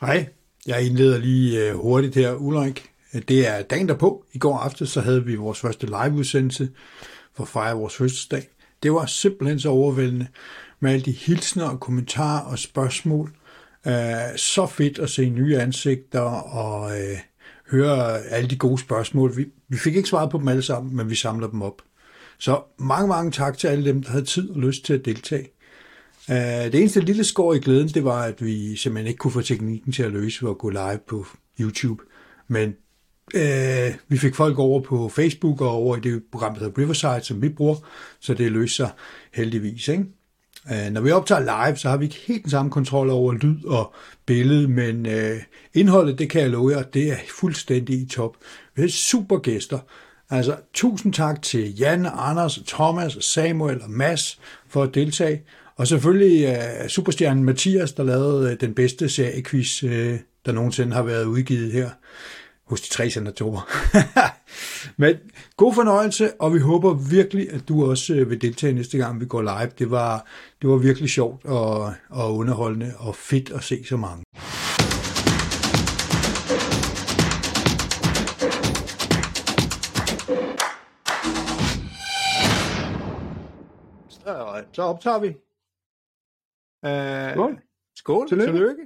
Hej, jeg indleder lige øh, hurtigt her, Ulrik. Det er dagen derpå. I går aften så havde vi vores første live-udsendelse for at fejre vores fødselsdag. Det var simpelthen så overvældende med alle de hilsner og kommentarer og spørgsmål. Øh, så fedt at se nye ansigter og øh, høre alle de gode spørgsmål. Vi, vi fik ikke svaret på dem alle sammen, men vi samler dem op. Så mange, mange tak til alle dem, der havde tid og lyst til at deltage. Uh, det eneste lille skår i glæden, det var, at vi simpelthen ikke kunne få teknikken til at løse ved at gå live på YouTube. Men øh, vi fik folk over på Facebook og over i det program, der hedder Riverside, som vi bruger, så det løser sig heldigvis. Ikke? Øh, når vi optager live, så har vi ikke helt den samme kontrol over lyd og billede, men øh, indholdet, det kan jeg love jer, det er fuldstændig i top. Vi har super gæster. Altså, tusind tak til Jan, Anders, Thomas, Samuel og Mads for at deltage. Og selvfølgelig uh, superstjernen Mathias, der lavede uh, den bedste seriequiz, uh, der nogensinde har været udgivet her hos de tre senatorer. Men god fornøjelse, og vi håber virkelig, at du også vil deltage næste gang, vi går live. Det var, det var virkelig sjovt og, og underholdende og fedt at se så mange. Så, så optager vi. Uh, Skål. Skål. Tillykke. Tillykke.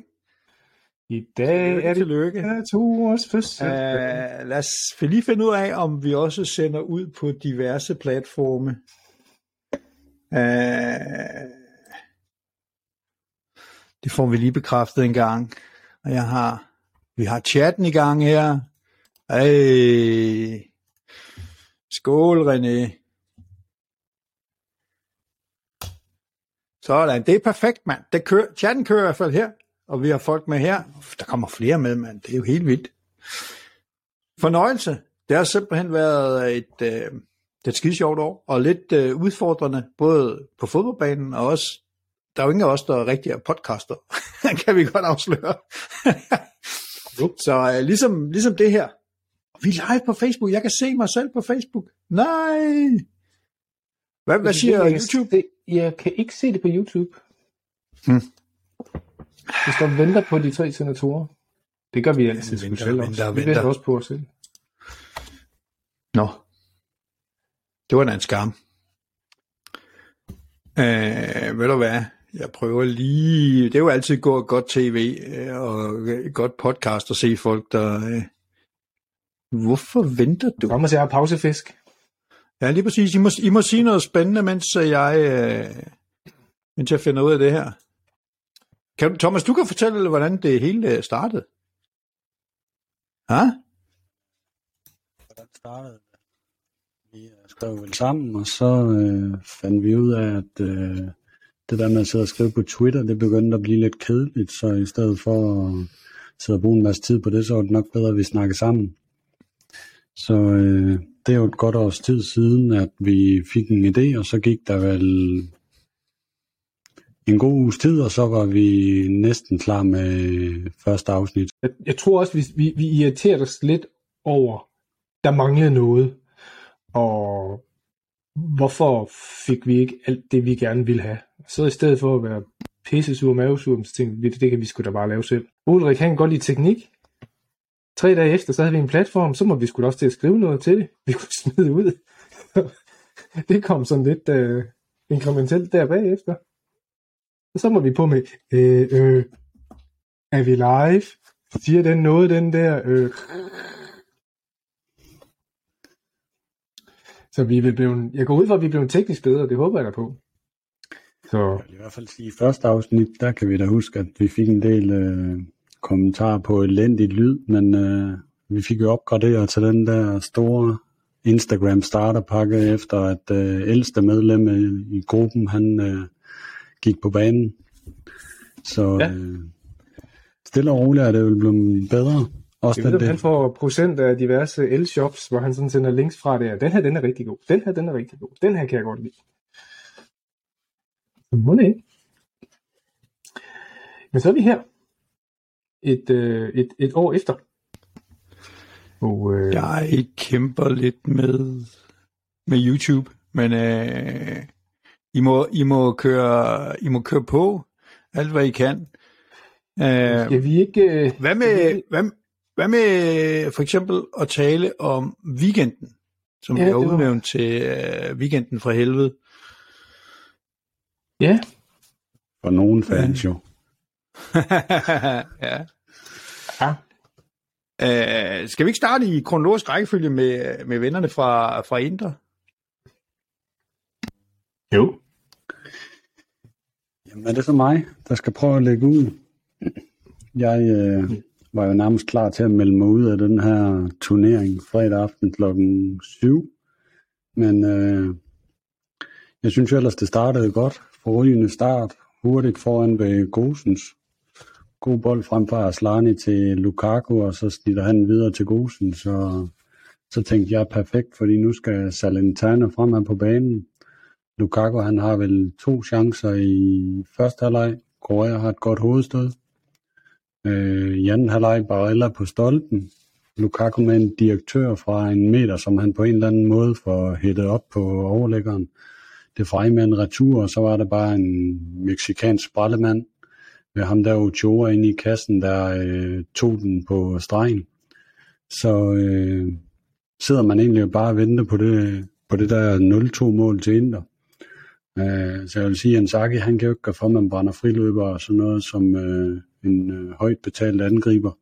I dag er det Tillykke. ja, to års fødsel. Uh, lad os lige finde ud af, om vi også sender ud på diverse platforme. Uh, det får vi lige bekræftet en gang. Og jeg har, vi har chatten i gang her. Ej. Skål, René. Sådan, det er perfekt, mand. Det kører, chatten kører i hvert fald her, og vi har folk med her. Der kommer flere med, mand. Det er jo helt vildt. Fornøjelse. Det har simpelthen været et, øh, det er et skide sjovt år, og lidt øh, udfordrende, både på fodboldbanen og også, der er jo ingen af os, der er rigtig er podcaster, kan vi godt afsløre. Så øh, ligesom, ligesom det her. Vi er live på Facebook. Jeg kan se mig selv på Facebook. Nej! Hvad, hvad siger jeg YouTube? Se, jeg kan ikke se det på YouTube. Hmm. Vi står og venter på de tre senatorer. Det gør vi altid. vi venter, venter, også. Vi venter. venter også på os selv. Nå. Det var da en skam. Øh, ved du hvad? Jeg prøver lige... Det er jo altid godt, godt tv øh, og godt podcast at se folk, der... Øh... Hvorfor venter du? Kom og se her pausefisk. Ja, lige præcis. I må, I må sige noget spændende, mens øh, jeg, øh, mens jeg finder ud af det her. Kan, Thomas, du kan fortælle, hvordan det hele øh, startede. Ja? hvordan startede det? Vi øh, skrev vel sammen, og så øh, fandt vi ud af, at øh, det der med at sidde og skrive på Twitter, det begyndte at blive lidt kedeligt, så i stedet for at sidde og bruge en masse tid på det, så var det nok bedre, at vi snakkede sammen. Så øh, det er jo et godt års tid siden, at vi fik en idé, og så gik der vel en god uges tid, og så var vi næsten klar med første afsnit. Jeg, jeg tror også, vi, vi, vi irriterede os lidt over, der manglede noget. Og hvorfor fik vi ikke alt det, vi gerne ville have? Så i stedet for at være pisse sur mavesur, så tænkte vi, det kan vi sgu da bare lave selv. Ulrik, han kan godt lide teknik. Tre dage efter, så havde vi en platform, så må vi skulle også til at skrive noget til det. Vi kunne smide ud. det kom sådan lidt øh, inkrementelt der bagefter. Og så må vi på med, øh, øh, er vi live? Siger den noget, den der? Øh. Så vi vil blive, jeg går ud fra, at vi bliver teknisk bedre, det håber jeg da på. Så Jeg vil i hvert fald sige, i første afsnit, der kan vi da huske, at vi fik en del øh, kommentarer på elendigt lyd, men øh, vi fik jo opgraderet til den der store Instagram starterpakke, efter at øh, ældste medlem i, gruppen, han øh, gik på banen. Så Ja. øh, stille og roligt er det jo blevet bedre. Også jeg ved, den han får procent af diverse el-shops, hvor han sådan sender links fra der. Den her, den er rigtig god. Den her, den er rigtig god. Den her kan jeg godt lide. Så må det ikke. Men så er vi her. Et, øh, et, et år efter. Og øh, Jeg kæmper lidt med, med YouTube, men øh, I, må, I, må køre, I må køre på alt, hvad I kan. Øh, Skal vi ikke... øh, hvad, med, hvad, hvad med for eksempel at tale om weekenden, som Ja, bliver var- udnævnt til øh, weekenden fra helvede? Ja, For nogen fans jo. ja. Ja. Øh, skal vi ikke starte i kronologisk rækkefølge med, med vennerne fra, fra Indre? Jo. Jamen er det så mig, der skal prøve at lægge ud? Jeg øh, var jo nærmest klar til at melde mig ud af den her turnering fredag aften klokken 7. Men øh, jeg synes jo ellers, det startede godt. Forrygende start. Hurtigt foran ved Gosens. God bold frem fra Aslani til Lukaku, og så snitter han videre til Gosen, Så, så tænkte jeg perfekt, fordi nu skal Salentano fremad på banen. Lukaku han har vel to chancer i første halvleg. Korea har et godt hovedstød. Øh, i anden halvleg Barella på stolpen. Lukaku med en direktør fra en meter, som han på en eller anden måde får hættet op på overlæggeren. Det frej med en retur, og så var der bare en meksikansk sprællemand øh, ham der Ochoa inde i kassen, der øh, tog den på stregen. Så øh, sidder man egentlig bare og venter på det, på det der 0-2 mål til Inter. Øh, så jeg vil sige, at Inzaghi, han kan jo ikke gøre for, at man brænder friløber og sådan noget som øh, en øh, højt betalt angriber.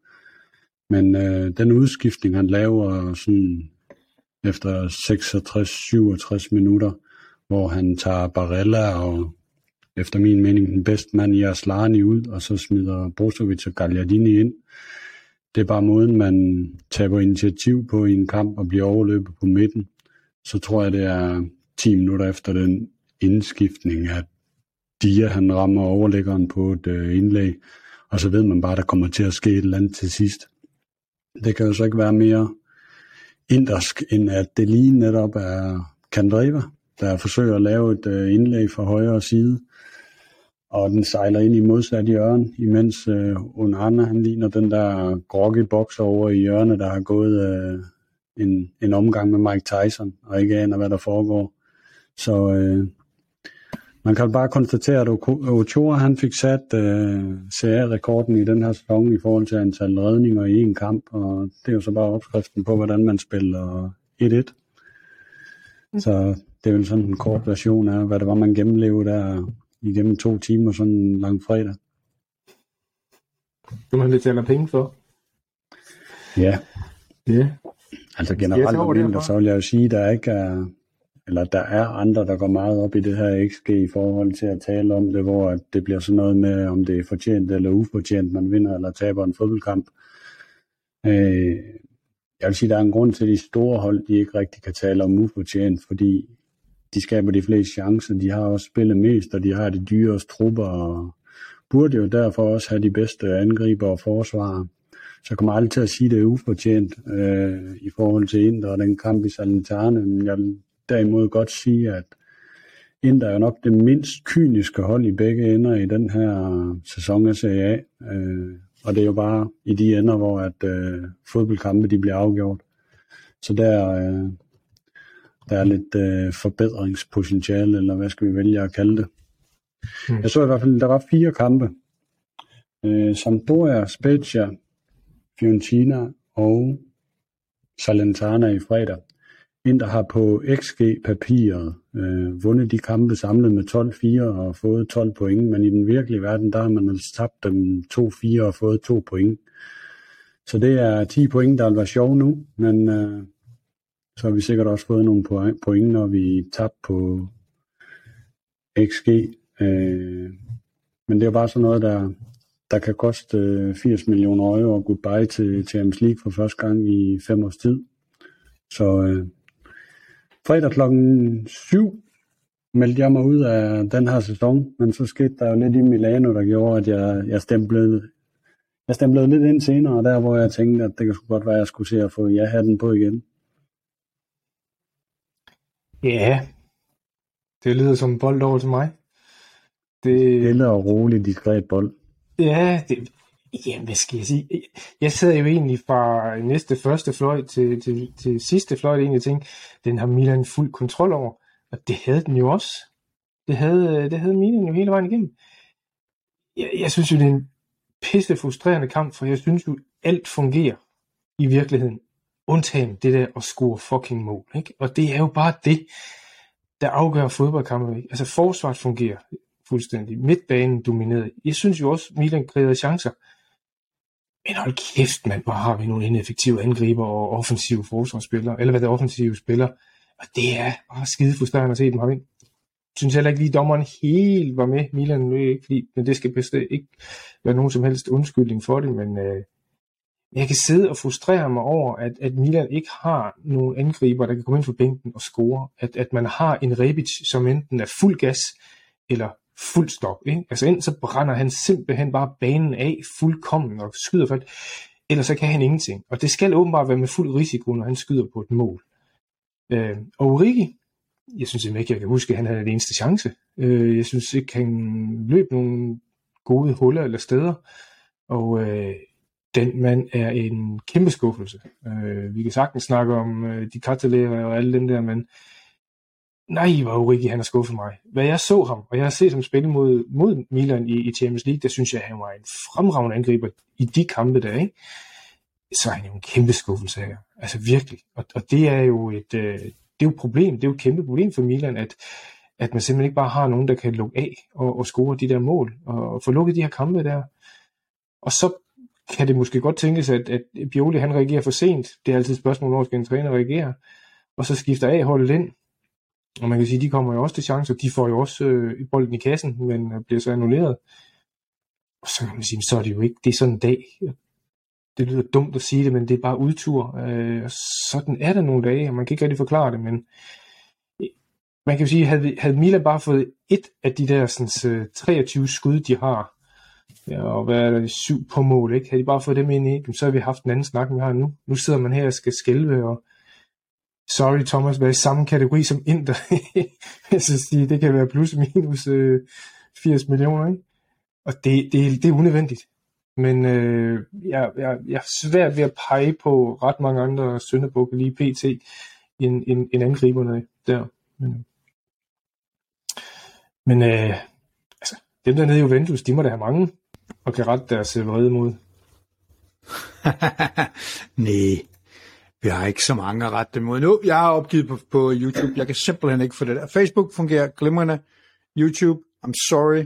Men øh, den udskiftning, han laver sådan efter 66-67 minutter, hvor han tager Barella og efter min mening den bedste mand i Aslani ud, og så smider Brozovic og Gagliardini ind. Det er bare måden, man taber initiativ på i en kamp og bliver overløbet på midten. Så tror jeg, det er 10 minutter efter den indskiftning, at Dia han rammer overlæggeren på et øh, indlæg, og så ved man bare, at der kommer til at ske et eller andet til sidst. Det kan jo så ikke være mere indersk, end at det lige netop er Kandreva, der forsøger at lave et øh, indlæg fra højre side, og den sejler ind i modsat hjørne, imens øh, Onana, han ligner den der groggy bokser over i hjørnet, der har gået øh, en, en omgang med Mike Tyson, og ikke aner, hvad der foregår. Så øh, man kan bare konstatere, at Ochoa han fik sat øh, CR-rekorden i den her sæson i forhold til antal redninger i en kamp, og det er jo så bare opskriften på, hvordan man spiller 1-1. Så det er vel sådan en kort version af, hvad det var, man gennemlevede der igennem to timer sådan en lang fredag. Det man betaler penge for. Ja, Ja. altså generelt om derfra? så vil jeg jo sige, der ikke er, eller der er andre, der går meget op i det her XG i forhold til at tale om det, hvor at det bliver sådan noget med, om det er fortjent eller ufortjent, man vinder eller taber en fodboldkamp. Øh, jeg vil sige, der er en grund til, at de store hold, de ikke rigtig kan tale om ufortjent, fordi de skaber de fleste chancer, de har også spillet mest, og de har de dyreste trupper, og burde jo derfor også have de bedste angriber og forsvarer. Så jeg kommer aldrig til at sige, at det er ufortjent øh, i forhold til Inter og den kamp i Salentane, men jeg vil derimod godt sige, at Inter er nok det mindst kyniske hold i begge ender i den her sæson af Serie A. Øh, og det er jo bare i de ender, hvor at øh, fodboldkampe de bliver afgjort. Så der, øh, der er lidt øh, forbedringspotentiale, eller hvad skal vi vælge at kalde det. Hmm. Jeg så i hvert fald, der var fire kampe. Øh, Sampdoria, Spezia, Fiorentina og Salernitana i fredag. Inter har på XG-papiret øh, vundet de kampe samlet med 12-4 og fået 12 point, men i den virkelige verden, der har man altså tabt dem 2-4 og fået 2 point. Så det er 10 point, der vil være sjov nu, men øh, så har vi sikkert også fået nogle point, når vi tabte på XG. Øh, men det er jo bare sådan noget, der, der kan koste øh, 80 millioner euro og goodbye til Champions League for første gang i fem års tid. Så øh, fredag klokken 7 meldte jeg mig ud af den her sæson, men så skete der jo lidt i Milano, der gjorde, at jeg, jeg stemplede jeg stemplede lidt ind senere, der hvor jeg tænkte, at det kunne godt være, at jeg skulle se at få ja-hatten på igen. Ja. Det lyder som en bold over til mig. Det, Stille og rolig, diskret bold. ja, det, ja, hvad skal jeg sige? Jeg sad jo egentlig fra næste første fløjt til, til, til sidste fløjt egentlig og tænkte, den har Milan fuld kontrol over. Og det havde den jo også. Det havde, det havde Milan jo hele vejen igennem. Jeg, jeg synes jo, det er en pisse frustrerende kamp, for jeg synes jo, alt fungerer i virkeligheden. Undtagen det der at score fucking mål. Ikke? Og det er jo bare det, der afgør fodboldkampe. Ikke? Altså forsvaret fungerer fuldstændig. Midtbanen domineret. Jeg synes jo også, Milan kreerede chancer. Men hold kæft, mand, hvor har vi nogle ineffektive angriber og offensive forsvarsspillere, eller hvad det er offensive spillere. Og det er bare skide frustrerende at se dem herinde. Jeg synes heller ikke lige, dommeren helt var med. Milan nu ikke, fordi, men det skal bestemt ikke være nogen som helst undskyldning for det, men øh, jeg kan sidde og frustrere mig over, at, at Milan ikke har nogen angriber, der kan komme ind for bænken og score. At, at man har en Rebic, som enten er fuld gas eller fuld stop. Ikke? Altså enten så brænder han simpelthen bare banen af fuldkommen og skyder for eller så kan han ingenting. Og det skal åbenbart være med fuld risiko, når han skyder på et mål. Øh, og Urigi, jeg synes ikke, jeg kan huske, at han havde den eneste chance. Øh, jeg synes ikke, han løb nogle gode huller eller steder. Og øh, den mand er en kæmpe skuffelse. Øh, vi kan sagtens snakke om øh, de kartelere og alle dem der, men nej, hvor Origi han har skuffet mig. Hvad jeg så ham, og jeg har set ham spille mod, mod Milan i, i Champions League, der synes jeg, at han var en fremragende angriber i de kampe der, ikke? så er han jo en kæmpe skuffelse her. Altså virkelig. Og, og det er jo et, øh, det er jo et problem, det er jo et kæmpe problem for Milan, at, at man simpelthen ikke bare har nogen, der kan lukke af og, og score de der mål, og, og få lukket de her kampe der. Og så kan det måske godt tænkes, at, at Bioli han reagerer for sent. Det er altid et spørgsmål, når skal en træner reagere. Og så skifter af holdet ind. Og man kan sige, de kommer jo også til chancer. De får jo også øh, bolden i kassen, men øh, bliver så annulleret. Og så kan man sige, så er det jo ikke, det er sådan en dag. Det lyder dumt at sige det, men det er bare udtur. Øh, sådan er det nogle dage, og man kan ikke rigtig forklare det, men øh, man kan jo sige, havde, havde Milan bare fået et af de der sådan, øh, 23 skud, de har, ja, og hvad er der, syv på mål, ikke? Havde de bare fået dem ind i, så havde vi haft en anden snak, end vi har nu. Nu sidder man her og skal skælve, og sorry Thomas, være i samme kategori som Inter. jeg synes, det kan være plus minus øh, 80 millioner, ikke? Og det, det, det er unødvendigt. Men øh, jeg, jeg, jeg er svært ved at pege på ret mange andre sønderbukke lige pt. end, end, end angriberne der. Men, øh, men øh, altså, dem der nede i Juventus, de må da have mange og kan rette deres øh, vrede mod. Nej, vi har ikke så mange at rette dem mod nu. Jeg har opgivet på, på YouTube. Jeg kan simpelthen ikke få det der. Facebook fungerer glimrende. YouTube, I'm sorry.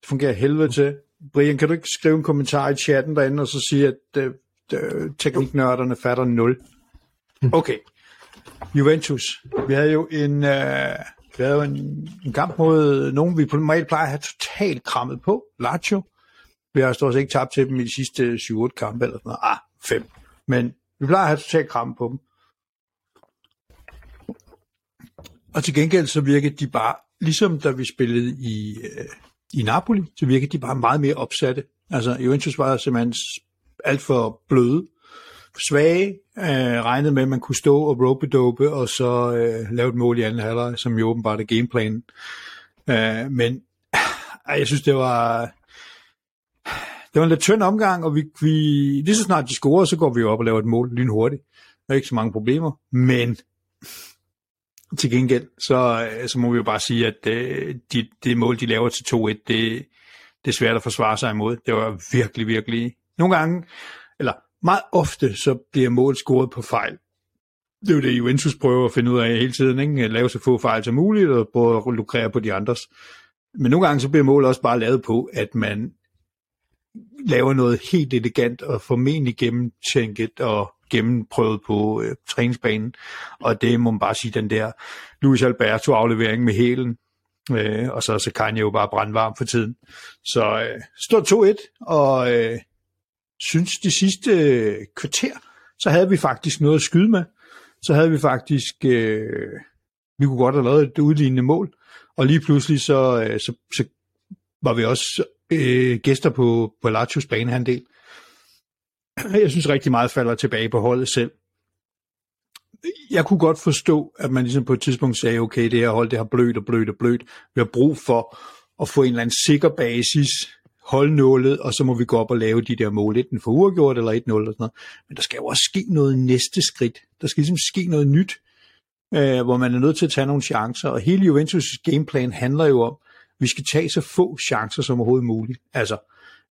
Det fungerer helvede til. Brian, kan du ikke skrive en kommentar i chatten derinde, og så sige, at uh, uh, tekniknørderne fatter 0? Okay. Juventus. Vi havde jo en, uh, vi havde jo en, en kamp mod nogen, vi på normalt plejer at have totalt krammet på. Lazio. Vi har stort set ikke tabt til dem i de sidste 7-8 kampe, eller sådan noget. Ah, 5. Men vi plejer at have totalt krammet på dem. Og til gengæld så virkede de bare, ligesom da vi spillede i, øh, i Napoli, så virkede de bare meget mere opsatte. Altså Juventus var simpelthen alt for bløde, svage, øh, regnede med, at man kunne stå og rope og så øh, lave et mål i anden halvleg, som jo åbenbart er gameplanen. Øh, men øh, jeg synes, det var, det var en lidt tynd omgang, og vi, vi, lige så snart de scorer, så går vi op og laver et mål lynhurtigt. Der er ikke så mange problemer, men til gengæld, så, øh, så må vi jo bare sige, at øh, de, det mål, de laver til 2-1, det, det er svært at forsvare sig imod. Det var virkelig, virkelig... Nogle gange, eller meget ofte, så bliver mål scoret på fejl. Det er jo det, Juventus prøver at finde ud af hele tiden, ikke? At lave så få fejl som muligt, og prøve at lukrere på de andres. Men nogle gange så bliver mål også bare lavet på, at man laver noget helt elegant og formentlig gennemtænket og gennemprøvet på øh, træningsbanen. Og det må man bare sige, den der Luis Alberto aflevering med hælen, øh, og så, så kan jo bare brandvarm for tiden. Så øh, står 2-1, og øh, synes de sidste øh, kvarter, så havde vi faktisk noget at skyde med. Så havde vi faktisk, øh, vi kunne godt have lavet et udlignende mål, og lige pludselig så, øh, så, så var vi også øh, gæster på, på Lazios banehandel. Jeg synes rigtig meget falder tilbage på holdet selv. Jeg kunne godt forstå, at man ligesom på et tidspunkt sagde, okay, det her hold, det har blødt og blødt og blødt. Vi har brug for at få en eller anden sikker basis, holde nålet, og så må vi gå op og lave de der mål, enten for uafgjort eller 1-0 eller sådan noget. Men der skal jo også ske noget næste skridt. Der skal ligesom ske noget nyt, øh, hvor man er nødt til at tage nogle chancer. Og hele Juventus' gameplan handler jo om, vi skal tage så få chancer som overhovedet muligt. Altså,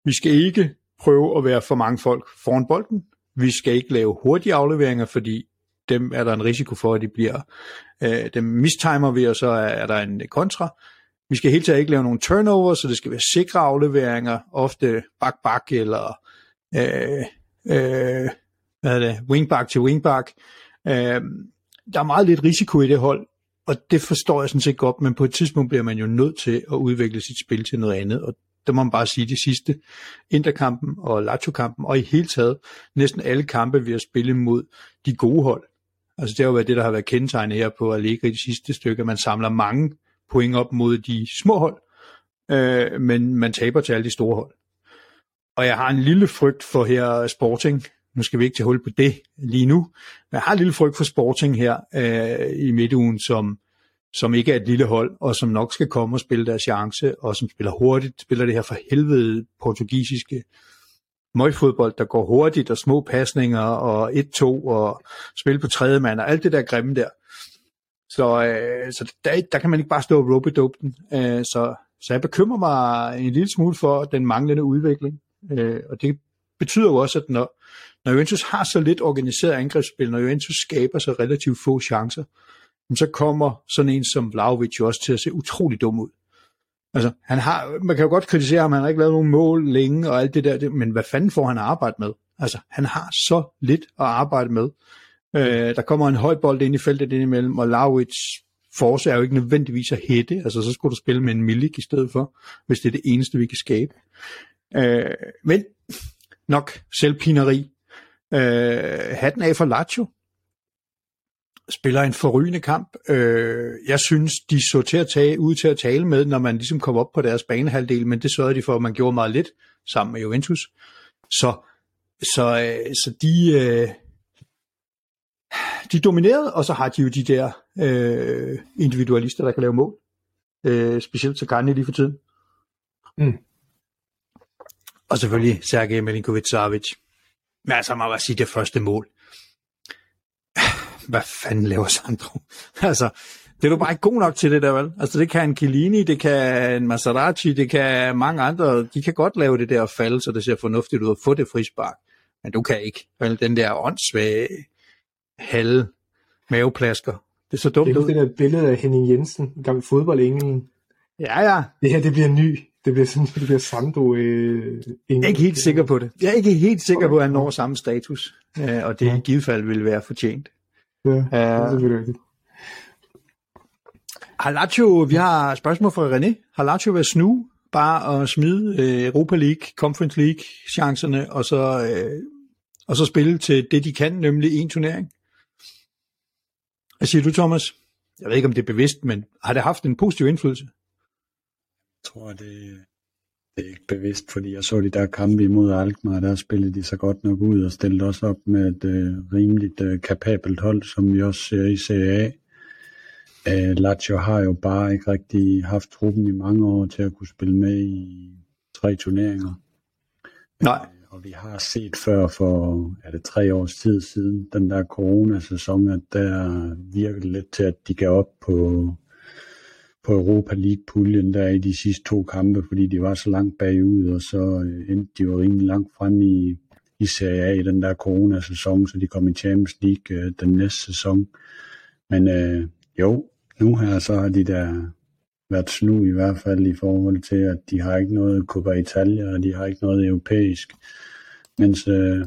vi skal ikke prøve at være for mange folk foran bolden. Vi skal ikke lave hurtige afleveringer, fordi dem er der en risiko for, at de bliver, øh, dem mistimer vi, og så er, er der en kontra. Vi skal helt taget ikke lave nogen turnover, så det skal være sikre afleveringer, ofte bak-bak eller øh, øh, hvad er det, wingback til wingback. Øh, der er meget lidt risiko i det hold, og det forstår jeg sådan set godt, men på et tidspunkt bliver man jo nødt til at udvikle sit spil til noget andet, og der må man bare sige, de sidste Interkampen og Lazio-kampen, og i hele taget næsten alle kampe, vi har spillet mod de gode hold. Altså det har jo været det, der har været kendetegnet her på Allegri i de sidste stykke, Man samler mange point op mod de små hold, øh, men man taber til alle de store hold. Og jeg har en lille frygt for her Sporting. Nu skal vi ikke til hul på det lige nu, men jeg har en lille frygt for Sporting her øh, i midtugen, som, som ikke er et lille hold, og som nok skal komme og spille deres chance, og som spiller hurtigt, spiller det her for helvede portugisiske møgfodbold, der går hurtigt, og små pasninger, og 1-2, og spil på tredje mand, og alt det der grimme der. Så, øh, så der, der kan man ikke bare stå og rope den. Øh, så, så jeg bekymrer mig en lille smule for den manglende udvikling. Øh, og det betyder jo også, at når, når Juventus har så lidt organiseret angrebsspil, når Juventus skaber så relativt få chancer, så kommer sådan en som Vlaovic jo også til at se utrolig dum ud. Altså, han har, man kan jo godt kritisere ham, han har ikke lavet nogen mål længe og alt det der, men hvad fanden får han at arbejde med? Altså, han har så lidt at arbejde med. Øh, der kommer en høj bold ind i feltet indimellem, og Lavic force er jo ikke nødvendigvis at hætte, altså så skulle du spille med en Milik i stedet for, hvis det er det eneste, vi kan skabe. Øh, men nok selvpineri. Øh, hatten af for Lazio. Spiller en forrygende kamp. Øh, jeg synes, de så til at tage, ud til at tale med, når man ligesom kom op på deres banehalvdel, men det sørgede de for, at man gjorde meget lidt sammen med Juventus. Så, så, øh, så de, øh, de dominerede, og så har de jo de der øh, individualister, der kan lave mål. Øh, specielt så Garni lige for tiden. Mm. Og selvfølgelig Sergej Milinkovic-Savic. Men altså, man må sige, det første mål. Hvad fanden laver Sandro? altså, det er du bare ikke god nok til det der, vel? Altså, det kan en Chiellini, det kan en Maserati, det kan mange andre. De kan godt lave det der fald, så det ser fornuftigt ud at få det frispark. Men du kan ikke. Vel, den der åndssvage halve maveplasker. Det er så dumt Det er det der billede af Henning Jensen, gammel fodboldenglen. Ja, ja. Det her, det bliver ny. Det bliver sådan, det bliver Sando øh, Jeg er ikke helt sikker på det. Jeg er ikke helt sikker på, at han når samme status, øh, og det i givet fald vil være fortjent. Ja, det er selvfølgelig rigtigt. Har Lazio, vi har spørgsmål fra René. Har Lazio været snu bare at smide øh, Europa League, Conference League chancerne, og så, øh, og så spille til det, de kan, nemlig en turnering? Hvad siger du, Thomas? Jeg ved ikke, om det er bevidst, men har det haft en positiv indflydelse? Tror, det, det er ikke bevidst, fordi jeg så de der kampe imod Alkmaar, der spillede de så godt nok ud og stillede også op med et uh, rimeligt uh, kapabelt hold, som vi også ser i CA. Uh, Lazio har jo bare ikke rigtig haft truppen i mange år til at kunne spille med i tre turneringer. Nej. Og vi har set før for, er det tre års tid siden, den der coronasæson, at der virkede lidt til, at de gav op på, på Europa League-puljen der i de sidste to kampe, fordi de var så langt bagud, og så øh, endte de jo rimelig langt frem i, i Serie A i den der coronasæson, så de kom i Champions League øh, den næste sæson. Men øh, jo, nu her så har de der været snu i hvert fald i forhold til, at de har ikke noget Coppa Italia, og de har ikke noget europæisk. Mens øh,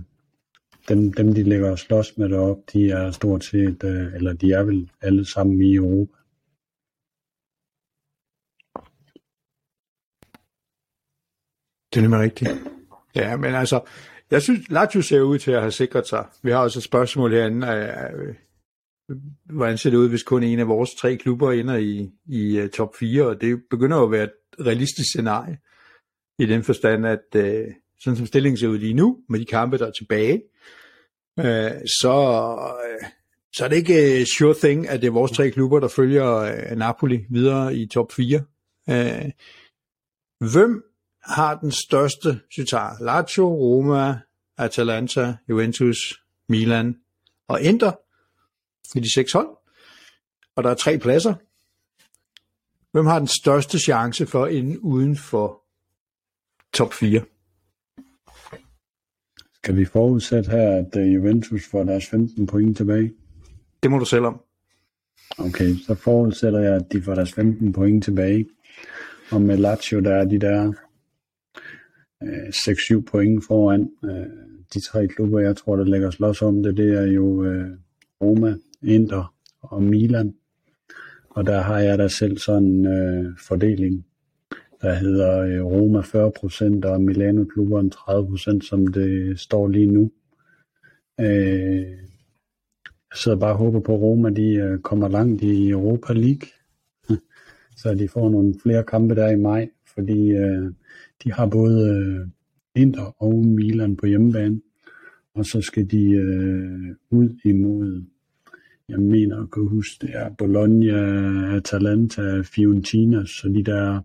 dem, dem, de ligger og slås med deroppe, de er stort set, øh, eller de er vel alle sammen i Europa. Det er nemlig rigtigt. Ja, men altså, jeg synes, Lazio ser ud til at have sikret sig. Vi har også et spørgsmål herinde. Øh, øh hvordan ser det ud, hvis kun en af vores tre klubber ender i, i øh, top 4? Og det begynder jo at være et realistisk scenarie. I den forstand, at øh, sådan som stillingen ser ud lige nu, med de kampe, der er tilbage, så, så er det ikke sure thing, at det er vores tre klubber, der følger Napoli videre i top 4. Hvem har den største, jeg, Lazio, Roma, Atalanta, Juventus, Milan og Inter i de seks hold. Og der er tre pladser. Hvem har den største chance for at ende uden for top 4? Skal vi forudsætte her, at øh, Juventus får deres 15 point tilbage? Det må du selv om. Okay, så forudsætter jeg, at de får deres 15 point tilbage. Og med Lazio, der er de der øh, 6-7 point foran. Øh, de tre klubber, jeg tror, der lægger slås om det, det er jo øh, Roma, Inter og Milan. Og der har jeg da selv sådan en øh, fordeling, der hedder øh, Roma 40% og Milano-klubberen 30%, som det står lige nu. Øh, jeg sidder bare og håber på, at Roma de, øh, kommer langt i Europa League, så de får nogle flere kampe der i maj, fordi øh, de har både øh, Inter og Milan på hjemmebane, og så skal de øh, ud imod, jeg mener at kunne huske, det er Bologna, Atalanta, Fiorentina, så de der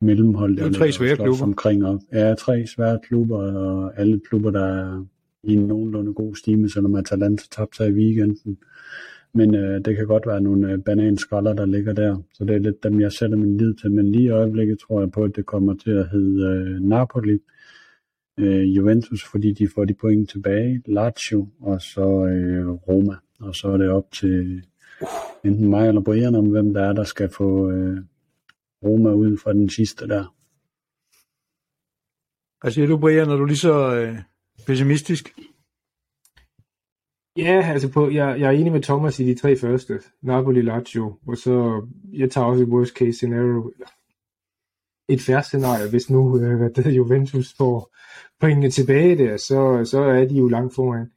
mellemhold, der er tre svære klubber. omkring op. Ja, tre svære klubber, og alle klubber, der er i en nogenlunde god stime, selvom Atalanta tabte sig i weekenden. Men øh, det kan godt være nogle øh, bananskaller, der ligger der. Så det er lidt dem, jeg sætter min lid til. Men lige i øjeblikket tror jeg på, at det kommer til at hedde øh, Napoli, øh, Juventus, fordi de får de point tilbage, Lazio og så øh, Roma. Og så er det op til enten mig eller Brian om, hvem der er, der skal få øh, Roma ud fra den sidste der. Hvad siger du, Brian, når du er lige så øh, pessimistisk? Ja, altså på, jeg, jeg er enig med Thomas i de tre første. Napoli, Lazio, og så jeg tager også et worst case scenario. Et færre scenarie, hvis nu øh, det, Juventus får pointene tilbage der, så, så er de jo langt foran.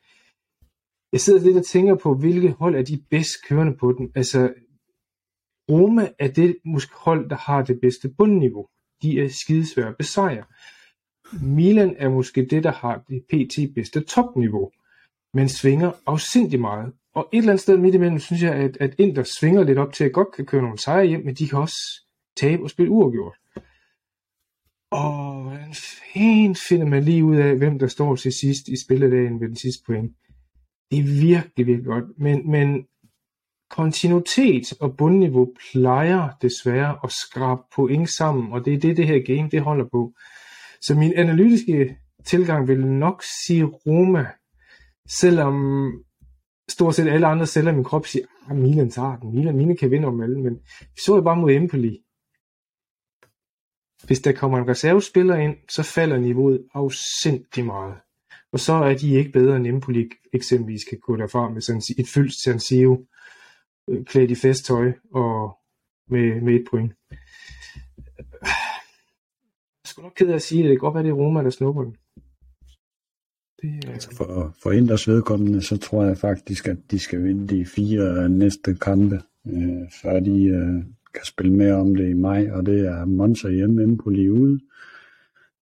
Jeg sidder lidt og tænker på, hvilke hold er de bedst kørende på den. Altså, Roma er det måske hold, der har det bedste bundniveau. De er skidesvære at besejre. Milan er måske det, der har det pt. bedste topniveau men svinger afsindig meget. Og et eller andet sted midt imellem, synes jeg, at, at Inter svinger lidt op til, at godt kan køre nogle sejre hjem, men de kan også tabe og spille uafgjort. Og hvordan fanden finder man lige ud af, hvem der står til sidst i spilledagen ved den sidste point. Det er virkelig, virkelig godt. Men, men kontinuitet og bundniveau plejer desværre at skrabe point sammen, og det er det, det her game det holder på. Så min analytiske tilgang vil nok sige Roma selvom stort set alle andre celler i min krop siger, at Milan tager den, Milan, Milan kan vinde om alle, men vi så jo bare mod Empoli. Hvis der kommer en reservespiller ind, så falder niveauet afsindig meget. Og så er de ikke bedre end Empoli eksempelvis kan gå derfra med sådan et fyldt San Siro, øh, klædt i festtøj og med, med et point. Jeg skulle nok ked af at sige det. Det kan godt være, det er Roma, der snupper den. Det, altså for, for Inders vedkommende, så tror jeg faktisk, at de skal vinde de fire næste kampe, øh, før de øh, kan spille mere om det i maj, og det er Monza hjemme, Empoli ude,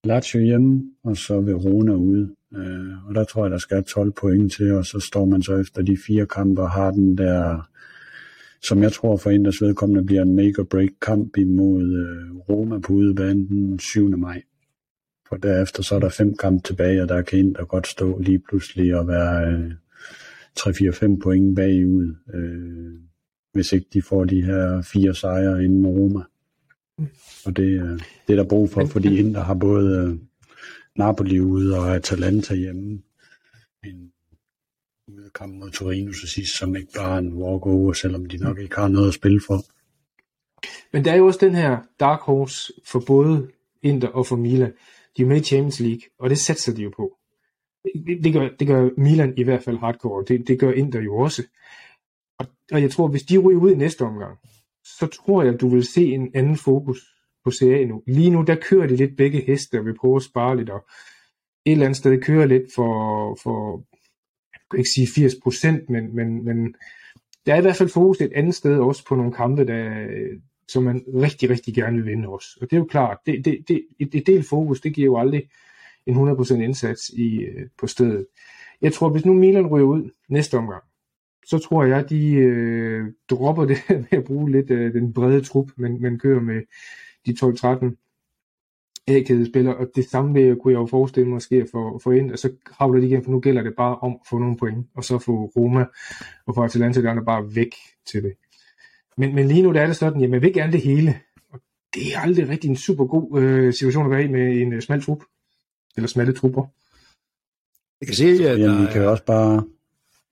Lazio hjemme, og så Verona ude. Øh, og der tror jeg, der skal 12 point til, og så står man så efter de fire kampe og har den der, som jeg tror for Inders vedkommende bliver en make-or-break kamp imod øh, Roma på udebanen den 7. maj. For derefter så er der fem kampe tilbage, og der kan ind og godt stå lige pludselig og være øh, 3-4-5 point bagud, øh, hvis ikke de får de her fire sejre inden Roma. Og det, øh, det er der brug for, fordi Inter har både øh, Napoli ude og Atalanta hjemme. En kamp mod Torino så sidst, som ikke bare er en walk-over, selvom de nok ikke har noget at spille for. Men der er jo også den her dark horse for både Inter og for Milan. De er med i Champions League, og det satser de jo på. Det, det, gør, det gør Milan i hvert fald hardcore, det, det gør Inter jo også. Og, og jeg tror, hvis de ryger ud i næste omgang, så tror jeg, du vil se en anden fokus på Serie nu. Lige nu, der kører de lidt begge heste, og vil prøve at spare lidt, og et eller andet sted kører lidt for, for jeg kan ikke sige 80 procent, men, men, men der er i hvert fald fokus et andet sted også på nogle kampe, der, som man rigtig, rigtig gerne vil vinde også. Og det er jo klart, det, det, det, et, et del fokus, det giver jo aldrig en 100% indsats i, øh, på stedet. Jeg tror, hvis nu Milan ryger ud næste omgang, så tror jeg, de øh, dropper det med at bruge lidt øh, den brede trup, men man kører med de 12-13 A-kædespillere, og det samme vil, kunne jeg jo forestille mig sker for, for ind, og så havler de igen, for nu gælder det bare om at få nogle point, og så få Roma og få Atalanta der bare væk til det. Men, men lige nu der er det sådan, jamen jeg vil gerne det hele. Og det er aldrig rigtig en super god øh, situation at være i med en øh, smal trup. Eller smalle trupper. Jeg kan se, at Jamen, vi kan også bare,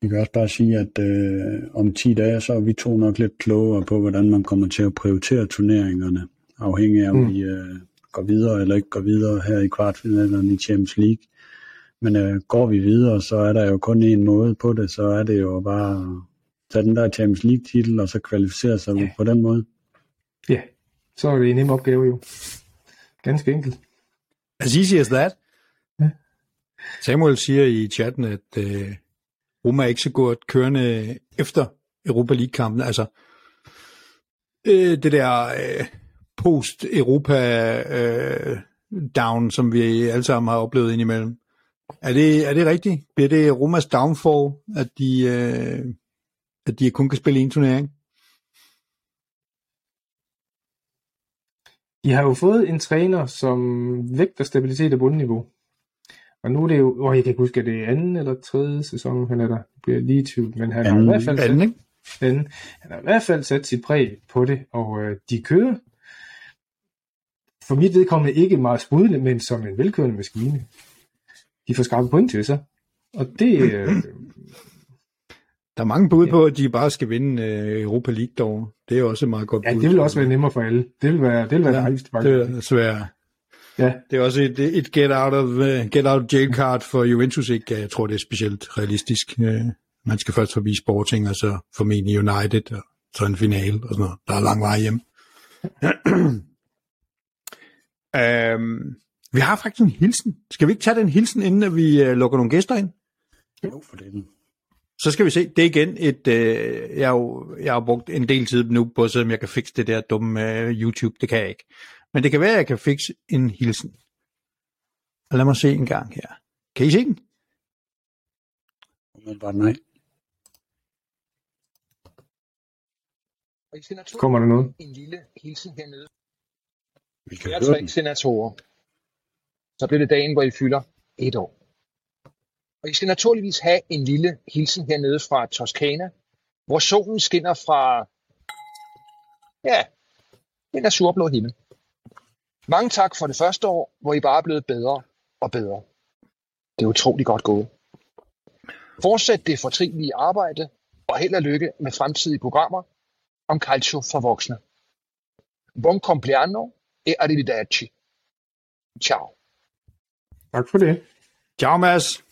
vi kan også bare sige, at øh, om 10 dage, så er vi to nok lidt klogere på, hvordan man kommer til at prioritere turneringerne, afhængig af, om Mm. vi øh, går videre eller ikke går videre her i kvartfinalen i Champions League. Men øh, går vi videre, så er der jo kun en måde på det, så er det jo bare tage den der Champions League-titel, og så kvalificere sig Ja. på den måde. Ja, så er det en nem opgave jo. Ganske enkelt. As easy as that. Ja. Samuel siger i chatten, at øh, Roma er ikke så godt kørende efter Europa League-kampen. Altså, øh, det der øh, post-Europa øh, down, som vi alle sammen har oplevet indimellem. Er det, er det rigtigt? Bliver det Romas downfall, at de, øh, at de kun kan spille en turnering? De har jo fået en træner, som vægter stabilitet og bundniveau. Og nu er det jo, åh, jeg kan ikke huske, at det er anden eller tredje sæson, han er der. Det bliver lige tvivl, men han har i Anden. hvert fald sat, Anden, ikke? anden, han har i hvert fald sat sit præg på det, og øh, de kører for mit vedkommende ikke meget sprudende, men som en velkørende maskine. De får skarpe point til sig. Og det, øh, Der er mange bud Ja. på, at de bare skal vinde øh, Europa League dog. Det er også et meget godt ja, bud. det vil også være nemmere for alle. Det vil være det vil være Ja, dejligst, Det faktisk. er svært. Ja, Det er også et, et get, out of, uh, get out of jail card for Juventus. Ikke? Jeg tror, det er specielt realistisk. Uh, man skal først forbi Sporting, og så formentlig United, og så en finale og sådan noget. Der er lang vej hjem. um, vi har faktisk en hilsen. Skal vi ikke tage den hilsen, inden at vi uh, lukker nogle gæster ind? Jo, for det. Så skal vi se. Det er igen et... Øh, jeg, har jo, jeg har brugt en del tid nu på om jeg kan fikse det der dumme øh, YouTube. Det kan jeg ikke. Men det kan være, at jeg kan fikse en hilsen. Og lad mig se en gang her. Kan I se den? Nej. I sender to kommer der noget. en lille hilsen hernede. Vi kan Jeg er høre tre senatorer. Så bliver det dagen, hvor I fylder et år. Og I skal naturligvis have en lille hilsen hernede fra Toskana, hvor solen skinner fra, ja, den er surblå himmel. Mange tak for det første år, hvor I bare er blevet bedre og bedre. Det er utrolig godt gået. Fortsæt det fortrinlige arbejde, og held og lykke med fremtidige programmer om calcio for voksne. Buon compleanno e arrivederci. Ciao. Tak for det. Ciao, Mads.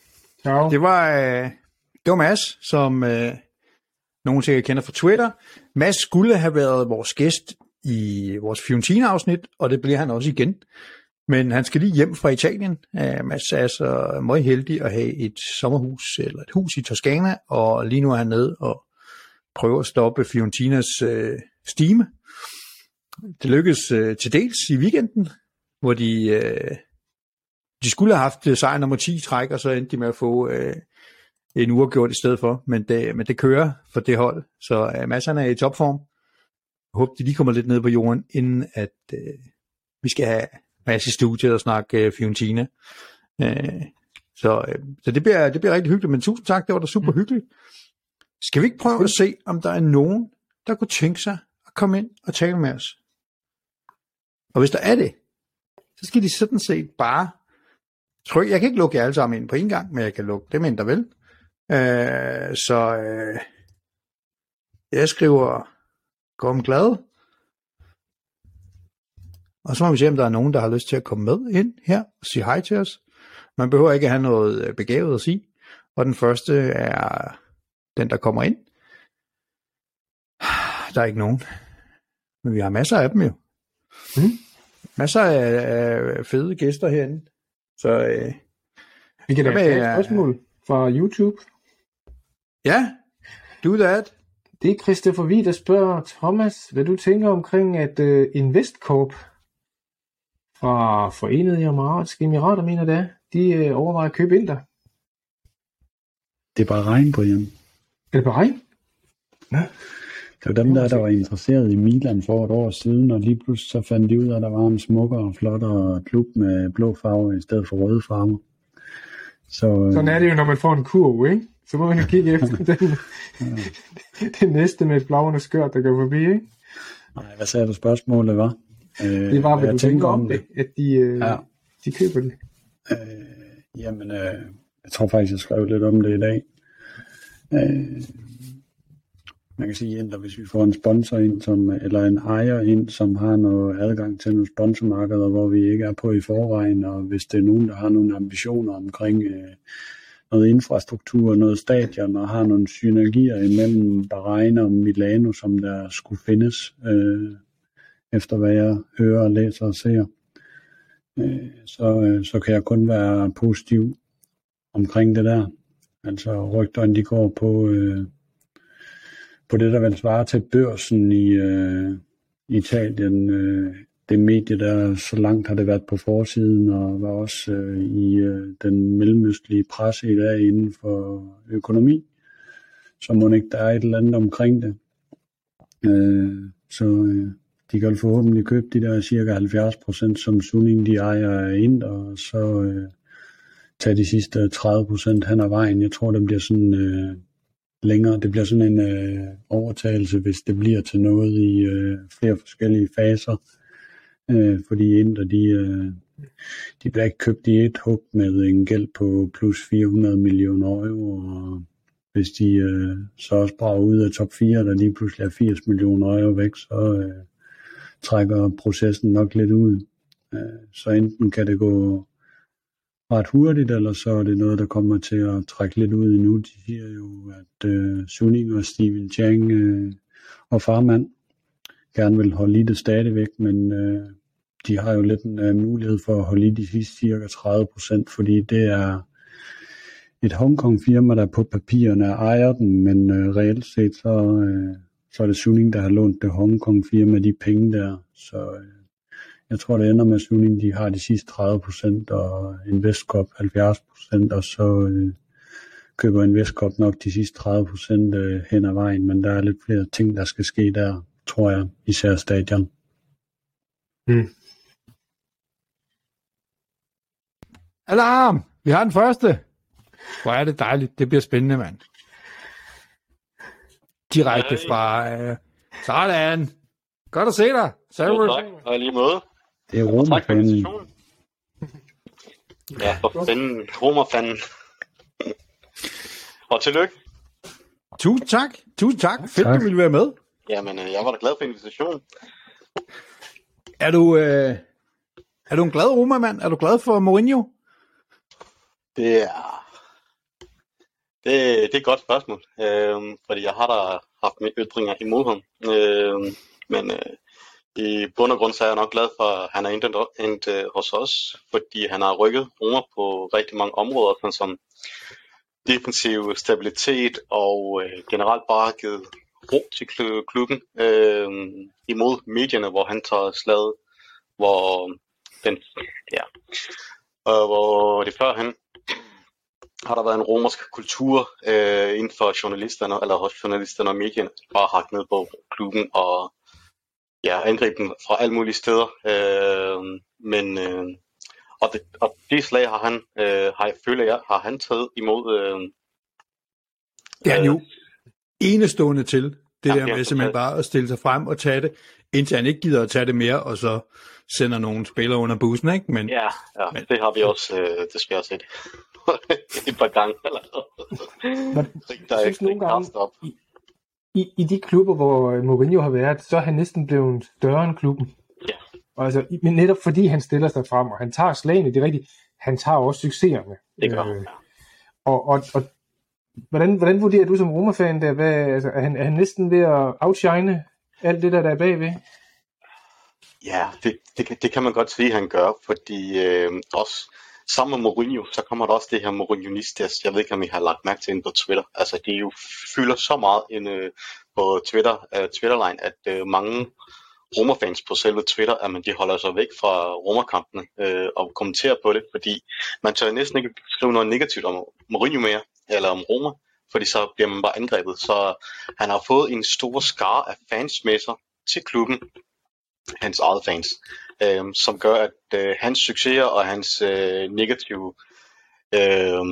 Ciao. Det var, øh, det var Mads, som øh, nogen sikkert kender fra Twitter. Mads skulle have været vores gæst i vores Fiorentina-afsnit, og det bliver han også igen. Men han skal lige hjem fra Italien. Øh, Mads er så meget heldig at have et sommerhus eller et hus i Toskana, og lige nu er han nede og prøver at stoppe Fiorentinas øh, stime. Det lykkedes øh, til dels i weekenden, hvor de, øh, de skulle have haft øh, sejr nummer 10 i træk, og så endte de med at få øh, en uafgjort i stedet for. Men det, men det kører for det hold, så øh, Mads han er i topform. Jeg håber, de lige kommer lidt ned på jorden, inden at øh, vi skal have Mads i studiet og snakke øh, Fiorentina. Øh, så øh, så det, bliver, det bliver rigtig hyggeligt, men tusind tak, det var da super hyggeligt. Skal vi ikke prøve at se, om der er nogen, der kunne tænke sig at komme ind og tale med os? Og hvis der er det, så skal de sådan set bare trykke. Jeg kan ikke lukke jer alle sammen ind på en gang, men jeg kan lukke dem ind, der vil. Øh, så øh, jeg skriver, kom glad. Og så må vi se, om der er nogen, der har lyst til at komme med ind her og sige hej til os. Man behøver ikke have noget øh, begavet at sige. Og den første er den, der kommer ind. Der er ikke nogen. Men vi har masser af dem jo. Mm. Masser af, af fede gæster herinde. Så øh, Vi kan da tage et spørgsmål fra YouTube. ja, do that. Det er Christopher Vig, der spørger Thomas, hvad du tænker omkring, at uh, Investcorp fra Forenede Emiratske Emirater, mener det er, de uh, overvejer at købe ind der. Det er bare regn, Brian. Er det Bahrein? Det var dem der, der var interesseret i Milan for et år siden, og lige pludselig så fandt de ud af, at der var en smukkere og flottere klub med blå farve i stedet for røde farver. Så, øh, Sådan er det jo, når man får en kurv, ikke? Så må man jo kigge efter den, den næste med et blavende skørt, der går forbi, ikke? Nej, hvad sagde du spørgsmålet var? Øh, Det var, hvad jeg du tænker om det, at de, uh, Ja. de køber det. Øh, jamen, øh, jeg tror faktisk, jeg skrev lidt om det i dag. Øh, man kan sige, enten hvis vi får en sponsor ind, som, eller en ejer ind, som har noget adgang til nogle sponsormarkeder, hvor vi ikke er på i forvejen, og hvis det er nogen, der har nogle ambitioner omkring øh, noget infrastruktur, noget stadion, og har nogle synergier imellem Bahrain og Milano, som der skulle findes, øh, efter hvad jeg hører, læser og ser, øh, så, øh, så kan jeg kun være positiv omkring det der. Altså rygterne, de går på, øh, på det, der vil svare til børsen i øh, Italien. Øh, det medie, der så langt har det været på forsiden, og var også øh, i øh, den mellemøstlige presse i dag inden for økonomi. Så må ikke der er et eller andet omkring det. Øh, så øh, de kan forhåbentlig købe de der cirka 70 procent, som Suning de ejer ind, og så øh, tage de sidste 30 procent hen ad vejen. Jeg tror, det bliver sådan øh, længere. Det bliver sådan en øh, overtagelse, hvis det bliver til noget i øh, flere forskellige faser. Øh, fordi Inter, de, øh, de bliver ikke købt i et hug med en gæld på plus 400 millioner euro, og hvis de øh, så også brager ud af top 4, der lige pludselig er 80 millioner euro væk, så øh, trækker processen nok lidt ud. Øh, så enten kan det gå ret hurtigt, eller så er det noget, der kommer til at trække lidt ud endnu. De siger jo, at øh, Suning og Steven Chang øh, og farmand gerne vil holde i det stadigvæk, men øh, de har jo lidt en øh, mulighed for at holde i de sidste cirka 30 procent, fordi det er et Hongkong firma, der på papirerne ejer den, men øh, reelt set så, øh, så er det Suning, der har lånt det Hongkong firma de penge der. Så Øh, jeg tror, det ender med, at Suning de har de sidste 30 procent, og Investcorp 70 procent, og så uh, køber Investcorp nok de sidste 30 procent uh, hen ad vejen, men der er lidt flere ting, der skal ske der, tror jeg, især stadion. Mm. Alarm! Vi har den første. Hvor er det dejligt. Det bliver spændende, mand. Direkte fra... Øh, sådan. Godt at se dig. Jo, Sarah. tak, og lige måde. Det er invitationen. Ja, for fanden. Romerfanden. og tillykke. Tusind tak. Tusind tak. Fedt, Tak. du ville være med. Jamen, øh, jeg var da glad for invitationen. Er du, øh, er du en glad Roma-mand? Er du glad for Mourinho? Det er... Det, det er et godt spørgsmål, øh, fordi jeg har da haft mine ytringer imod ham. Øh, men øh, i bund og grund så er jeg nok glad for, at han er endt, endt øh, hos os, fordi han har rykket Roma på rigtig mange områder, sådan som defensiv stabilitet og øh, generelt bare givet ro til kl- klubben øh, imod medierne, hvor han tager slaget, hvor den, ja, og hvor det førhen har der været en romersk kultur øh, inden for journalisterne, eller hos journalisterne og medierne, bare hakt ned på klubben og ja, angribe dem fra alle mulige steder. Øh, men øh, og, det, og det slag har han, øh, har jeg, føler jeg, har han taget imod. Øh, Det er han Øh, jo enestående til. Det Jamen, der er med simpelthen bare at stille sig frem og tage det, indtil han ikke gider at tage det mere, og så sender nogle spillere under bussen, ikke? Men ja, ja, Men- det har vi også øh, desværre set et par gange. Eller Men der er ikke nogle gange-. I, i de klubber, hvor Mourinho har været, så er han næsten blevet større end klubben. Ja. Og altså, men netop fordi han stiller sig frem, og han tager slagene, det er rigtigt, han tager også succeserne. Det gør. Øh, og, og, og hvordan, hvordan vurderer du som Roma-fan der? Hvad, altså, er, han, er han næsten ved at outshine alt det der, der er bagved? Ja, det, det, kan- det kan man godt sige, han gør, fordi øh, også sammen med Mourinho, så kommer der også det her Mourinhonistas. Jeg ved ikke, om I har lagt mærke til på Twitter. Altså, det jo fylder så meget ind øh, på Twitter, øh, Twitterline, at øh, mange Roma-fans på selve Twitter, at man, de holder sig væk fra Roma-kampene øh, og kommenterer på det, fordi man tør næsten ikke skrive noget negativt om Mourinho mere, eller om Roma, fordi så bliver man bare angrebet. Så han har fået en stor skare af fans med sig til klubben, hans eget fans, øh, som gør, at øh, hans succeser og hans øh, negative øh,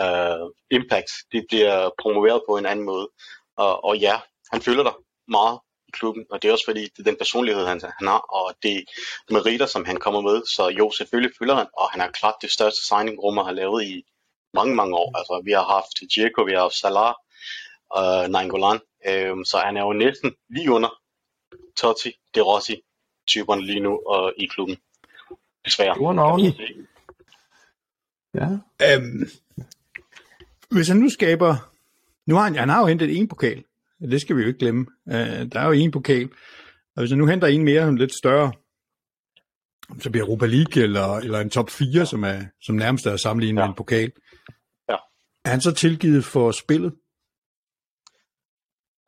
øh, impact, de bliver promoveret på en anden måde. Og, og ja, han føler der meget i klubben, og det er også fordi, det er den personlighed, han, han har, og det meritter, som han kommer med. Så jo, selvfølgelig føler han, og han er klart det største signing, Roma har lavet i mange, mange år. Altså, vi har haft Dzeko, vi har haft Salah, og øh, Nainggolan, øh, så han er jo næsten lige under Totti, De Rossi, typerne lige nu og i klubben. Desværre. Navne. Ja. Øhm, hvis han nu skaber... Nu har han, han har jo hentet en pokal. Det skal vi jo ikke glemme. Øh, der er jo en pokal. Og hvis han nu henter en mere, en lidt større, så bliver Europa League eller, eller en top 4, som, er, som nærmest er sammenlignet ja. med en pokal. Ja. Er han så tilgivet for spillet?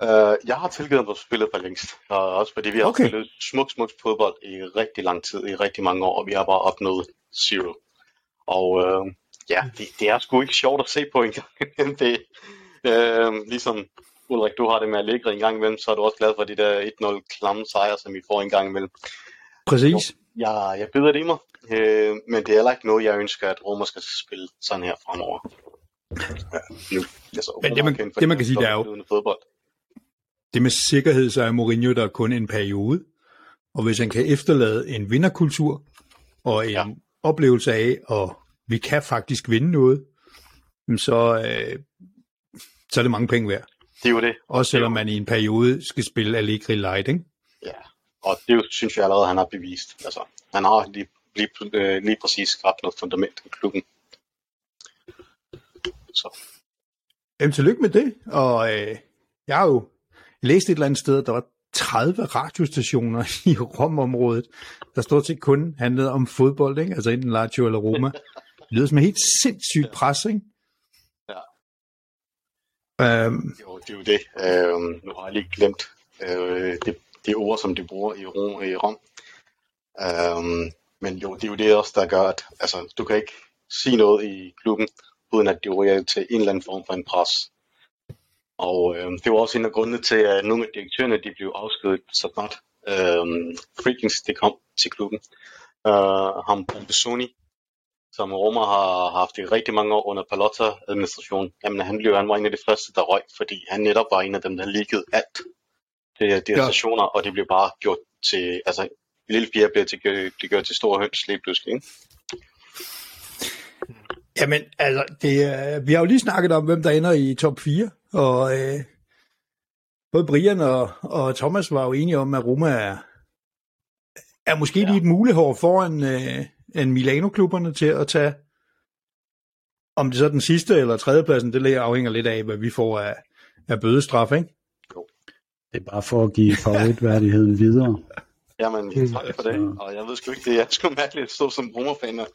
Uh, jeg har tilgivet for spillet for længst. Og også fordi vi har Okay. spillet smuk, smuk fodbold i rigtig lang tid, i rigtig mange år, og vi har bare opnået zero. Og uh, ja, det, det er sgu ikke sjovt at se på engang. det, uh, ligesom Ulrik, du har det med at ligge en gang imellem, så er du også glad for de der 1-0 klamme sejre, som vi får en gang imellem. Præcis. Jeg, jeg bider det i mig, øh, men det er heller ikke noget, jeg ønsker, at Roma skal spille sådan her fremover. Ja, nu. Altså, Men det, man- det, man kan sige, det er jo- fodbold. Det med sikkerhed, så er Mourinho der kun en periode. Og hvis han kan efterlade en vinderkultur og en ja. Oplevelse af, at vi kan faktisk vinde noget, så, øh, så er det mange penge værd. Det er jo det. Også selvom man i en periode skal spille Allegri Light, ikke? Ja, og det er synes jeg allerede, han har bevist. Altså, han har lige, lige, øh, lige præcis skabt noget fundament i klubben. Så Jamen, tillykke med det. Og øh, jeg har jo læst et eller andet sted, at der var 30 radiostationer i Rom-området, der stort set kun handlede om fodbold, ikke? altså enten Lazio eller Roma. Det lyder som et helt sindssygt pres, ikke? Ja. Øhm, jo, det er jo det. Øh, nu har jeg lige glemt øh, det, det ord, som de bruger i Rom. I Rom. Øh, men jo, det er jo det også, der gør, at altså, du kan ikke sige noget i klubben, uden at det ryger til en eller anden form for en pres. Og øh, det var også en af grundene til, at nogle af direktørerne de blev afskedet så snart øh, Freakings det kom til klubben. Uh, ham Pompesoni, som Roma har haft i rigtig mange år under Palotta-administrationen, jamen han, blev, han var en af de første, der røg, fordi han netop var en af dem, der liggede alt. Er de Ja. stationer, og det blev bare gjort til, altså lille piger blev til, det gjort til store høns lige pludselig. Ikke? Jamen, altså, det, vi har jo lige snakket om, hvem der ender i top 4, og øh, både Brian og, og Thomas var jo enige om, at Roma er, er måske ja. lige et mulehår foran øh, en Milano-klubberne til at tage, om det så er den sidste eller tredjepladsen, det afhænger lidt af, hvad vi får af, af bødestraf, ikke? Det er bare for at give favoritværdigheden videre. Jamen, tak for det. Og jeg ved sgu ikke, det er sgu mærkeligt at stå som Roma-fan og-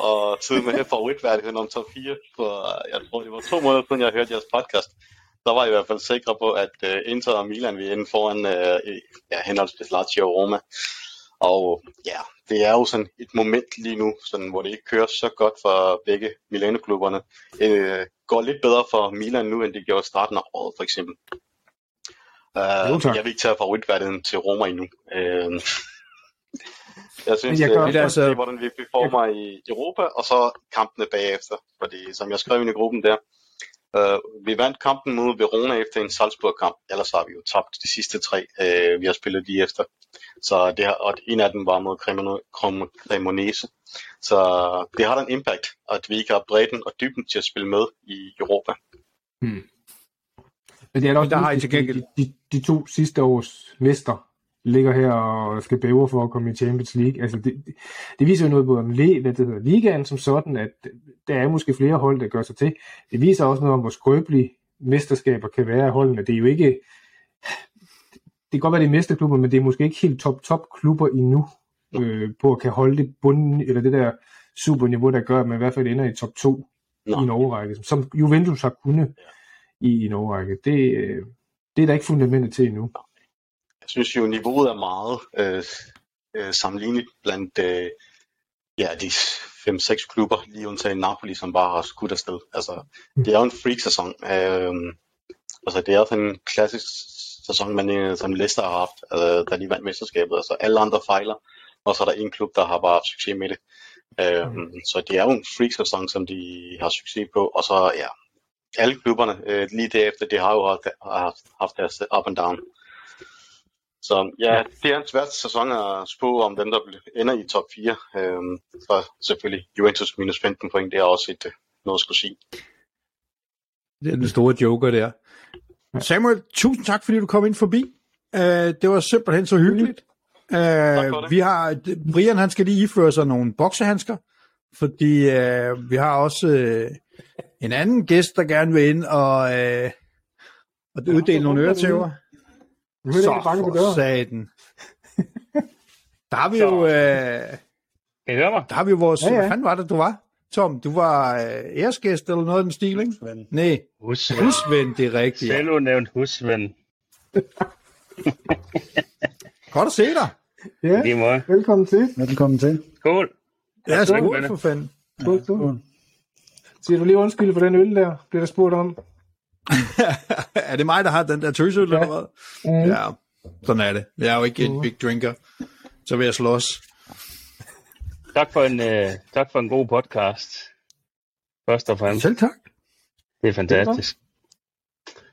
og sidde med favoritværdigheden om top 4. For jeg tror, det var to måneder siden, jeg hørte jeres podcast. Der var jeg i hvert fald sikre på, at uh, Inter og Milan vil ende foran uh, ja, henholdsvis Lazio og Roma. Og ja, det er jo sådan et moment lige nu, sådan, hvor det ikke kører så godt for begge Milano-klubberne. Det går lidt bedre for Milan nu, end det gjorde i starten af året, for eksempel. Uh, Jo, tak. jeg vil ikke tage favoritværdigheden til Roma endnu. Uh, jeg synes, jeg det er Det er altså- hvordan vi performer i Europa, og så kampene bagefter. Fordi som jeg skrev ind i gruppen der, uh, vi vandt kampen mod Verona efter en Salzburg-kamp, ellers har vi jo tabt de sidste tre, uh, vi har spillet lige efter. Så det har, og en af dem var mod Cremonese. Så det har da en impact, at vi ikke har bredden og dybden til at spille med i Europa. Men det er da også Der har I til gengæld- de, de, de to sidste års mester ligger her og skal bæve for at komme i Champions League. Altså det, det, det viser jo noget både om hvad det hedder, ligaen som sådan, at der er måske flere hold, der gør sig til. Det viser også noget om, hvor skrøbelige mesterskaber kan være af holdene. Det er jo ikke... Det kan godt være, det er mesterklubber, men det er måske ikke helt top-top klubber endnu øh, på at kan holde det bund, eller det der superniveau, der gør, at man i hvert fald ender i top 2 Nå. i en overrække, som Juventus har kunnet i en overrække. Det, øh, det er der ikke fundamentet til endnu. Jeg synes jo, niveauet er meget øh, øh, sammenlignet blandt øh, ja, de 5-6 klubber, lige undtagen Napoli, som bare har skudt afsted. Altså, det er jo en freak-sæson. Øh, altså, det er også en klassisk sæson, man, øh, som Leicester har haft, øh, da de vandt mesterskabet. Altså, alle andre fejler, og så er der en klub, der har bare haft succes med det. Øh, Så det er jo en freak-sæson, som de har succes på. Og så, ja, alle klubberne, øh, lige derefter, det har jo haft, haft, haft deres up and down. Så ja, det er en svær sæson at spå om dem, der ender i top 4. Øhm, så selvfølgelig Juventus minus 15 point, det er også et, noget at skulle sige. Det er den store joker der. Samuel, tusind tak, fordi du kom ind forbi. Uh, det var simpelthen så hyggeligt. Uh, vi har, Brian han skal lige iføre sig nogle boksehandsker, fordi uh, vi har også uh, en anden gæst, der gerne vil ind og, uh, og uddele nogle øretæver. Nu er det Så ikke bange på for døren. saten. Der har vi jo, uh, Kan I høre mig? der har vi jo vores, Ja, ja. hvad fanden var det, du var? Tom, du var uh, æresgæst eller noget af den stil, ikke? Svend. Nej, Husven. husven, det er rigtigt. Ja. Selv udnævnt husven. Godt at se dig. Ja, måde. velkommen til. Velkommen til. Skål. Ja, skål, for fanden. Skål, skål. Siger du lige undskyld for den øl der, bliver der spurgt om. er det mig, der har den der tøsøl, Ja. eller hvad? Mm. Ja, sådan er det. Jeg er jo ikke en big drinker. Så vil jeg slås. Tak for en, øh, tak for en god podcast. Først og fremmest. Selv tak. Det er fantastisk.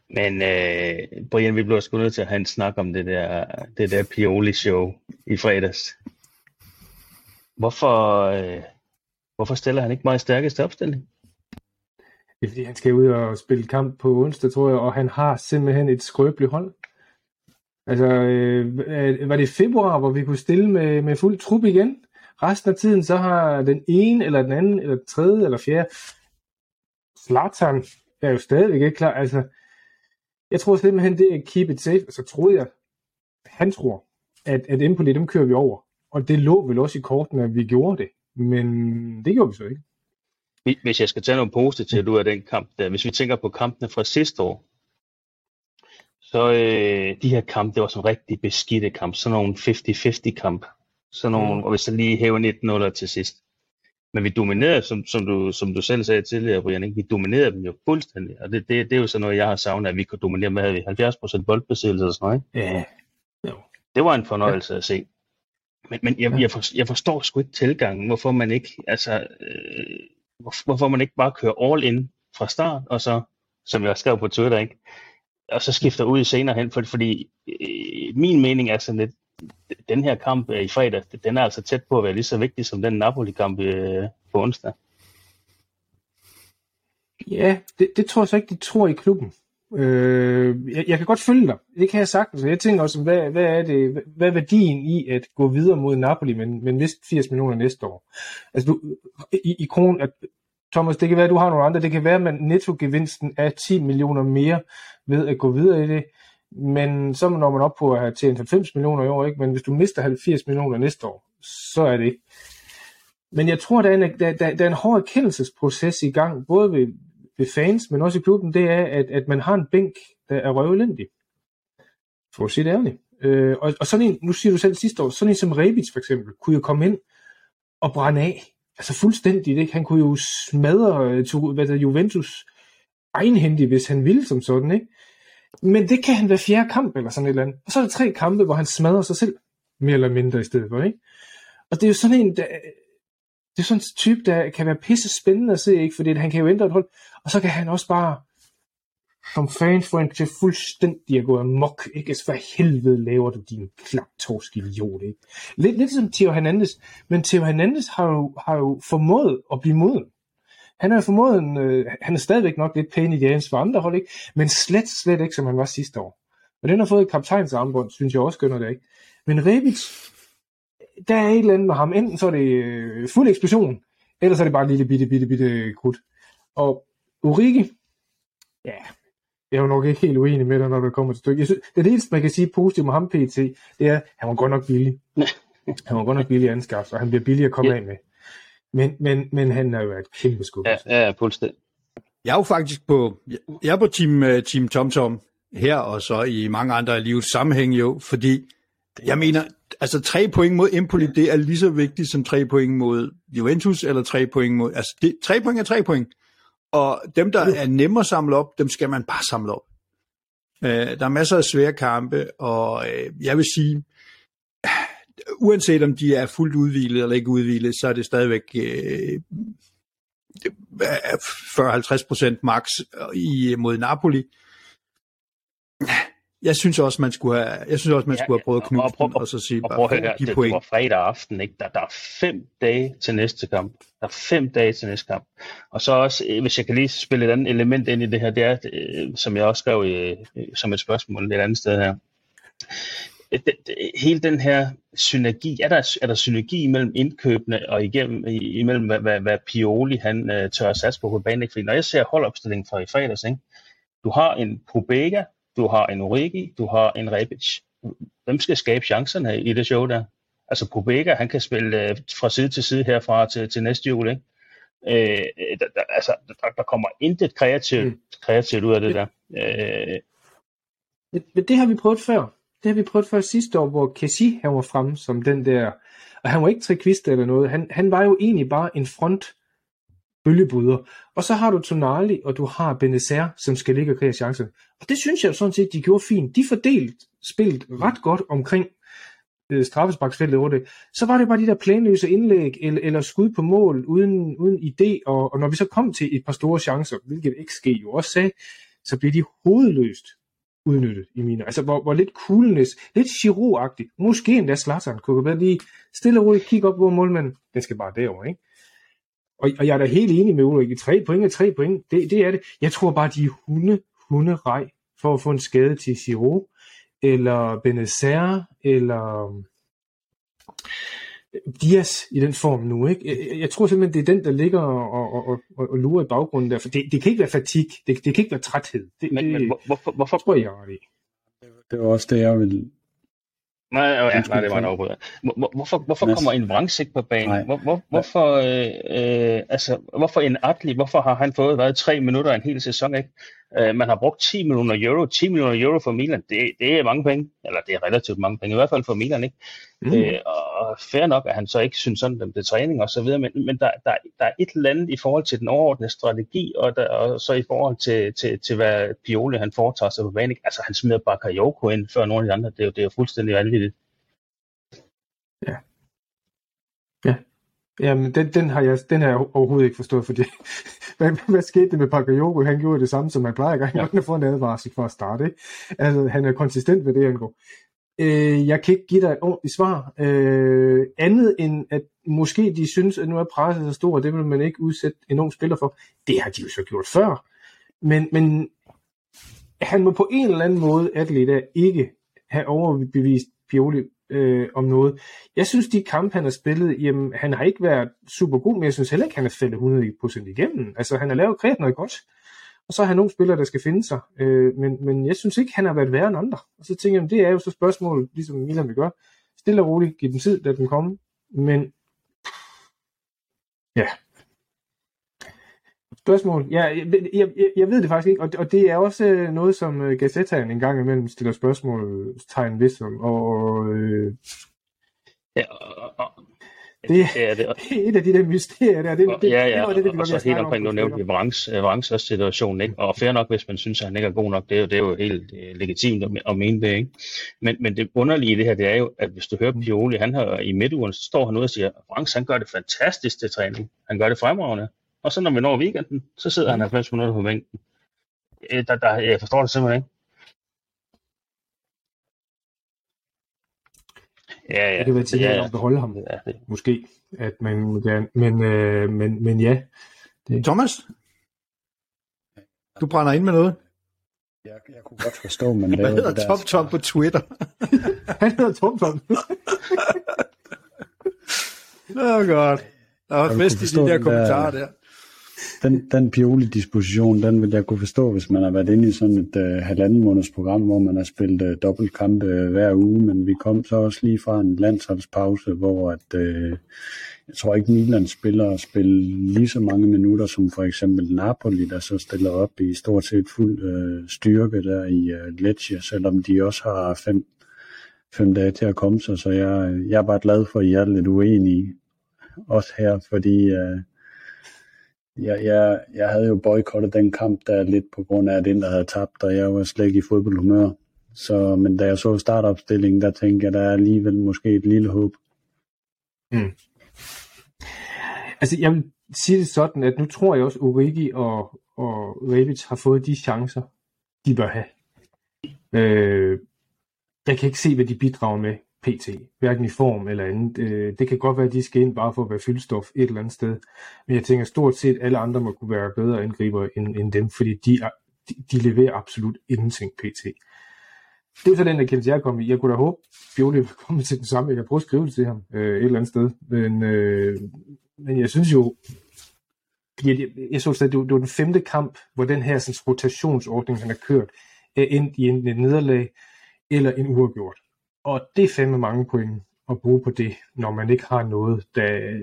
Men øh, Brian, vi bliver sgu nødt til at have en snak om det der, det der Pioli-show i fredags. Hvorfor, øh, hvorfor stiller han ikke meget stærkeste opstilling? Det er fordi, han skal ud og spille kamp på onsdag, tror jeg, og han har simpelthen et skrøbeligt hold. Altså, øh, var det februar, hvor vi kunne stille med, med fuld trup igen? Resten af tiden, så har den ene, eller den anden, eller den tredje, eller fjerde, Slatan er jo stadigvæk ikke klar. Altså, jeg tror simpelthen, det er keep it safe. Så troede jeg, han tror, at, at Empoli, dem kører vi over. Og det lå vel også i kortene, at vi gjorde det. Men det gjorde vi så ikke. Hvis- jeg skal tage noget positivt ud af den kamp, der, hvis vi tænker på kampene fra sidste år, så øh, de her kampe, det var sådan rigtig beskidte kamp, sådan nogle 50-50 kamp, sådan nogle, Mm. og hvis så lige hæver 19-0 til sidst. Men vi dominerede, som, som, du, som du selv sagde tidligere, Brian, ikke? vi dominerede dem jo fuldstændig, og det, det, det er jo sådan noget, jeg har savnet, at vi kunne dominere med, havde vi 70% boldbesiddelse og sådan noget, ikke? Ja, Det var en fornøjelse ja. at se. Men, men jeg, jeg, for, jeg forstår sgu ikke tilgangen, hvorfor man ikke, altså, øh, hvorfor man ikke bare kører all in fra start, og så, som jeg skrev på Twitter, ikke? og så skifter ud senere hen, for, fordi øh, min mening er sådan lidt, den her kamp øh, i fredag, den er altså tæt på at være lige så vigtig som den Napoli-kamp øh, på onsdag. Ja, det, det tror jeg så ikke, de tror i klubben. Øh, jeg, jeg kan godt følge dig. Det kan jeg sagtens. Jeg tænker også, hvad, hvad er det, hvad er værdien i at gå videre mod Napoli, men, men miste 80 millioner næste år? Altså du, i, i kron, at, Thomas, det kan være, at du har nogle andre. Det kan være, at man nettogevinsten er 10 millioner mere ved at gå videre i det. Men så når man op på at have tjent 90 millioner i år, ikke? Men hvis du mister 80 millioner næste år, så er det ikke. Men jeg tror, der er en, der, der, der er en hård erkendelsesproces i gang, både ved, ved fans, men også i klubben, det er, at, at man har en bænk, der er røvelendig. For at sige det ærligt. Øh, og, og sådan en, nu siger du selv sidste år, sådan en som Rebic for eksempel, kunne jo komme ind og brænde af. Altså fuldstændigt, ikke? Han kunne jo smadre øh, to, hvad der, Juventus egenhændigt, hvis han ville som sådan, ikke? Men det kan han være fjerde kamp eller sådan et eller andet. Og så er der tre kampe, hvor han smadrer sig selv, mere eller mindre i stedet for, ikke? Og det er jo sådan en, der, det er sådan en type, der kan være pisse spændende at se, ikke? Fordi han kan jo ændre et hold, og så kan han også bare som fan få en til fuldstændig at gå amok, ikke? Altså, hvad helvede laver du, din klaptorsk idiot, ikke? Lidt, lidt som Theo Hernandez, men Theo Hernandez har jo, har jo formået at blive moden. Han er jo formået, en, øh, han er stadigvæk nok lidt pæn i de for andre hold, ikke? Men slet, slet ikke, som han var sidste år. Og den har fået et kaptajnsarmbånd, synes jeg også gør det ikke? Men Rebic, der er et eller andet med ham. Enten så er det øh, fuld eksplosion, eller så er det bare en lille bitte, bitte, bitte krudt. Og Urigi, ja, jeg er jo nok ikke helt uenig med dig, når det kommer til stykket. Jeg synes, det eneste, man kan sige positivt med ham PT, det er, at han var godt nok billig. han var godt nok billig at anskaffe, og han bliver billig at komme Ja. af med. Men, men, men han er jo et kæmpe skub. Ja, ja fuldstændig. Jeg er jo faktisk på, jeg er på team, øh, team TomTom her, og så i mange andre af livets sammenhæng jo, fordi jeg mener, altså tre point mod Empoli, det er lige så vigtigt som tre point mod Juventus, eller tre point mod, altså det, tre point er tre point, og dem, der er nemme at samle op, dem skal man bare samle op. Øh, der er masser af svære kampe, og øh, jeg vil sige, uanset om de er fuldt udvilet eller ikke udvilet, så er det stadigvæk øh, 40-50 procent max i, mod Napoli. Jeg synes også, man skulle have, jeg synes også, man Ja, skulle have prøvet at knuse og prøv- den, og så sige Og bare, prøv høre, prøv give det, det point. var fredag aften, ikke? Der, der er fem dage til næste kamp. Der er fem dage til næste kamp. Og så også, øh, hvis jeg kan lige spille et andet element ind i det her, det er, øh, som jeg også skrev i, øh, som et spørgsmål et andet sted her. Det, det, hele den her synergi, er der, er der synergi mellem indkøbene og igennem, imellem, hvad, hvad, hvad Pioli han tør at satse på på banen? Fordi når jeg ser holdopstillingen fra i fredags, ikke? du har en Pobega, du har en Origi, du har en Rebic. Hvem skal skabe chancerne i det show der? Altså Pobega, han kan spille øh, fra side til side herfra til, til næste jul, ikke? Øh, der, der, altså, der, der kommer intet kreativt, Mm. kreativt ud af det der. Øh, Men men det har vi prøvet før. Det har vi prøvet før sidste år, hvor Kessi han var fremme som den der, og han var ikke trikvist eller noget. Han, han var jo egentlig bare en front bølgebryder. Og så har du Tonali, og du har Benacer, som skal ligge og kreere chancer. Og det synes jeg sådan set, de gjorde fint. De fordelt spillet ret godt omkring øh, straffesparksfeltet over det. Så var det bare de der planløse indlæg, eller, eller skud på mål, uden, uden idé. Og, og når vi så kom til et par store chancer, hvilket XG jo også sagde, så blev de hovedløst udnyttet i mine. Altså, hvor, hvor lidt coolness, lidt Giroud-agtigt, måske endda Zlatan, kunne bare lige stille og roligt kigge op, hvor målmanden, den skal bare derover, ikke? Og, og jeg er da helt enig med Ulrik, tre point er tre point, det, det er det. Jeg tror bare, de er hunde, hunde rej for at få en skade til Giroud, eller Benacer, eller um, Dias i den form nu, ikke? Jeg, tror simpelthen, det er den, der ligger og, og, og, og, lurer i baggrunden der, for det, det kan ikke være fatig, det, det kan ikke være træthed. Det, men, det, men hvor- hvorfor, hvorfor, tror jeg, jeg i. Det var også det, jeg ville... Nej, ja, nej, det var en afbryder. Hvor- hvor- Hvorfor, hvorfor Mads. kommer en Vrangsik ikke på banen? Nej. Hvor, hvor, hvorfor, øh, øh, altså, hvorfor en Atli? Hvorfor har han fået været tre minutter en hel sæson? Ikke? Øh, man har brugt 10 millioner euro. 10 millioner euro for Milan, det, det er mange penge. Eller det er relativt mange penge, i hvert fald for Milan. Ikke? Mm. Øh, og fair nok, at han så ikke synes sådan, det er træning og så videre, men, men der, der, der er et eller andet i forhold til den overordnede strategi, og, der, og så i forhold til, til, til hvad Pioli han foretager sig på banen. ikke? Altså, han smider Bakayoko ind før nogle af de andre. Det er jo, det er jo fuldstændig vanvittigt. Jamen, den, den, har jeg, den har jeg overhovedet ikke forstået, fordi hvad, hvad skete der med Bakayoko? Han gjorde det samme, som han plejer at gøre. Han ja. får en advarsel for at starte. Ikke? Altså, han er konsistent ved det, han går. Øh, jeg kan ikke give dig et ordentligt svar. Øh, andet end, at måske de synes, at nu er presset så stor, og det vil man ikke udsætte en ung spiller for. Det har de jo så gjort før. Men, men han må på en eller anden måde, Atleta, ikke have overbevist Pioli øh, om noget. Jeg synes, de kampe, han har spillet, jamen, han har ikke været super god, men jeg synes heller ikke, han er faldet 100% igennem. Altså, han har lavet kreat noget godt, og så er han nogle spillere, der skal finde sig. Øh, men, men jeg synes ikke, han har været værre end andre. Og så tænker jeg, det er jo så spørgsmålet, ligesom Milan vil gøre. Stille og roligt, giv dem tid, lad dem komme. Men, ja. Spørgsmål? Ja, jeg, jeg, jeg, ved det faktisk ikke, og, og det er også øh, noget, som øh, Gazettaen en gang imellem stiller spørgsmålstegn ved, som, og øh, Ja, og, og, Det- det er det. Det er et af de der mysterier der. Det, og, det, ja, det, ja, var det, det, vi og, så helt omkring, nu nævnte også situation, ikke? og fair nok, hvis man synes, at han ikke er god nok, det er jo, det er jo helt øh, legitimt at, at mene det, ikke? Men, men det underlige i det her, det er jo, at hvis du hører Pioli, han har i midtugen, så står han ud og siger, at Vrangs, han gør det fantastisk til træning, han gør det fremragende, og så når vi når weekenden, så sidder han 90 minutter på bænken. Øh, Der, der, jeg forstår det simpelthen ikke. Ja, ja. Det kan være til ja, at ja. beholde ham, Ja, det, måske. At man gerne, men, øh, men, men ja. Thomas? Du brænder ind med noget. Jeg, jeg kunne godt forstå, men det Hvad er hedder det der- Tom Tom på Twitter? Han hedder Tom Tom. Åh, oh, godt. Der var fest i de der den der- kommentarer der. Den, den Pioli-disposition, den vil jeg kunne forstå, hvis man har været inde i sådan et øh, halvanden måneds program, hvor man har spillet øh, dobbeltkampe øh, hver uge, men vi kom så også lige fra en landsholdspause, hvor at, øh, jeg tror ikke Milan spiller og spiller lige så mange minutter som for eksempel Napoli, der så stiller op i stort set fuld øh, styrke der i øh, Lecce, selvom de også har fem, fem dage til at komme sig, så jeg, jeg er bare glad for, at I er lidt uenige også her, fordi øh, jeg, jeg, jeg havde jo boykottet den kamp der lidt på grund af, at Inter havde tabt, og jeg var slet ikke i fodboldhumør. Så, men da jeg så startopstillingen, der tænkte jeg, der er alligevel måske et lille håb. Mm. altså, jeg vil sige det sådan, at nu tror jeg også, Origi og, og Rebic har fået de chancer, de bør have. Øh, jeg kan ikke se, hvad de bidrager med pt. Hverken i form eller andet. Øh, det kan godt være, at de skal ind bare for at være fyldstof et eller andet sted. Men jeg tænker stort set, alle andre må kunne være bedre angriber end, end dem, fordi de, er, de, de leverer absolut ingenting pt. Det er så den erkendelse, jeg kom i. Jeg kunne da håbe, Fjoli ville komme til den samme. Jeg kan prøve at skrive det til ham øh, et eller andet sted. Men, øh, men jeg synes jo, jeg, jeg, jeg så stadig, det var, det var den femte kamp, hvor den her sådan, rotationsordning, han har kørt, er endt i en, et nederlag eller en uafgjort. Og det er fandme mange point at bruge på det, når man ikke har noget, der...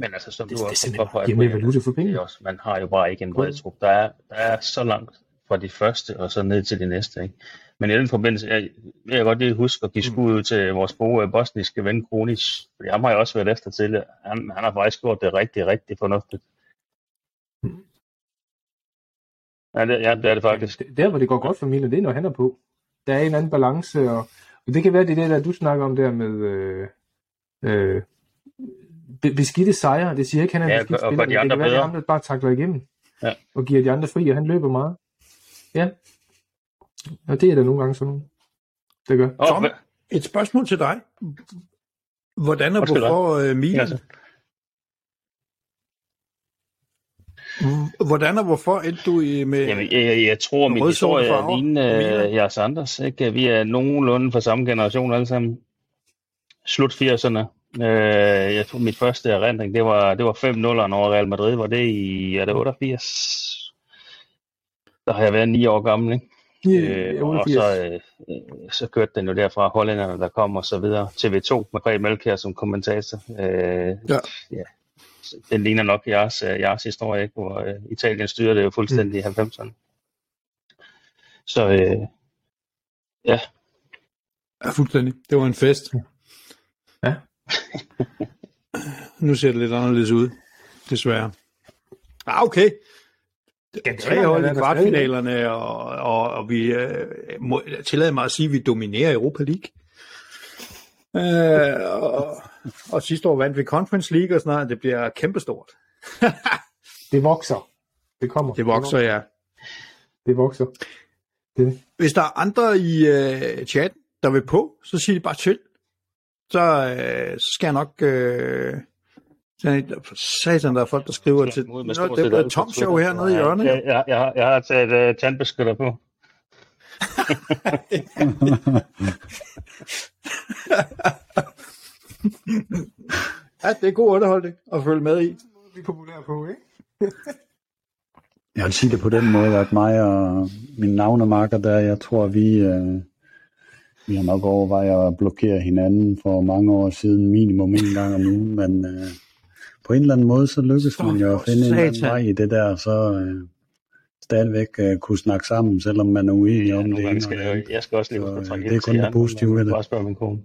Men altså, som Det- du også påpeger, Brian, valuta for er også, man har jo bare ikke en bred trup. Der er, der er så langt fra de første og så ned til de næste. Ikke? Men i den forbindelse, jeg, jeg kan godt lige huske at give Mm. skud ud til vores gode øh, bosniske ven Kronis, fordi ham har jeg også været efter til. Han, han har faktisk gjort det rigtig, rigtig fornuftigt. Mm. Ja, det, ja, det er det faktisk. Der, hvor det går godt for Milan, det er, når han er på. Der er en anden balance, og, og det kan være, det er det der, du snakker om der med øh, øh, be- beskidte sejre. Det siger ikke, han er en Ja, beskidt og spiller, de men det andre kan være, det er bedre. ham, der bare takler igennem. Ja. Og giver de andre fri, og han løber meget. Ja. Og det er der nogle gange sådan. Det gør. Oh, Tom? Et spørgsmål til dig. Hvordan og hvorfor øh, ja, Milan, så. Hvordan og hvorfor endte du i med... Jamen, jeg, jeg, jeg tror, min historie er lignende øh, jeres andres. Ikke? Vi er nogenlunde fra samme generation alle sammen. Slut 80'erne. Øh, jeg tror, mit første erindring, det var, det var 5-0'eren over Real Madrid. Var det i, er det 88? Der har jeg været 9 år gammel, ikke? Øh, og så, øh, så kørte den jo derfra hollænderne, der kom og så videre. TV2 med Greg Melkær som kommentator. Øh, Ja. ja. Den ligner nok jeres, øh, jeres historie, ikke? hvor øh, Italien styrede det jo fuldstændig i 90'erne. Så øh, Ja, fuldstændig. Det var en fest. Ja. nu ser det lidt anderledes ud, desværre. Ah, okay. Tre hold i kvartfinalerne, og, og, og vi øh, må tillade mig at sige, at vi dominerer Europa League. Øh, og, og sidste år vandt vi Conference League, og snart det bliver kæmpestort. Det vokser. Det kommer. Det vokser, ja. Det vokser. Det. Hvis der er andre i øh, chatten, der vil på, så sig det bare til. Så, øh, så skal jeg nok... Øh, så- satan, der er folk, der skriver til... Nå, det er et på tom show hernede i hjørnet. Jeg, jeg, jeg, har- jeg har taget uh, tandbeskytter på. Ja, det er god underholdning at følge med i. Vi er populære på, ikke? Jeg vil sige det på den måde, at mig og min navnemarker der, jeg tror, vi, øh, vi har nok overvejet at blokere hinanden for mange år siden, minimum en gang om ugen, men øh, på en eller anden måde, så lykkes man jo at for finde en eller anden vej i det der, så øh, stadigvæk øh, kunne snakke sammen, selvom man er uenig Ja, om det ene skal jeg, jeg skal også lige Så, øh, trække det er kun det positive ved jeg det. Bare spørge min kone.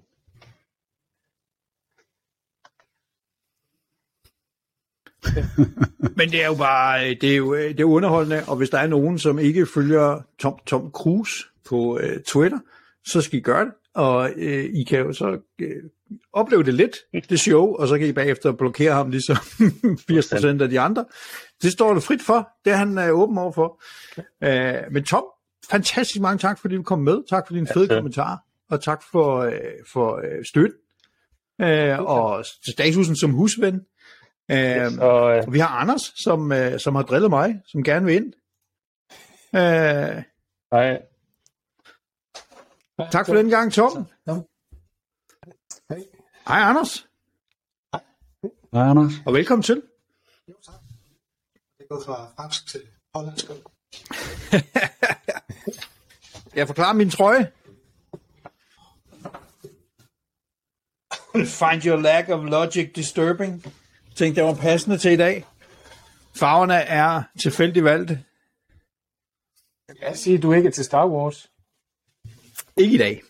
Men det er jo bare, øh, det er jo, øh, det er underholdende, og hvis der er nogen, som ikke følger Tom, Tom Cruise på øh, Twitter, så skal I gøre det, og øh, I kan jo så øh, opleve det lidt, det show, og så kan I bagefter blokere ham ligesom 80% af de andre. Det står det frit for, det er han øh, åben over for. Øh, men Tom, fantastisk mange tak, fordi du kom med, tak for din fede selv. kommentar, og tak for, øh, for øh, støtten, øh, og statusen som husven. Øh, Og øh, og vi har Anders, som, øh, som har drillet mig, som gerne vil ind. Øh, hej. tak for den gang, Tom. Ja. Hej. Hej, Anders, Hej, Anders. og velkommen til. Jo, tak. Det er gået fra fransk til hollandsk. Jeg forklarer min trøje. Find your lack of logic disturbing. Jeg tænkte, det var passende til i dag. Farverne er tilfældigt valgte. Jeg siger, du ikke er til Star Wars. Ikke i dag.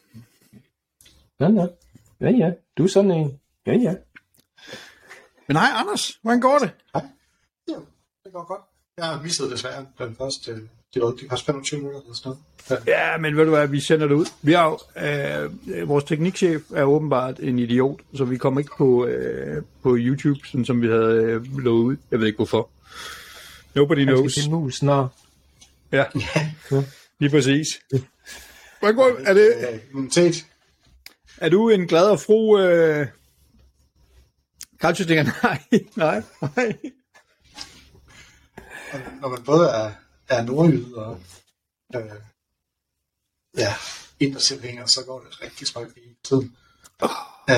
Ja, ja. Ja, ja. Du er sådan en. Ja, ja. Men hej, Anders. Hvordan går det? Jo, det går godt. Jeg har misset desværre den første, det var de første 25 minutter eller sådan noget. Ja. Ja, men ved du hvad, vi sender det ud. Vi har jo, øh, vores teknikchef er åbenbart en idiot, så vi kommer ikke på, øh, på YouTube, sådan som vi havde øh, lovet ud. Jeg ved ikke hvorfor. Nobody Han skal knows. til mus, når... Ja, lige præcis. Hvad går, er, det, Øh, immunitet. Er du en glad og fru øh, Karlsjøstinger? Nej, nej, nej. Og når man både er, er nordjyd og øh, ja, intertilhænger, så går det rigtig småt i tiden. Øh,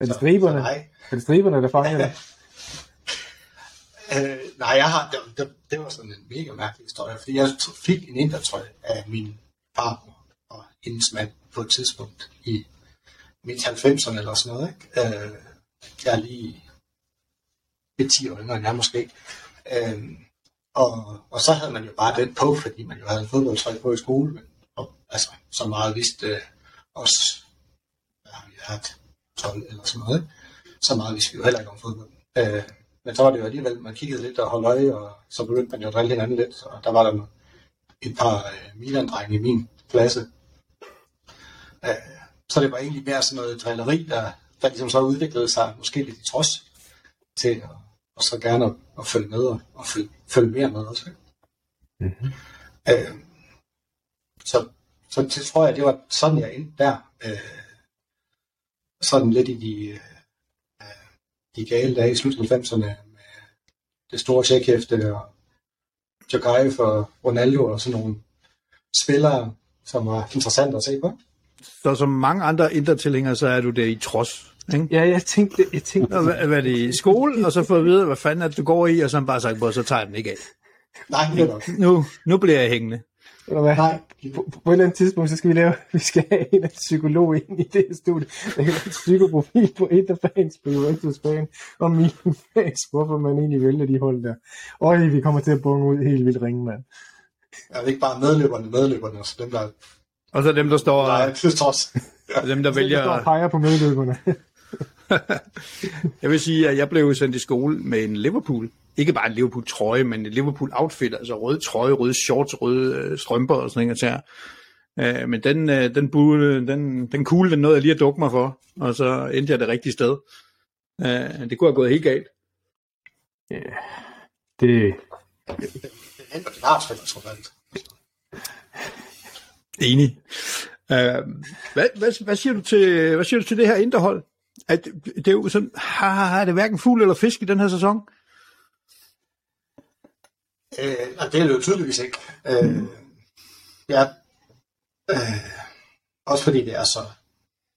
Er det striberne? nej, Er det striberne, der fanger dig? øh, nej, jeg har, det, det, det, var sådan en mega mærkelig historie, fordi jeg fik en intertrøje af min farmor og hendes mand på et tidspunkt i midt 90'erne eller sådan noget. Ikke? Øh, jeg er lige et 10 år yngre end jeg måske. Øh, og, og så havde man jo bare den på, fordi man jo havde en fodboldtrøje på i skole. Men, og, altså, så meget vidste øh, os, hvad har vi haft, 12 eller sådan noget. Ikke? Så meget vidste vi jo heller ikke om fodbold. Øh, men så var det jo alligevel, man kiggede lidt og holdt øje, og så begyndte man jo at drille hinanden lidt. Og der var der et par øh, Milan-drenge i min klasse. Øh, så det var egentlig mere sådan noget drilleri, der, der ligesom så udviklede sig måske lidt i trods til at, og så gerne at, at følge med og, og følge, følge mere med også. Mm-hmm. Øh, så, så det tror jeg, det var sådan, jeg endte der. Øh, sådan lidt i de, øh, de gale dage i slut 90'erne med det store tjekhæfte og Jokai for Ronaldo og sådan nogle spillere, som var interessante at se på. Så som mange andre intertilhængere, så er du der i trods. Ikke? Ja, jeg tænkte, jeg tænkte, Og hvad, hvad er det i skole, og så få at vide, hvad fanden det, du går i, og så bare sagt, "Bror, så tager jeg den ikke af. Nej, det nok. Nu, nu bliver jeg hængende. eller hvad? Nej, På, på, et eller andet tidspunkt, så skal vi lave, vi skal have en af psykolog ind i det studie. Der kan lave en psykoprofil på Interfans, på Juventus-fan, og min fans, hvorfor man egentlig vælger de hold der. Øj, vi kommer til at bunge ud helt vildt ringe, mand. jeg er ikke bare medløberne, medløberne, og så dem, der Og så dem, der står, nej, til trods. og dem, der Jeg står og vælger... peger på medløberne. Jeg vil sige, at jeg blev sendt i skole med en Liverpool. Ikke bare en Liverpool-trøje, men en Liverpool-outfit, altså rød trøje, røde shorts, røde øh, strømper og sådan noget. Øh, men den, øh, den, bule, den, den kugle, den nåede jeg lige at dukke mig for, og så endte jeg det rigtige sted. Øh, det kunne have gået helt galt. Det, Det henter din artsfælder, tror jeg. Enig. Øh, hvad, hvad, hvad, siger du til, hvad siger du til det her interhold? At, det er jo sådan, har, har det hverken fugl eller fisk i den her sæson? Øh, nej, det er det jo tydeligvis ikke. Øh, ja, øh, også fordi det er så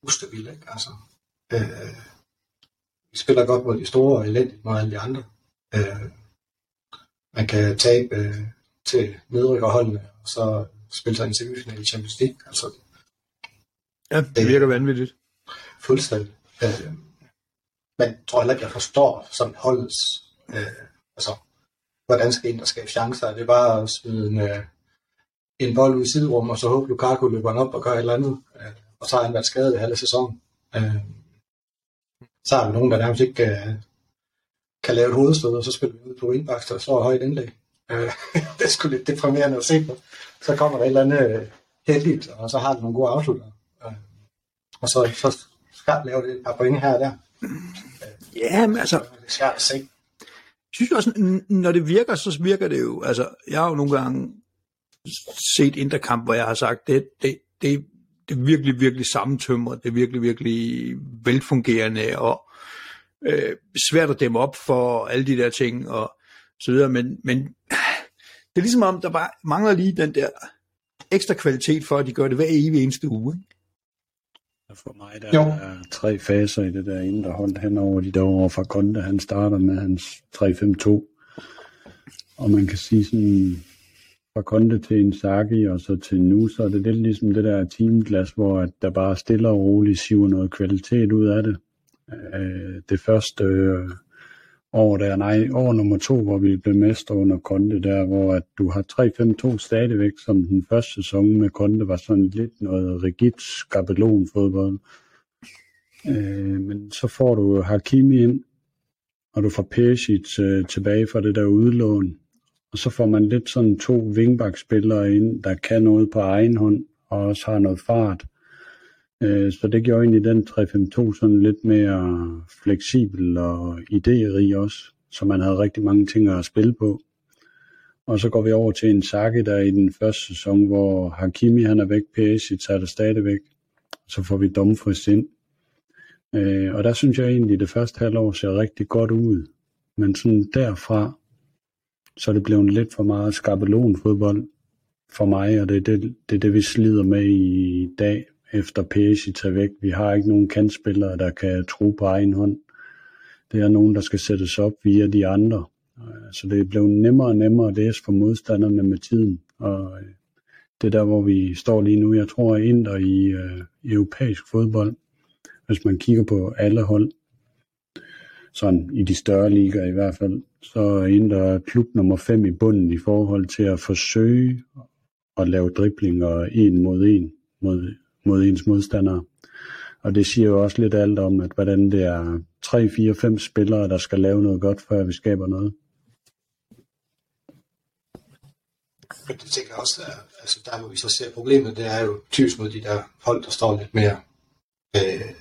ustabilt, ikke? Altså, øh, vi spiller godt mod de store og elendigt mod alle de andre. Øh, man kan tabe øh, til nedrykkerholdene, og så spille sig en semifinal i Champions League. Altså, Ja, det virker vanvittigt. fuldstændig. Øh, men tror heller ikke, jeg forstår sådan holdets, øh, altså, hvordan skal en der skabe chancer? Det er bare at smide en, øh, en bold ud i siderum, og så håbe Lukaku løber den op og gør et eller andet. Øh, og så har han været skadet i halve sæsonen. Øh, så har vi nogen, der nærmest ikke øh, kan lave et hovedstød, og så spiller vi ud på indbaks, og slår et højt indlæg. Øh, det er sgu lidt deprimerende at se på. Så kommer der et eller andet øh, heldigt, og så har de nogle gode afslutter. Øh, og så, så skal lave det et par point her og der. Ja, men altså, Det er svært at se. jeg synes også, når det virker, så virker det jo, altså, jeg har jo nogle gange set interkamp, hvor jeg har sagt, det, det, det, det er virkelig, virkelig sammentømret, det er virkelig, virkelig velfungerende, og øh, svært at dæmme op for alle de der ting, og så videre, men, men det er ligesom om, der bare mangler lige den der ekstra kvalitet for, at de gør det hver evig eneste uge. Ikke? For mig der Jo. er tre faser i det der indre hold hen over de der år fra Conte. Han starter med hans 3-5-2. Og man kan sige sådan, fra Conte til Inzaghi og så til nu, så er det lidt ligesom det der teamglas, hvor at der bare stille og roligt siver noget kvalitet ud af det. Øh, Det første øh, år der, nej, år nummer to, hvor vi blev mestre under Conte der, hvor at du har 3-5-2 stadigvæk, som den første sæson med Conte var sådan lidt noget rigidt skabelonfodbold. Øh, men så får du Hakimi ind, og du får Pesic øh, tilbage fra det der udlån. Og så får man lidt sådan to wingback-spillere ind, der kan noget på egen hånd, og også har noget fart. Øh, så det gjorde egentlig den 352 sådan lidt mere fleksibel og idérig også, så man havde rigtig mange ting at spille på. og så går vi over til en Saki, der i den første sæson, hvor Hakimi han er væk, PSG tager det stadigvæk. Så får vi Dumfries ind. Øh, og der synes jeg egentlig, at det første halvår ser rigtig godt ud. Men sådan derfra, så er det blevet lidt for meget skabelonfodbold for mig, og det er det, det, er det vi slider med i dag, efter PSG tager væk. Vi har ikke nogen kantspillere, der kan tro på egen hånd. Det er nogen, der skal sættes op via de andre. Øh, så det er blevet nemmere og nemmere at læse for modstanderne med tiden. Og øh, det er der, hvor vi står lige nu. Jeg tror, at Inter i øh, europæisk fodbold, hvis man kigger på alle hold, sådan i de større ligaer i hvert fald, så er Inter klub nummer 5 i bunden i forhold til at forsøge at lave driblinger en mod en mod, mod ens modstandere. Og det siger jo også lidt alt om, at hvordan det er 3, 4, 5 spillere, der skal lave noget godt, før vi skaber noget. Men det tænker jeg også, at altså der hvor vi så ser problemet, det er jo typisk mod de der hold, der står lidt mere øh,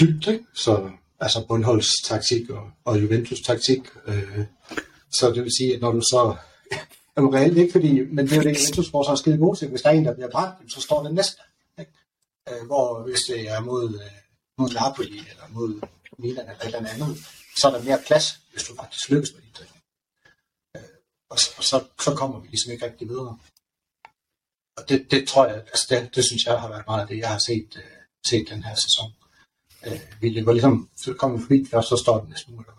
dybt, ikke? Så altså bundholdstaktik og, og Juventus taktik. Øh, så det vil sige, at når du så er du reelt ikke, fordi, men det er jo det, Juventus får så skide god til. Hvis der er en, der bliver brændt, så står det næste. Ikke? Øh, hvor hvis det er mod, øh, mod Napoli eller mod Milan eller et eller andet, så er der mere plads, hvis du faktisk lykkes med dit øh, og, så, og så, så kommer vi ligesom ikke rigtig videre. Og det, det tror jeg, altså det, det synes jeg har været meget af det, jeg har set, uh, set den her sæson. Uh, vi løber ligesom, så kommer vi forbi først, så står den næste muligt.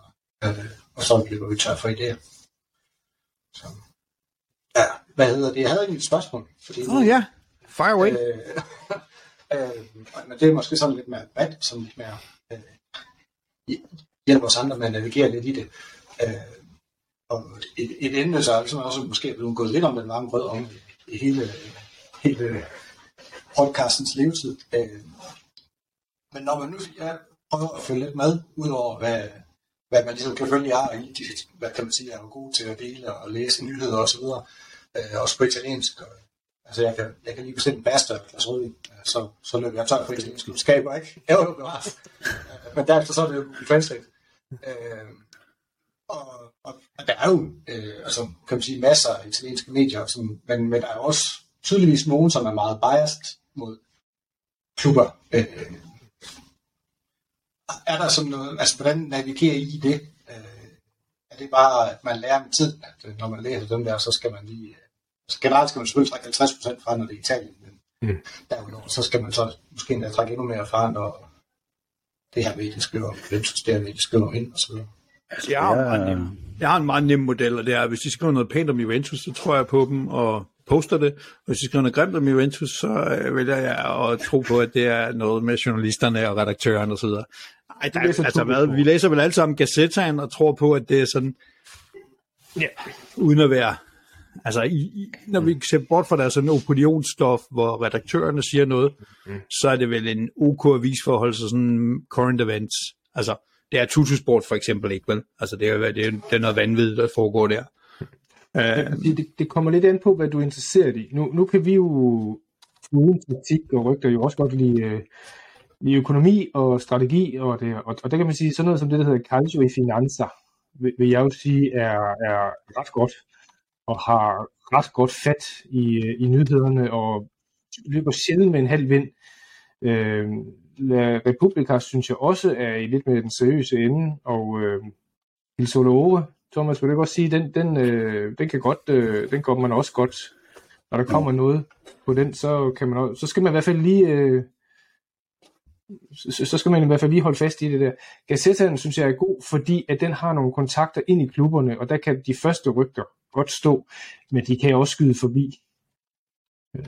Uh, og så løber vi tør for idéer. Så, hvad hedder det? Jeg havde ikke et spørgsmål. Åh oh, ja, fire away. Øh, øh, men det er måske sådan lidt mere bad, som lidt mere øh, hjælper os andre med at navigere lidt i det. Øh, og et, et emne, så er også måske blevet gået lidt om den varme grød om i hele, hele podcastens levetid. Øh, men når man nu ja, prøver at følge lidt med, udover hvad, hvad man ligesom kan følge jer i, hvad kan man sige, er jo god til at dele og læse nyheder osv., øh, også på italiensk. Og, altså jeg kan, jeg kan lige bestille en basta eller glas rødvin, så, så løber jeg tør for italiensk skaber, ikke? Jeg var jo Men derefter så er det jo Translate. Øh, og, og, og, der er jo øh, altså, kan man sige, masser af italienske medier, som, men, men der er også tydeligvis nogen, som er meget biased mod klubber. Øh, er der sådan noget, altså hvordan navigerer I det? Øh, er det bare, at man lærer med tiden, at øh, når man læser dem der, så skal man lige, øh, altså generelt skal man selvfølgelig trække 50% fra, når det er Italien, men mm. derudover, så skal man så måske endda trække endnu mere fra, når det her medie skriver, hvem så det her medie skriver ind, og så videre. Altså, jeg, har ja. nem, jeg har en meget nem model, og det er, at hvis de skriver noget pænt om Juventus, så tror jeg på dem og poster det. Og hvis de skriver noget grimt om Juventus, så øh, vælger jeg at tro på, at det er noget med journalisterne og redaktøren osv. Ej, der, altså, hvad, vi læser vel alle sammen Gazettaen og tror på, at det er sådan, ja, uden at være, altså i, i, når vi ser bort fra der sådan opinionsstof, hvor redaktørerne siger noget, mm. så er det vel en OK avisforhold, så sådan current events. Altså, det er tutusport for eksempel ikke, vel? Altså, det er, det er, det er noget vanvittigt, der foregår der. Det, det, det kommer lidt an på, hvad du er interesseret i. Nu, nu kan vi jo uden taktik og rygter jo også godt lide, uh, lide økonomi og strategi, og, det, og, og der kan man sige sådan noget som det, der hedder calcio i finanser, vil, vil jeg jo sige er, er ret godt, og har ret godt fat i, øh, i nyhederne, og løber sjældent med en halv vind. Øh, La Republica synes jeg også er i lidt med den seriøse ende, og øh, Il Solo Thomas, vil du godt sige, den, den, øh, den, kan godt, øh, den går man også godt, når der kommer noget på den, så, kan man også, så skal man i hvert fald lige, øh, så, så skal man i hvert fald lige holde fast i det der. Gazettaen synes jeg er god, fordi at den har nogle kontakter ind i klubberne, og der kan de første rygter godt stå, men de kan også skyde forbi. Øh,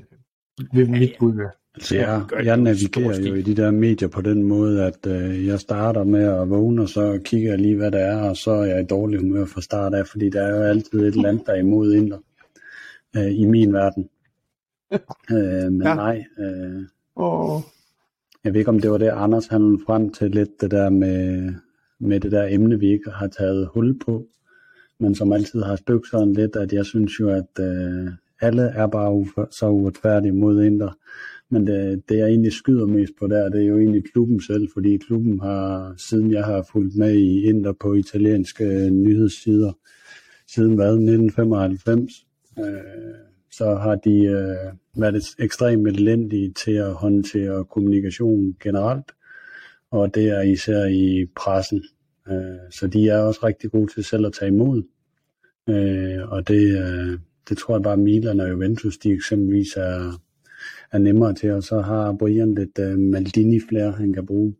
ved mit bud være. Altså, jeg, jeg navigerer jo i de der medier på den måde, at øh, jeg starter med at vågne, og så kigger jeg lige, hvad der er, og så er jeg i dårlig humør fra start af, fordi der er jo altid et land, der er imod inder øh, i min verden. øh, men ja. nej. Øh, oh. Jeg ved ikke, om det var det, Anders han frem til lidt, det der med, med det der emne, vi ikke har taget hul på, men som altid har støbt sådan lidt, at jeg synes jo, at øh, alle er bare uf- så uretfærdige mod Inter. Men det, det jeg egentlig skyder mest på der, det er jo egentlig klubben selv, fordi klubben har, siden jeg har fulgt med i Inter på italienske øh, nyhedssider, siden hvad, 1995. Øh, så har de øh, været ekstremt elendige til at håndtere kommunikation generelt, og det er især i pressen. Øh, så de er også rigtig gode til selv at tage imod. Øh, og det, øh, det tror jeg bare, Milan og Juventus, de eksempelvis er, er nemmere til, og så har Brian lidt øh, Maldini-flere, han kan bruge.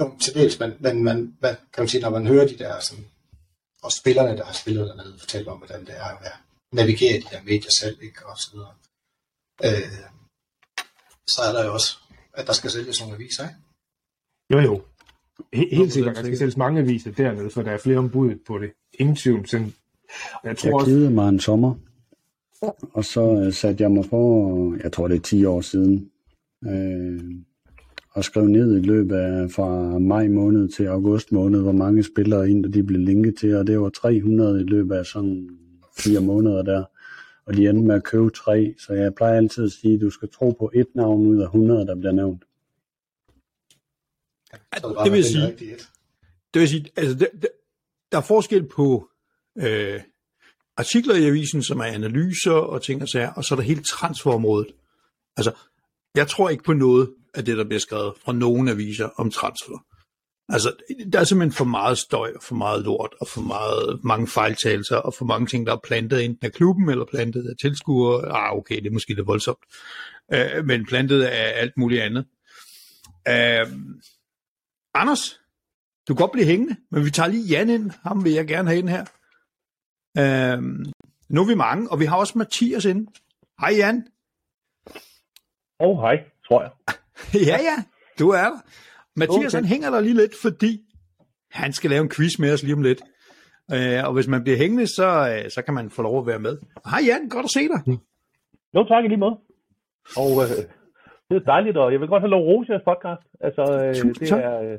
Jo, til dels, men, men man, hvad kan man sige, når man hører de der, sådan, og spillerne, der har spillet dernede, fortælle om, hvordan det er at navigere i de der medier selv, ikke, og så videre. Øh, så er der jo også, at der skal sælges nogle aviser, ikke? Jo, jo. He- helt sikkert, der skal sælges mange aviser dernede, for der er flere ombud på det. Ingen tvivl. Sådan. Jeg tror Jeg også, mig en sommer, og så øh, satte jeg mig for, jeg tror det er 10 år siden, øh, og skrev ned i løbet af fra maj måned til august måned, hvor mange spillere ind, de blev linket til, og det var 300 i løbet af sådan fire måneder der. Og de endte med at købe tre, så jeg plejer altid at sige, at du skal tro på et navn ud af 100, der bliver nævnt. Så er det, Det vil sige-. Det vil sige, altså, der, der, der er forskel på øh, artikler i avisen, som er analyser og ting og sager, og så er der hele transferområdet. Altså, jeg tror ikke på noget af det, der bliver skrevet fra nogen aviser om transfer. Altså, der er simpelthen for meget støj, og for meget lort, og for meget, mange fejltagelser, og for mange ting, der er plantet enten af klubben, eller plantet af tilskuere. Ah, okay, det er måske lidt voldsomt. Øh, men plantet af alt muligt andet. Øh, Anders, du kan godt blive hængende, men vi tager lige Jan ind. Ham vil jeg gerne have ind her. Øhm, nu er vi mange, og vi har også Mathias inde. Hej Jan. Og oh, hej, tror jeg. ja, ja, du er der. Mathias. Okay. han hænger der lige lidt, fordi han skal lave en quiz med os lige om lidt. Øh, og hvis man bliver hængende, så, øh, så kan man få lov at være med. Hej Jan, godt at se dig. Jo, tak i lige måde. Og øh, det er dejligt, og jeg vil godt have lov at jeres podcast. Altså, øh, det er, øh,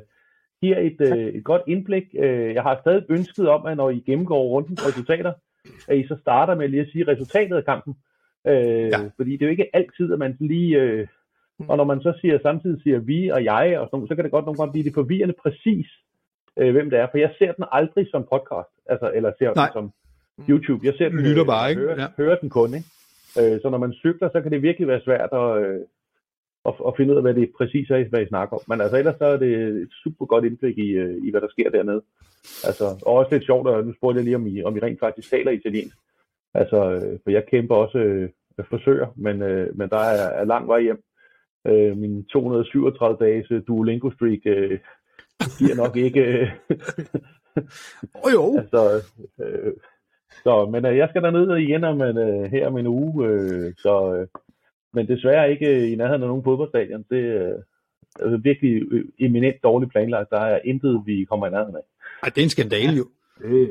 giver et, øh, et godt indblik. Øh, jeg har stadig ønsket om, at når I gennemgår rundens resultater, at I så starter med lige at sige resultatet af kampen. Øh, Ja. Fordi det er jo ikke altid, at man lige... Øh, og når man så siger, samtidig siger vi og jeg, og sådan, så kan det godt nogle gange blive det forvirrende præcis, øh, hvem det er. For jeg ser den aldrig som podcast, altså, eller ser Nej. den som YouTube. Jeg ser den, Lytter bare, ikke? Hører, Ja. ja. hører den kun, ikke? Øh, så når man cykler, så kan det virkelig være svært at, øh, at, at finde ud af, hvad det præcis er, hvad I snakker om. Men altså ellers så er det et super godt indblik i, øh, i hvad der sker dernede. Altså, og også lidt sjovt, og nu spurgte jeg lige, om I, om I rent faktisk taler italiensk. Altså, øh, for jeg kæmper også øh, forsøger, men, øh, men der er, er lang vej hjem. Øh, min 237 dages øh, øh, giver nok ikke... Øh, Åh oh, jo, altså, øh, så, men øh, jeg skal derned igen om en, øh, her om en uge, øh, så, øh, men desværre ikke øh, i nærheden af nogen fodboldstadion. Det øh, er virkelig øh, eminent dårligt planlagt. Der er intet, vi kommer i nærheden af. Ej, det er en skandale jo. øh,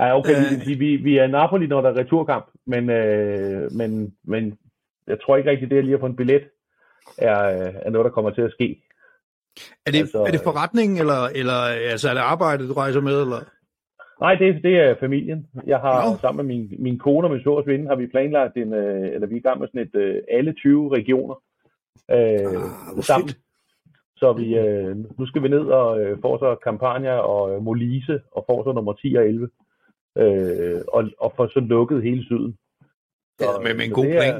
Ja, okay, Øh. vi, vi, vi er Napoli, når der er returkamp, men, øh, men, men jeg tror ikke rigtig, det at lige at få en billet er, er noget, der kommer til at ske. Er det, Altså, er det forretning, eller, eller altså, er det arbejde, du rejser med? Eller? Nej, det, det er familien. Jeg har Nå. sammen med min, min kone og min sors ven, har vi planlagt en, øh, eller vi er i gang med sådan et øh, alle 20 regioner øh, Ah, sammen. fedt. Så vi, øh, nu skal vi ned og øh, få så Campania og øh, Molise og få så nummer 10 og 11. Øh, og, og få så lukket hele syden. Ja, med, med en så god det plan.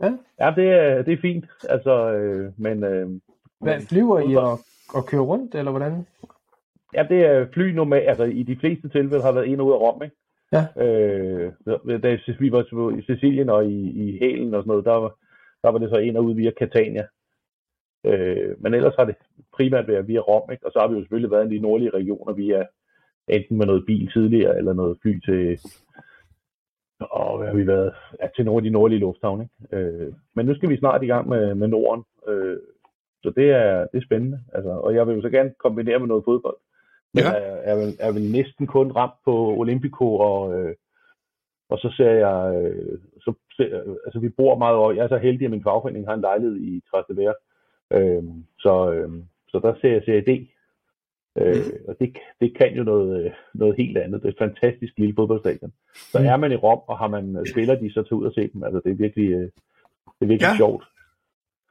Er, ja, det er, det er fint. Altså, øh, men, øh, hvad, flyver I og, og kører rundt, eller hvordan? Ja, det er fly normalt, altså i de fleste tilfælde har været og ud af Rom, ikke? Ja. Øh, da vi var i Sicilien og i, i Hælen og sådan noget, der var, der var det så ind og ud via Catania. Øh, men ellers har det primært været via Rom, ikke? Og så har vi jo selvfølgelig været i de nordlige regioner via enten med noget bil tidligere, eller noget fly til, og hvad har vi været? Ja, til nogle af de nordlige lufthavne, ikke? Øh, men nu skal vi snart i gang med, med Norden, øh, så det er, det er spændende. Altså, og jeg vil jo så gerne kombinere med noget fodbold. Ja. er, er, vel, er vel næsten kun ramt på Olympico, og, øh, og så ser jeg, øh, så ser, altså vi bor meget over, jeg er så heldig, at min fagforening har en lejlighed i Trastevere, øh, så, øh, så der ser jeg Serie D, øh, og det, det kan jo noget, øh, noget helt andet. Det er et fantastisk lille fodboldstadion. Så er man i Rom, og har man øh, spiller de, så tager ud og se dem. Altså det er virkelig, øh, det er virkelig Ja. sjovt.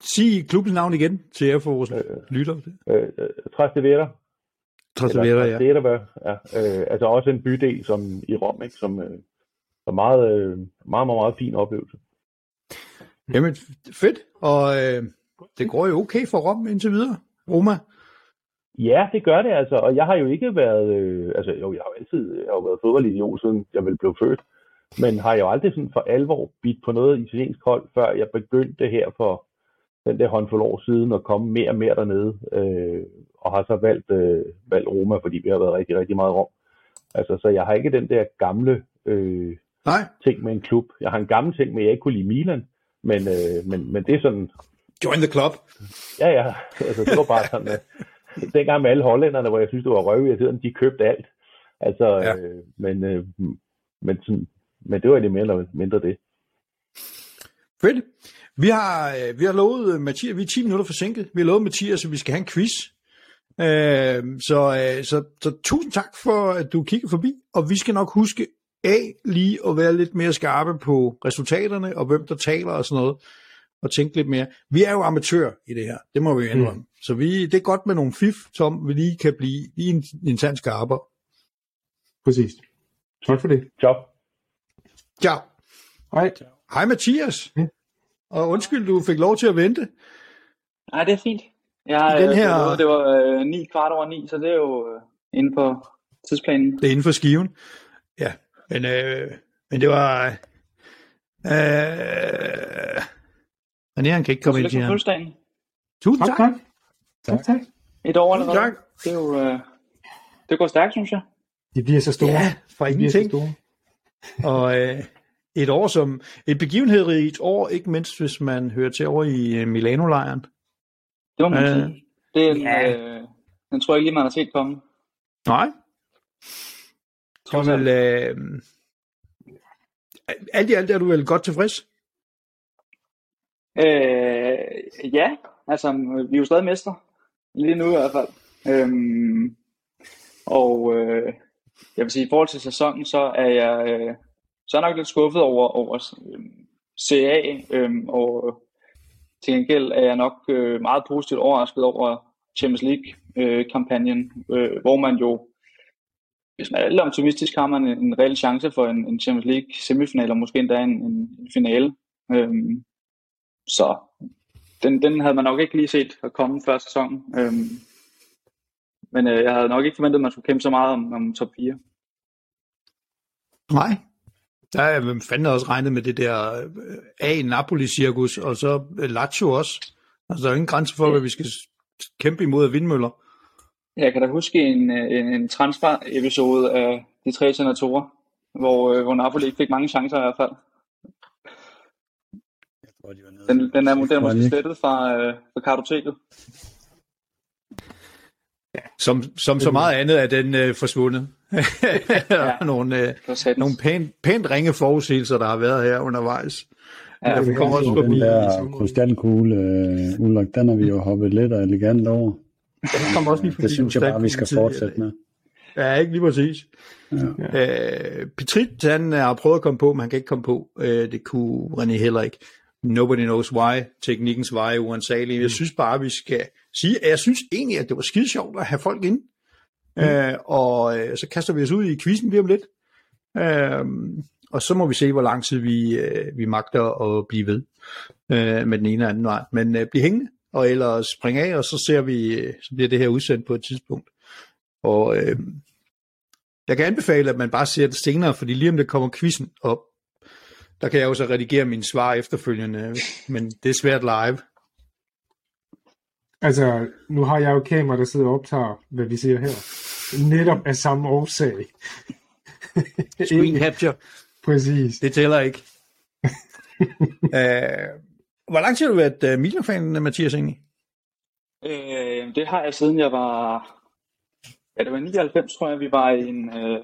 Sig klubbens navn igen til jer for vores Øh. lytter. Øh, øh, Trastevere, Trastevere, ja. Trastevere, ja. Øh, altså også en bydel som i Rom, ikke? som øh, er meget, øh, meget, meget, meget fin oplevelse. Jamen, fedt. Og øh, det går jo okay for Rom indtil videre. Roma. Ja, det gør det altså, og jeg har jo ikke været, øh, altså jo, jeg har jo altid jeg har jo været fodboldidiot, siden jeg vel blev født, men har jo aldrig sådan for alvor bidt på noget italiensk hold, før jeg begyndte her for den der håndfuld år siden at komme mere og mere dernede, øh, og har så valgt, øh, valgt Roma, fordi vi har været rigtig, rigtig meget i Rom. Altså, så jeg har ikke den der gamle øh, Nej. ting med en klub. Jeg har en gammel ting med, at jeg ikke kunne lide Milan, men, øh, men, men det er sådan, Join the club. ja ja, altså det var bare sådan, at dengang med alle hollænderne, hvor jeg synes, det var røvirriterende, de købte alt. Altså, ja. øh, men, øh, men, sådan, men det var egentlig mere eller mindre det. Fedt. Vi har, øh, vi har lovet øh, Mathias, vi er 10 minutter forsinket, vi har lovet Mathias, at vi skal have en quiz. Øh, så, øh, så, så tusind tak for, at du kigger forbi, og vi skal nok huske A, lige at være lidt mere skarpe på resultaterne, og hvem der taler og sådan noget, og tænke lidt mere. Vi er jo amatører i det her, det må vi jo indrømme. Mm. Så vi, det er godt med nogle fif, som vi lige kan blive lige en, en tand skarpere. Præcis. Tak for det. Job. Ja. Hej. Hej Mathias. Ja. Og undskyld, du fik lov til at vente. Nej, det er fint. Jeg, Den her- her... Det var øh, 9 kvart over 9, så det er jo øh, inde på tidsplanen. Det er inden for skiven. Ja, men, øh, men det var... Øh, men han kan ikke komme ind til ham. fødselsdagen. Tusind Tak, tak. tak. Tak, tak. Et år allerede. tak. Det er jo... Øh, det går stærkt, synes jeg. De bliver så store. Ja, så ingenting. store. Og øh, et år som... Et begivenhedsrigt år, ikke mindst hvis man hører til over i øh, Milano-lejren. Det må man Øh, sige. Det er en, ja. øh, den tror jeg ikke lige, man har set komme. Nej. Det var vel... Øh, alt i alt er du vel godt tilfreds? Øh, ja, altså vi er jo stadig mestre. Lige nu i hvert fald. Øhm, og øh, jeg vil sige, i forhold til sæsonen, så er jeg, øh, så er nok lidt skuffet over, over øh, CA, øhm, og øh, til gengæld er jeg nok øh, meget positivt overrasket over Champions League-kampagnen, øh, øh, hvor man jo, hvis man er lidt optimistisk, har man en, en reel chance for en, en Champions League semifinal, og måske endda en, en, en finale. Øhm, så den, den havde man nok ikke lige set at komme før sæsonen. Øhm, men øh, jeg havde nok ikke forventet, at man skulle kæmpe så meget om, om top 4. Nej. Der er hvem fanden også regnet med det der øh, A-Napoli-cirkus, og så øh, Lazio også. Altså, der er ingen grænse for, hvad vi skal kæmpe imod af vindmøller. Jeg kan da huske en, øh, en, en transfer-episode af de tre senatorer, hvor, hvor Napoli ikke fik mange chancer i hvert fald. Jeg tror, de var nede. Den, den er, den er måske slettet fra, øh, fra kartoteket. Som, som så meget andet er den øh, forsvundet. er nogle, øh, Det nogle pænt, pænt ringe forudsigelser, der har været her undervejs. Ja, Ja, vi kommer også Og forbi. den der krystalkugle, øh, Ulrik, den har vi jo hoppet lidt og elegant over. Vi kommer også lige forbi Det synes jeg bare, vi skal i fortsætte med. Ja, ikke lige præcis. Ja. Øh, Petrit, han har prøvet at komme på, men han kan ikke komme på. Øh, det kunne René heller ikke. Nobody knows why. Teknikkens veje uansagelig. Jeg synes bare, vi skal sige, at jeg synes egentlig, at det var skide sjovt at have folk ind. Mm. Øh, og øh, så kaster vi os ud i quizzen lige om lidt. Øh, og så må vi se, hvor lang tid vi, øh, vi magter at blive ved øh, med den ene og anden vej. Men øh, bliv hængende, og ellers spring af, og så ser vi, øh, så bliver det her udsendt på et tidspunkt. Og øh, jeg kan anbefale, at man bare ser det senere, fordi lige om det kommer quizzen op, der kan jeg jo så redigere mine svar efterfølgende, men det er svært live. Altså, nu har jeg jo kamera, der sidder og optager, hvad vi siger her. Netop af samme årsag. Screen capture, Præcis. det tæller ikke. øh, hvor lang tid har du været uh, Milan-fan, Mathias, egentlig? Øh, det har jeg siden jeg var, ja det var 99 tror jeg, vi var i en, øh,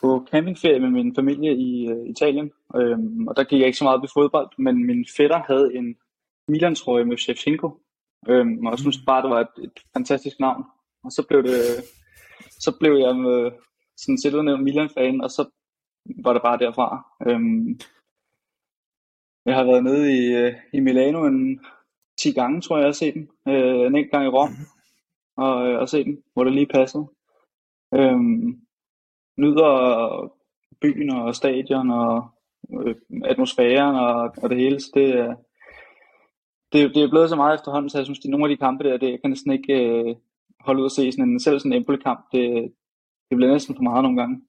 på campingferie med min familie i øh, Italien. Øhm, og der gik jeg ikke så meget op i fodbold, men min fætter havde en Milan-trøje med Shevchenko. Øhm, og jeg synes bare, det var et, et fantastisk navn. Og så blev det, så blev jeg med, sådan selvudnævnt Milan-fan, og så var det bare derfra. Øhm, jeg har været nede i, øh, i Milano en 10 gange, tror jeg, jeg har set den. Øh, en enkelt gang i Rom, og, øh, og set den, hvor det lige passede. Øhm, nyder byen og stadion og øh, atmosfæren og, og det hele. Så det, er- det, det er blevet så meget efterhånden, så jeg synes, at nogle af de kampe der, det jeg kan næsten ikke øh, holde ud at se sådan en, selv sådan en Empoli-kamp. Det, det bliver næsten for meget nogle gange.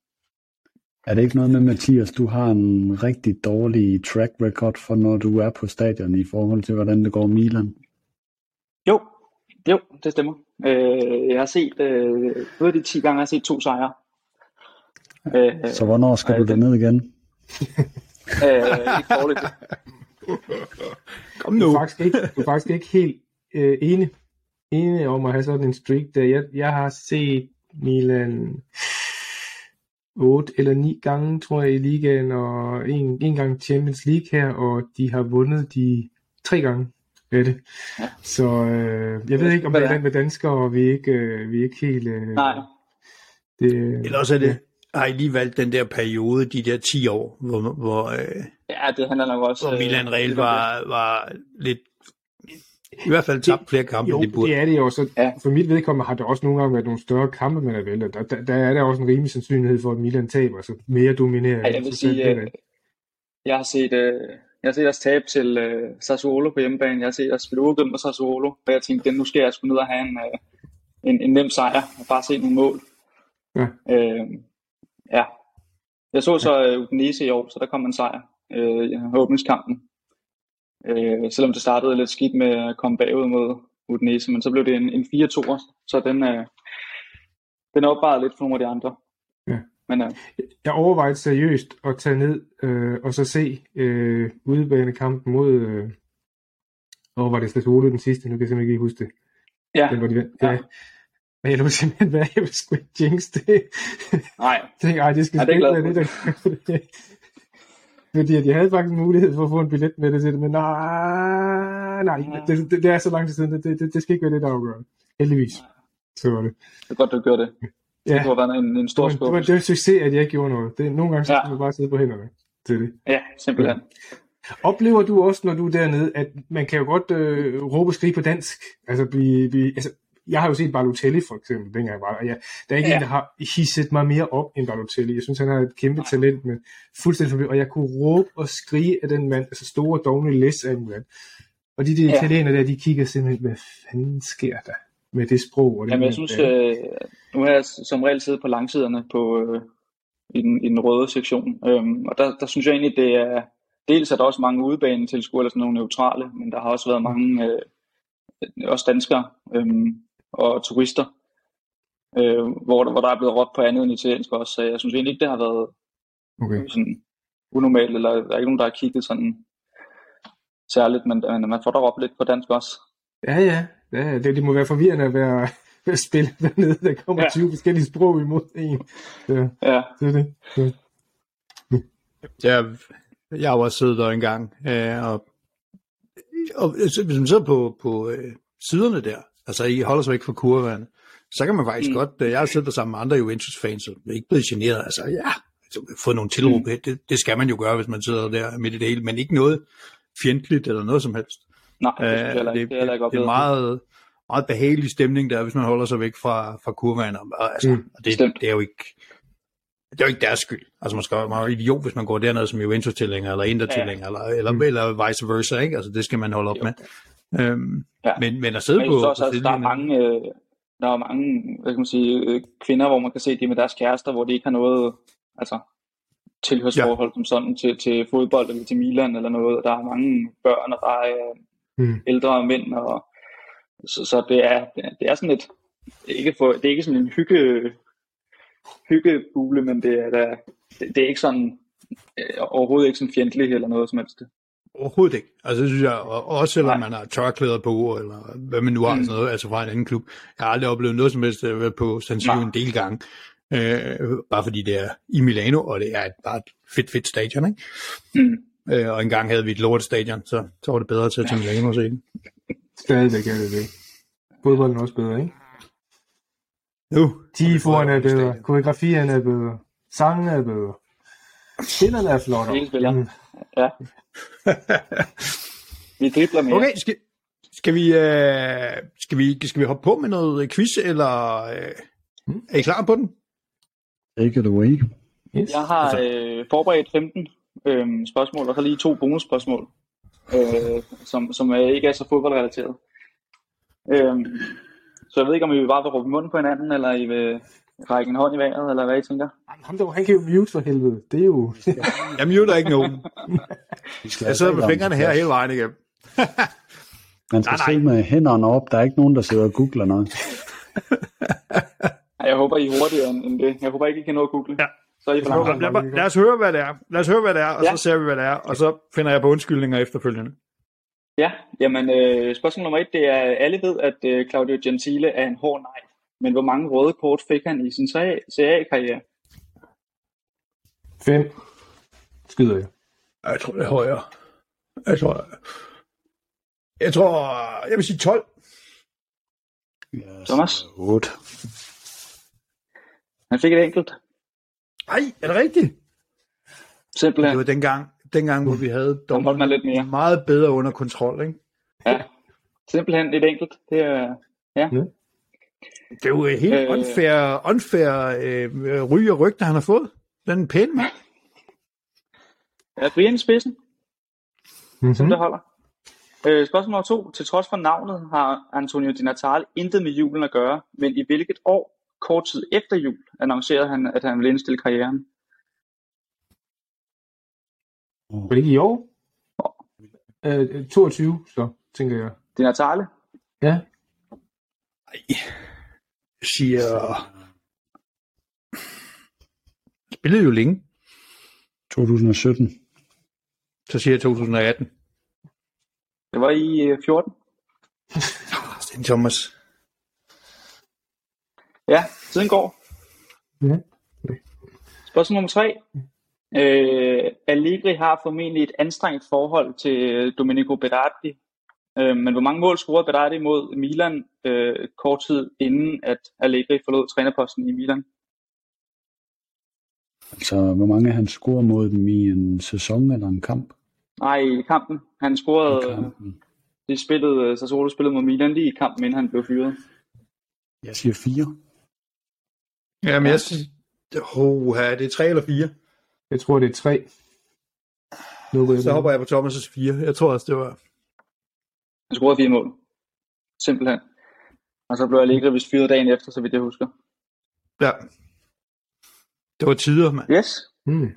Er det ikke noget med, Mathias, du har en rigtig dårlig track record for, når du er på stadion i forhold til, hvordan det går Milan? Jo, jo, det stemmer. Øh, jeg har set, øh, ud af de 10 gange, jeg har set to sejre. Øh, Så hvornår skal og du derned igen? øh, ikke dårligt. Kom Du nu. er faktisk ikke, du er faktisk ikke helt øh, enig, enig om at have sådan en streak der. Jeg, jeg har set Milan 8 eller 9 gange, tror jeg, i ligaen, og en, en gang Champions League her, og de har vundet de tre gange af det. Ja. Så øh, jeg ved ikke, om det er land med danskere, og vi er ikke, øh, vi er ikke helt... Øh, Nej, Det, Ellers er det, har I lige valgt den der periode, de der 10 år, hvor, hvor, øh, ja, det handler nok også... hvor øh, Milan reelt var, var lidt... I hvert fald tabt flere kampe, Jo, end de burde. det er det jo. Så Ja. for mit vedkommende har der også nogle gange været nogle større kampe, man har væltet. Der, der, der er der også en rimelig sandsynlighed for, at Milan taber, så mere dominerer. Ja, jeg vil sige, øh, jeg har set, øh, jeg har set os tabe til øh, Sassuolo på hjemmebane. Jeg har set os spille uafgjort med Sassuolo, og jeg tænkte, nu skal jeg sgu ned og have en, øh, en, en nem sejr og bare se nogle mål. Ja. Øh, ja. Jeg så så øh, Udinese i år, så der kom en sejr øh, i åbningskampen. Øh, selvom det startede lidt skidt med at komme bagud mod Udinese, men så blev det en, en 4-2'er, så den, øh, den opvejede lidt for nogle af de andre. Ja. Men øh, Jeg overvejede seriøst at tage ned øh, og så se øh, udebanekampen mod... Øh, og var det Sassuolo den sidste? Nu kan jeg simpelthen ikke huske det. ja, Den, hvor de vandt. Ja. Ja. Men jeg lå simpelthen være, jeg vil sgu ikke jinx det. nej, Jeg tænkte, ej, det skal Ja, sgu det Fordi jeg havde faktisk mulighed for at få en billet med det til det, men nej, nej, det, det, det er så lang tid siden, det, det, det skal ikke være det, der afgør. Heldigvis. Så var det. det er godt, du gjorde det. Ja, Det har været en, en stor var, det, var, skuffelse. det var en succes, at jeg ikke gjorde noget. Det, nogle gange så Ja. skal man bare sidde på hænderne til det. Ja, simpelthen. Oplever du også, når du er dernede, at man kan jo godt øh, råbe og skrige på dansk? Altså, blive, blive, altså, jeg har jo set Balotelli for eksempel, dengang jeg var der, jeg, der er ikke Ja. en, der har hisset mig mere op end Balotelli. Jeg synes, han har et kæmpe talent, med fuldstændig forbi- og jeg kunne råbe og skrige af den mand, altså store, dogne læs af en mand. Og de, de Ja. italienere der, de kigger simpelthen, hvad fanden sker der med det sprog? Og det Jamen, jeg synes, øh, nu har jeg som regel siddet på langsiderne på, øh, i, den, i den røde sektion, øhm, og der, der synes jeg egentlig, det er, dels er der også mange udebanetilskuere, eller sådan nogle neutrale, men der har også været mange, øh, også danskere øhm, og turister, øh, hvor, der, hvor der er blevet råbt på andet end italiensk også, så jeg synes egentlig ikke, det har været Okay. sådan unormalt, eller der er ikke nogen, der har kigget sådan særligt, men, men man får da råbt lidt på dansk også. Ja, ja. ja det, det må være forvirrende at være at spille dernede. Der kommer Ja. ja. 20 forskellige sprog imod en. Så, Ja, det er det. Så. Jeg, jeg har også siddet der engang, øh, og, og hvis man sidder på, på øh, siderne der, altså I holder sig væk fra kurverne, så kan man faktisk Mm. godt, øh, jeg har siddet der sammen med andre Juventus-fans, og er ikke blevet generet, altså ja, altså, få nogle tilråb, mm. det, det skal man jo gøre, hvis man sidder der midt i det hele, men ikke noget fjendtligt eller noget som helst. nej, det, synes jeg Øh, ikke, det, det, er ikke det, det er meget, meget behagelig stemning der, hvis man holder sig væk fra, fra kurverne. Og, altså, Mm, og det, det, er jo ikke, det er jo ikke deres skyld. Altså man skal man er jo idiot, hvis man går derned som Juventus-tilhænger, eller Inter-tilhænger, eller, eller, Mm. eller vice versa, ikke? Altså det skal man holde op Jo. med. Øhm, Ja. men, men at sidde Men på, også, på der er mange, øh, der er mange hvad kan man sige, øh, kvinder, hvor man kan se, at de er med deres kærester, hvor de ikke har noget altså, tilhørsforhold ja. som sådan til, til fodbold eller til Milan eller noget. Og Der er mange børn, og der er øh, Mm. ældre mænd, og så, så det, er, det, er, det sådan et, det er ikke, for, det er ikke sådan en hygge, hyggebule, men det er, da, det, det er ikke sådan, øh, overhovedet ikke sådan fjendtligt eller noget som helst. Overhovedet ikke. Altså det synes jeg, og også selvom Nej. man har tørklæder på, eller hvad man nu har, Mm. sådan noget, altså fra en anden klub. Jeg har aldrig oplevet noget som helst øh, på San Siro en del gange. Øh, bare fordi det er i Milano, og det er et, bare et fedt, fedt stadion, ikke? Mm. Øh, og engang havde vi et lortestadion, så, så var det bedre til at tage Milano og se den. Stadigvæk er det det. Fodbolden er også bedre, ikke? Nu. Tifoerne er bedre, Stadion. koreografierne er bedre, sangene er bedre, spillerne er flottere. Hele spiller. Mm. Ja. Vi dribler mere. Okay, skal, skal, vi, øh, skal, vi, skal vi hoppe på med noget quiz, eller øh, er I klar på den? Take it away. Yes. Jeg har øh, forberedt 15 øh, spørgsmål, og så lige to bonusspørgsmål, øh, som, som øh, ikke er så fodboldrelateret. Øh, så jeg ved ikke, om I bare vil råbe munden på hinanden, eller I vil række en hånd i vejret, eller hvad I tænker. Jamen, Ham der, han kan jo mute for helvede. Det er jo... Jeg muter ikke nogen. Jeg sidder med fingrene det her hele vejen igennem. Man skal Nej, nej. sidde med hænderne op. Der er ikke nogen, der sidder og googler noget. Ej, jeg håber, I er hurtigere end det. Jeg håber ikke, I kan nå at google. Ja. Så er I for. Lad, mig- lad os høre, hvad det er. Lad os høre, hvad det er, og Ja. så ser vi, hvad det er. Og så finder jeg på undskyldninger efterfølgende. Ja, jamen øh, spørgsmål nummer et, det er, alle ved, at øh, Claudio Gentile er en hård nej. Men hvor mange røde kort fik han i sin CA-karriere? Fem. Skyder jeg. Jeg tror, det er højere. Jeg tror, jeg tror, jeg vil sige 12. Jeg Thomas? siger otte. Han fik et enkelt. Nej, er det rigtigt? Det Simpelthen. var dengang, dengang hvor vi havde man lidt mere. meget bedre under kontrol, ikke? Ja. Simpelthen et enkelt. Det er, Det er jo helt Øh. øh... unfair, unfair øh, ry og rygte, han har fået. Den er pæn, mand. er Brian spidsen, Mm-hmm. som det holder. Øh, spørgsmål nummer to. Til trods for navnet har Antonio Di Natale intet med julen at gøre, men i hvilket år, kort tid efter jul, annoncerede han, at han ville indstille karrieren? Var det ikke i år? Øh, 22, så tænker jeg. Di Natale? Ja. Jeg siger... Spillede jo længe. 2017. Så siger jeg 2018. Det var i øh, 14. Sten Thomas. Ja, tiden går. Ja. Spørgsmål nummer tre. Øh, Allegri har formentlig et anstrengt forhold til øh, Domenico Berardi. Øh, men hvor mange mål scorede Berardi mod Milan øh, kort tid inden, at Allegri forlod trænerposten i Milan? Altså, hvor mange han scorer mod dem i en sæson eller en kamp? Nej, i kampen. Han scorede, kampen. de spillede, øh, Sassuolo spillede mod Milan lige i kampen, inden han blev fyret. Jeg siger fire. Jamen, jeg siger... Oh, er det tre eller fire? Jeg tror, det er tre. Jeg Så hopper jeg på Thomas' fire. Jeg tror også, det var... Han scorede fire mål. Simpelthen. Og så blev Allegri vist fyret dagen efter, så vidt jeg husker. Ja. Det var tider, mand. Yes. Mm.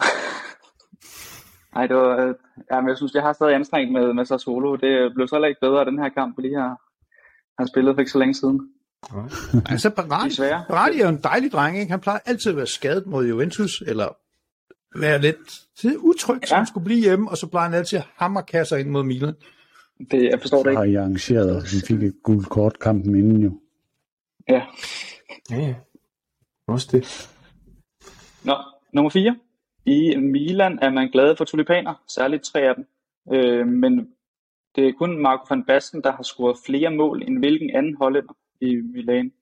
Nej, det var, øh, ja, men jeg synes, jeg har stadig anstrengt med, med Sassuolo. Det blev så heller ikke bedre af den her kamp, vi lige har, har spillet for ikke så længe siden. Altså, Berardi. Berardi er jo en dejlig dreng, ikke? Han plejer altid at være skadet mod Juventus, eller være lidt utryg, ja. så Ja. han skulle blive hjemme, og så plejer han altid at hammerkasser ind mod Milan. Det, jeg forstår det ikke. har I arrangeret, at han fik et gult kort kampen inden jo. Ja. Ja, ja. Også det. Nå, nummer 4. I Milan er man glad for tulipaner, særligt tre af dem. Øh, men det er kun Marco van Basten, der har scoret flere mål end hvilken anden hollænder i Milan.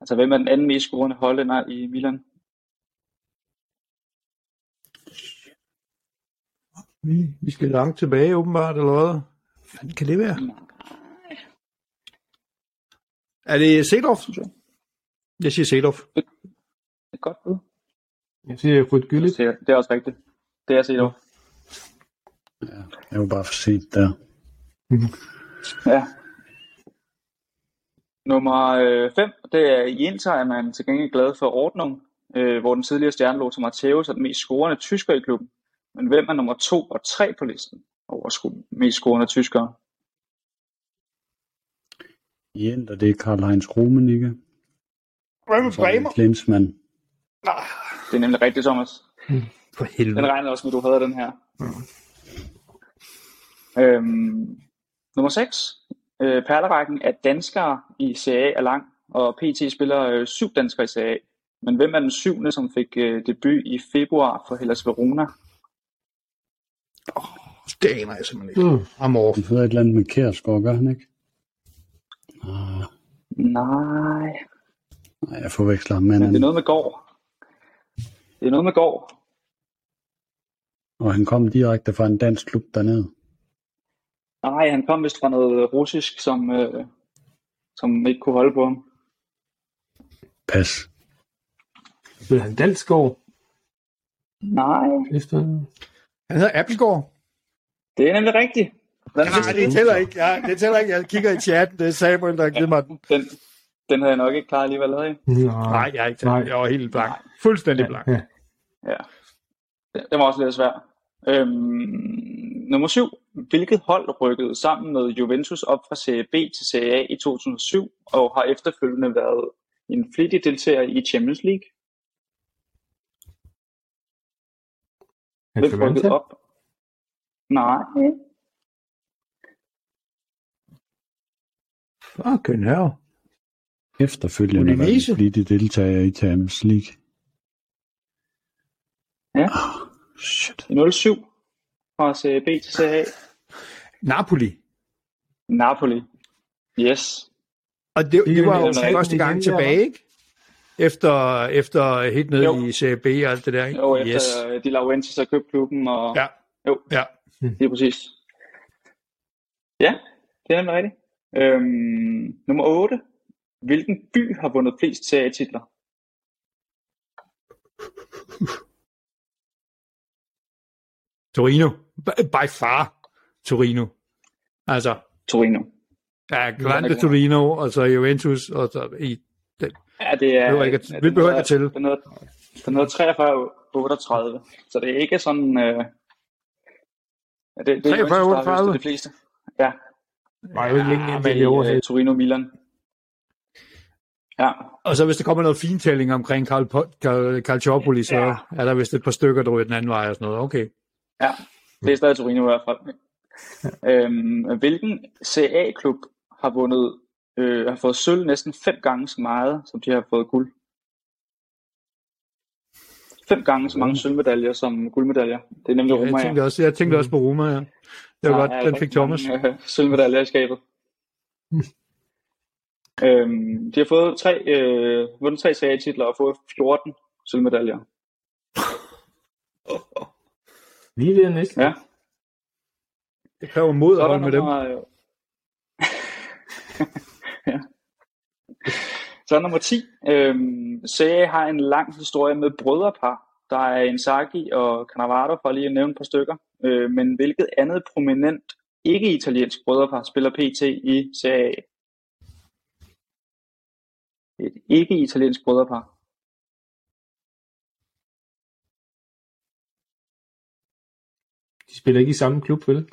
Altså, hvem er den anden mest scorende hollænder i Milan? Vi, vi skal langt tilbage, åbenbart, eller hvad? Hvad kan det være? Er det Seedorf? Jeg siger Seedorf. Et godt bud. Jeg siger rødt gyldigt. Det er, det er også rigtigt. Det er set Jeg var bare for sent der. Ja. Nummer 5, det er i Inter, er man til gengæld glad for Ordnung, øh, hvor den tidligere stjerne Lothar Matthäus er den mest scorende tysker i klubben. Men hvem er nummer 2 og 3 på listen over sko- mest scorende tyskere? I Inter, det er Karl-Heinz Rummenigge. Hvad med er Bremer? Klinsmann. Det er nemlig rigtigt, Thomas. For Den helvede. regner også med, du havde den her. Øhm, nummer 6. Øh, perlerækken af danskere i Serie A er lang, og PT spiller øh, syv danskere i Serie A. Men hvem er den syvende, som fik øh, debut i februar for Hellas Verona? Det aner jeg simpelthen ikke. Mm. Amor. Han hedder et eller andet med Kjærsgaard, gør han ikke? Ah, Nej, nej, jeg forveksler ham med men det er noget med går. Det er noget med går. Og han kom direkte fra en dansk klub dernede. Nej, han kom vist fra noget russisk, som, øh, som ikke kunne holde på ham. Pas. Spillede han Dalsgaard Nej, efter? Han hedder Appelgaard. det er nemlig rigtigt. Den, Nej, det tæller ikke. Ja, det tæller ikke. Jeg kigger i chatten. Det er Samuel, der har givet mig den. den, den havde jeg nok ikke klaret alligevel, havde jeg? Nej, jeg har ikke den. Jeg var helt blank. Fuldstændig blank. Ja. Ja. Den var også lidt svær. Øhm, nummer syv. Hvilket hold rykkede sammen med Juventus op fra Serie B til Serie A i 2007 og har efterfølgende været en flittig deltager i Champions League? Atalanta? rykkede op? Nej. Fucking hell. Efterfølgende var Udinese? de deltager i Champions League. Ja. Oh, shit. I 07 fra Serie B til Serie A. Napoli. Napoli. Yes. Og det, Det er det var jo første gang tilbage, ikke? Efter, efter helt ned Jo. i Serie B og alt det der, ikke? Jo, efter yes. yes. De Laurentiis har købt klubben. Og... Ja. Jo, Ja. det er præcis. Ja, det er nemlig rigtigt. Øhm, nummer 8. Hvilken by har vundet flest serietitler? Torino. By- By far Torino. Altså, Torino. ja, Grande Torino, og så Juventus, og så i Ja, det er... Behøver ikke at- vi behøver ikke tælle. Den hedder, den hedder 43 38. Så det er ikke sådan... Øh... Ja, det, det er 43, Juventus, der har 38? høstet de fleste. Ja, Var jo ikke længe ja inden det over Torino Milan. Ja, Og så hvis der kommer noget fintælling omkring Carl, Po- Carl, Calciopoli, så Ja. er der vist et par stykker, der ryger den anden vej og sådan noget. Okay. Ja, det er stadig Torino i hvert fald. øhm, hvilken CA-klub har vundet, øh, har fået sølv næsten fem gange så meget, som de har fået guld? Fem gange så mange sølvmedaljer som guldmedaljer. Det er nemlig Jeg Roma, tænkte også, jeg tænkte også på Roma, ja. Det var godt, den fik Thomas. Mange, øh, sølvmedaljer i skabet. øhm, de har fået tre, øh, vundet tre CA-titler og fået 14 sølvmedaljer. Lige ved næsten. Ja. Det kræver mod at med dem. nummer, ja. Så er nummer 10. Øhm, Serie har en lang historie med brødrepar. Der er Inzaghi og Cannavaro, for lige at nævne et par stykker. Øh, men hvilket andet prominent ikke-italiensk brødrepar spiller PT i Serie A? Et ikke-italiensk brødrepar. De spiller ikke i samme klub, vel?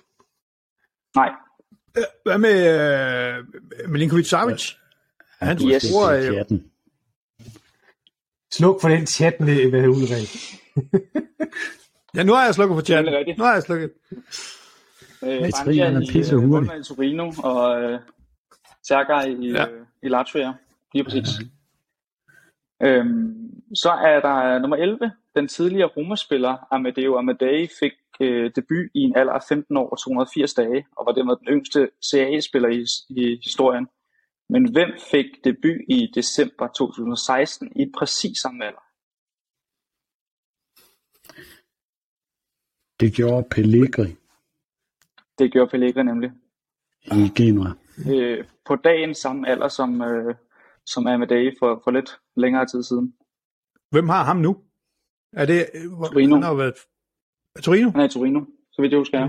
Nej, Hvad med øh, Milinkovic Savic? Han Yes. i øh, chatten. Sluk for den chat med, hvad Ulrik. Ja, nu har jeg slukket for det er chatten. Nu har jeg slukket. Øh, Jeg tror, Bandia han er i pisse øh, hurtig. målmand i Torino og øh, Sergej i, Ja. øh, i ja. Lige præcis. Øhm, så er der nummer 11. Den tidligere Roma-spiller Amadeo Amadei fik øh, debut i en alder af 15 år og 280 dage, og var dermed den yngste CAA-spiller i, i historien. Men hvem fik debut i december 2016 i præcis samme alder? Det gjorde Pellegrini Det gjorde Pellegrini nemlig. i Genua. øh, på dagen samme alder som, øh, som Amadei for, for lidt længere tid siden. Hvem har ham nu? Er det... øh, hvor- Torino. Han har været... Torino? Han er i Torino, så vidt jeg husker.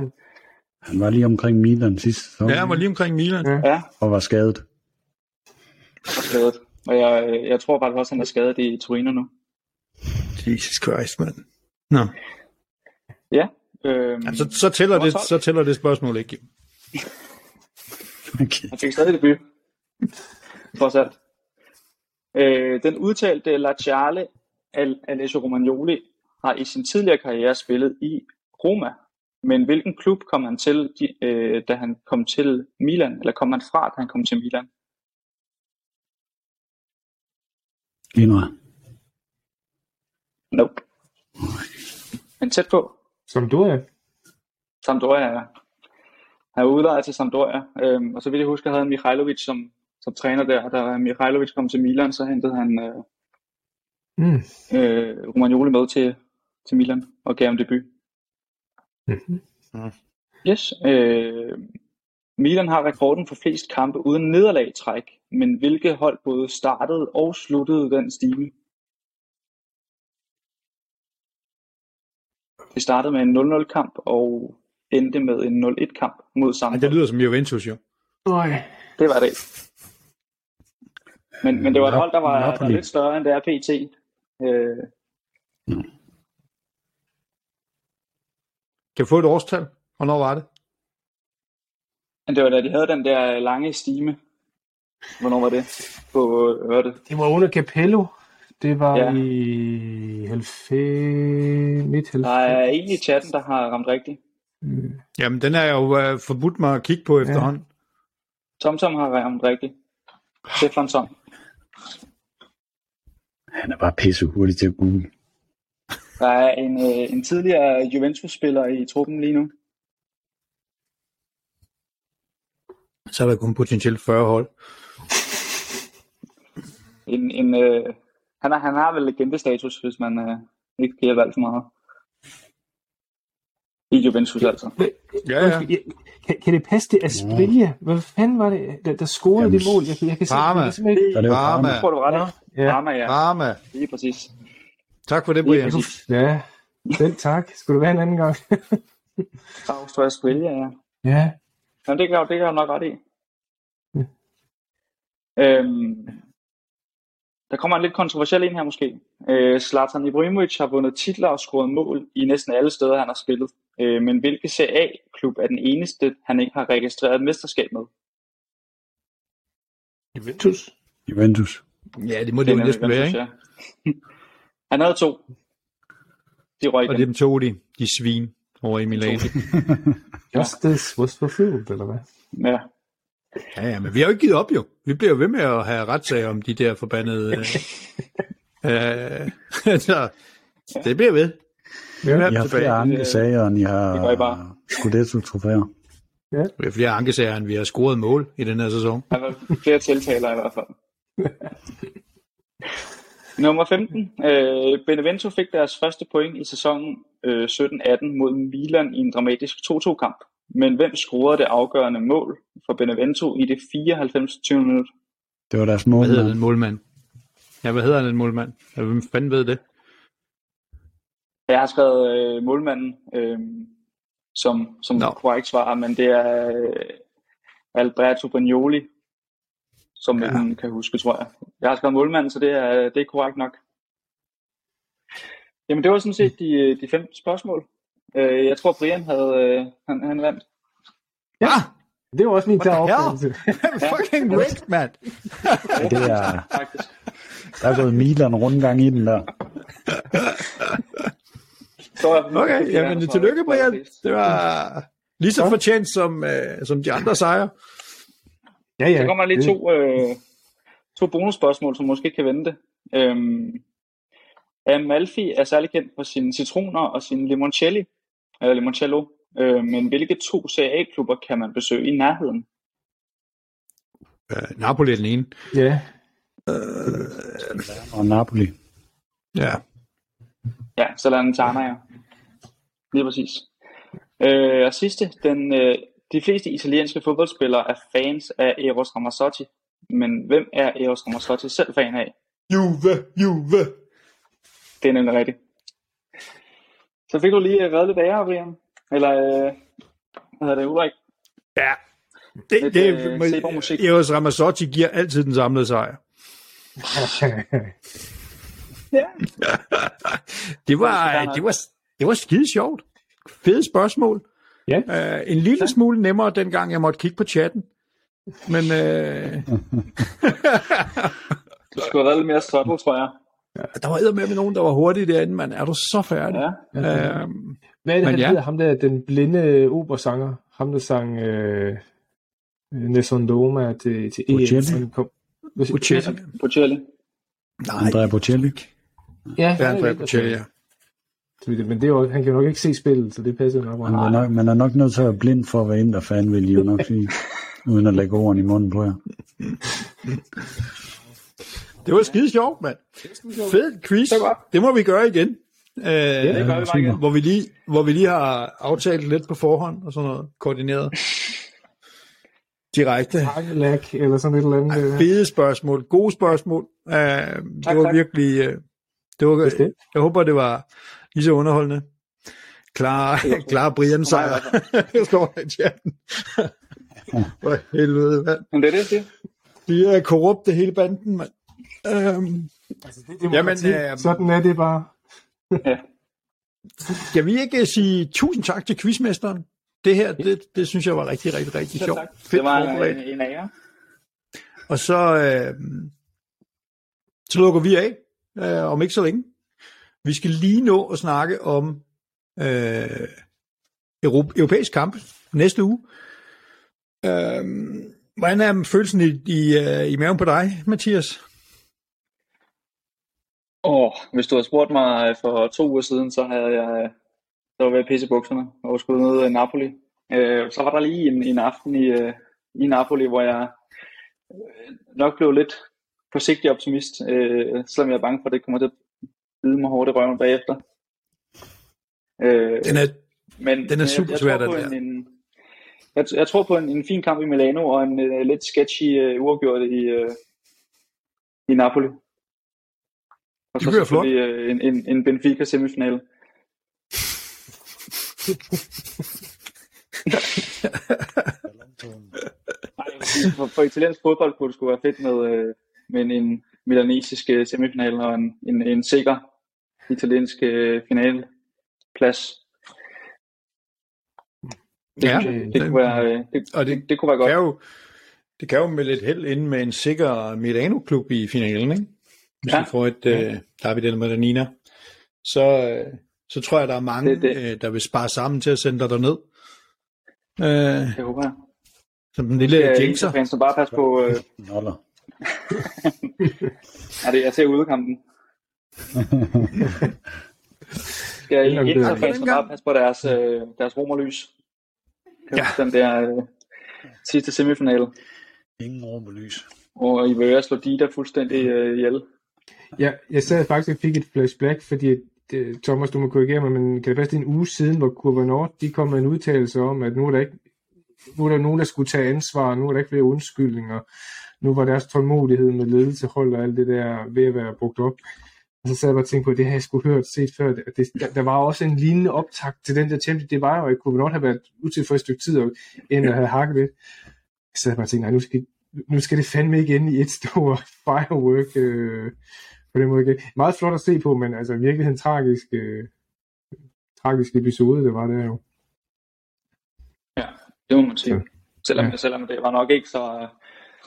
Han var lige omkring Milan sidste sæson Ja, han var lige omkring Milan. Ja. ja, og var skadet. Skadet. Og jeg, jeg tror faktisk også, han er skadet i Torino nu. Jesus Christ, mand. Nå. Ja. Øhm, Altså, så tæller, det, 12. så tæller det spørgsmål ikke. Okay. Han fik stadig debut. Trods alt. Øh, den udtalte Laciale Al- Alessio Romagnoli har i sin tidligere karriere spillet i Roma. Men hvilken klub kom han til, de- øh, da han kom til Milan? Eller kom han fra, da han kom til Milan? Genua. Nope. Men tæt på. Sampdoria. Sampdoria, ja. Han var udlejet til Sampdoria, øhm, og så vidt jeg husker, havde Mihailovic som, som træner der, og da Mihailovic kom til Milan, så hentede han øh, Mm. øh, Romagnoli med til, til Milan og gav ham debut. Mhm. Yes. Øh, Milan har rekorden for flest kampe uden nederlag i træk, men hvilke hold både startede og sluttede den stime? Det startede med en 0-0 kamp og endte med en 0-1 kamp mod samme det lyder som Juventus jo. Nej. Det var det. Men, men det var et hold, der var, der var lidt større end det er PT. Øh, Kan vi få et årstal? Hvornår var det? Men det var da de havde den der lange stime. Hvornår var det? På øh, hørte. Det var under Capello. Det var Ja. ja. i 90... midt 90. Der er en i chatten, der har ramt rigtigt. Mm. Jamen, den er jo uh, forbudt mig at kigge på efterhånden. TomTom har ramt rigtigt. Stefan Tom. Han er bare pisse hurtig til at google. Der er en, øh, en tidligere Juventus-spiller i truppen lige nu. Så er der kun potentielt 40 hold. En, en, øh, han, har, han har vel legendestatus, hvis man øh, ikke giver valgt for meget. I Juventus altså. Ja, ja. Kan, kan det passe, det er Asprilla? Hvad fanden var det, der, der scorede Jamen, det mål? Jeg, kan- jeg kan se, Parma. jeg kan ikke... Er det Parma. Jeg tror, du var ret. Ja. Ja. Parma, ja. Parma. Lige præcis. Tak for det, Brian. Ja, selv tak. Skulle det være en anden gang? Austria Australia, ja. ja. Jamen, det kan jeg, det kan jeg nok ret i. Ja. Øhm, der kommer en lidt kontroversiel en her måske. Øh, Zlatan Ibrahimovic har vundet titler og scoret mål i næsten alle steder, han har spillet. Øh, men hvilke CA-klub er den eneste, han ikke har registreret et mesterskab med? Juventus. Juventus. Ja, det må det jo er næsten være, ikke? Ja. han havde to. De røg Og dem tog de, de svin over i Milan. Justice was fulfilled, eller hvad? Ja. Ja, ja, men vi har jo ikke givet op jo. Vi bliver jo ved med at have retssager om de der forbandede... Øh, øh, så det bliver ved. Vi have I har flere ankesager, end I det går I har Scudetto-trofæer. Vi har flere ankesager, end vi har scoret mål i den her sæson. Der var flere tiltaler i hvert fald. Nummer 15. Øh, Benevento fik deres første point i sæsonen øh, 17-18 mod Milan i en dramatisk 2-2-kamp. Men hvem scorede det afgørende mål for Benevento i det 94. 20. minut? Det var deres Hvad hedder målmand. den målmand? Ja, hvad hedder den målmand? Hvem fanden ved det? Jeg har skrevet øh, målmanden øh, som, som Nå. korrekt svar, men det er øh, Alberto Bagnoli, som Ja. man kan huske, tror jeg. Jeg har skrevet målmanden, så det er, det er korrekt nok. Jamen, det var sådan set de, de fem spørgsmål. Øh, jeg tror, Brian havde, øh, han, han vandt. Ja, Det var også min klare opfattelse. fucking great, mand. Ja, det er, Faktisk. der er gået Milan rundgang i den der. Så er Okay, jamen tillykke, Brian. Det var lige så fortjent som, øh, som de andre sejre. Ja, ja. Så kommer der lige to, øh, to bonusspørgsmål, som måske kan vente. Øhm, Amalfi er særlig kendt for sine citroner og sin limoncelli, eller limoncello. Øh, men hvilke to CA-klubber kan man besøge i nærheden? Øh, Napoli er den ene. Ja. Og Napoli. Ja. Ja, Salernitana, ja. Lige præcis. Øh, og sidste, den, øh, de fleste italienske fodboldspillere er fans af Eros Ramazzotti. Men hvem er Eros Ramazzotti selv fan af? Juve, Juve. Det er nemlig rigtigt. Så fik du lige øh, reddet lidt ære, Brian. Eller, øh, hvad hedder det, Ulrik? Ja. Det, Lidt, det, øh, Seborg-musik. Eros Ramazzotti giver altid den samlede sejr. Ja. det var, det var, det var skide sjovt. Fede spørgsmål. Ja. Uh, en lille smule nemmere, dengang jeg måtte kigge på chatten. Men uh, Du skulle have været lidt mere subtle, tror jeg. der var med med nogen, der var hurtige derinde, mand. Er du så færdig? Ja. Ja. Uh, Hvad er det, han ja. hedder? Ham der, den blinde operasanger. Ham, der sang øh, Nessun Doma til, til EM. Bocelli? Kom. Bocelli. Bocelli. Nej, Andrea Bocelli. Ja, han Andrea Bocelli, ja. Altså. Men det er jo, han kan jo nok ikke se spillet, så det passer nok. Man meget. er, nok, man er nok nødt til at være blind for, hvad Inter-fan vil I jo nok sige. Uden at lægge ordene i munden på jer. Det var skide sjovt, mand. Fed quiz. Det var. Det må vi gøre igen. Uh, Det gør vi bare igen. hvor, vi lige, hvor vi lige har aftalt lidt på forhånd og sådan noget, koordineret. direkte. Hakkelag eller sådan et eller andet. øh. Fede spørgsmål, gode spørgsmål. Uh, det Tak, var tak. virkelig, uh, det var, Bestemt. jeg håber, det var lige så underholdende. Klar, klar Brian sejr. Det står der i chatten. For helvede, mand. Men det er det, siger. De er korrupte hele banden, mand. Um, Altså, det, det Jamen, Jamen, øh, sådan er det bare. skal vi ikke sige tusind tak til quizmesteren? Det her, det, det synes jeg var rigtig, rigtig, rigtig sjovt. Det var en, en ære. Og så, øh, så lukker vi af øh, om ikke så længe. Vi skal lige nå at snakke om øh, Europ- europæisk kamp næste uge. Øh, hvordan er følelsen i, i, øh, i maven på dig, Mathias? Åh, hvis du havde spurgt mig øh, for to uger siden, så havde jeg øh, så var jeg ved at pisse i bukserne og skulle ned i Napoli. Øh, så var der lige en, en aften i, i Napoli, hvor jeg nok blev lidt forsigtig optimist, øh, selvom jeg er bange for, at det kommer til at bide mig hårdt i røven bagefter. Øh, Den er, men den er super svær, den en, en, jeg, jeg tror på en, en fin kamp i Milano og en uh, lidt sketchy uh, uafgjort i, uh, i Napoli. Og Det så bliver flot. uh, en, en, en Benfica semifinale. For, for italiensk fodbold kunne det skulle være fedt med, uh, med en, en milanesisk semifinale og en, en, en sikker italiensk uh, finaleplads. Det, Ja, jeg, det, kunne være, uh, det, og det, det det kunne være godt. kan jo, det kan jo med lidt held ende med en sikker Milano-klub i finalen, ikke? Hvis Ja. vi får et øh, David eller Madanina. Så, øh, så tror jeg, der er mange, Det- det- Øh, der vil spare sammen til at sende dig derned. Øh, Det håber jeg. som den lille Ja, jinxer. Så bare pas på... Øh, Noller. er det, jeg ser udkampen. Skal Jamen, det- Inter-fans så bare passe på deres, øh, deres romerlys. Kan Ja. Den der øh, sidste semifinale, Ingen rum og I vil være slå Dida fuldstændig øh, ihjel. Ja, jeg sad faktisk og fik et flashback, fordi det, Thomas, du må korrigere mig, men kan det passe, det en uge siden, hvor Kurva Nord, de kom med en udtalelse om, at nu er der ikke nu er der nogen, der skulle tage ansvar, nu er der ikke flere undskyldninger, nu var deres tålmodighed med ledelse, hold og alt det der ved at være brugt op. Og så sad jeg bare og tænkte på, det har jeg sgu hørt set før. at Det, der, der, var også en lignende optakt til den der Champions Det var jo, at Kurva Nord havde været for et stykke tid, og end at have hakket lidt. Så sad jeg bare og tænkte, nej, nu skal, nu skal det fandme ikke ende i et stort firework. Øh, på den måde igen. Meget flot at se på, men altså virkelig en tragisk, øh, tragisk episode, det var det jo. Det må man sige. Ja. Selvom, Ja. ja. selvom det var nok ikke så,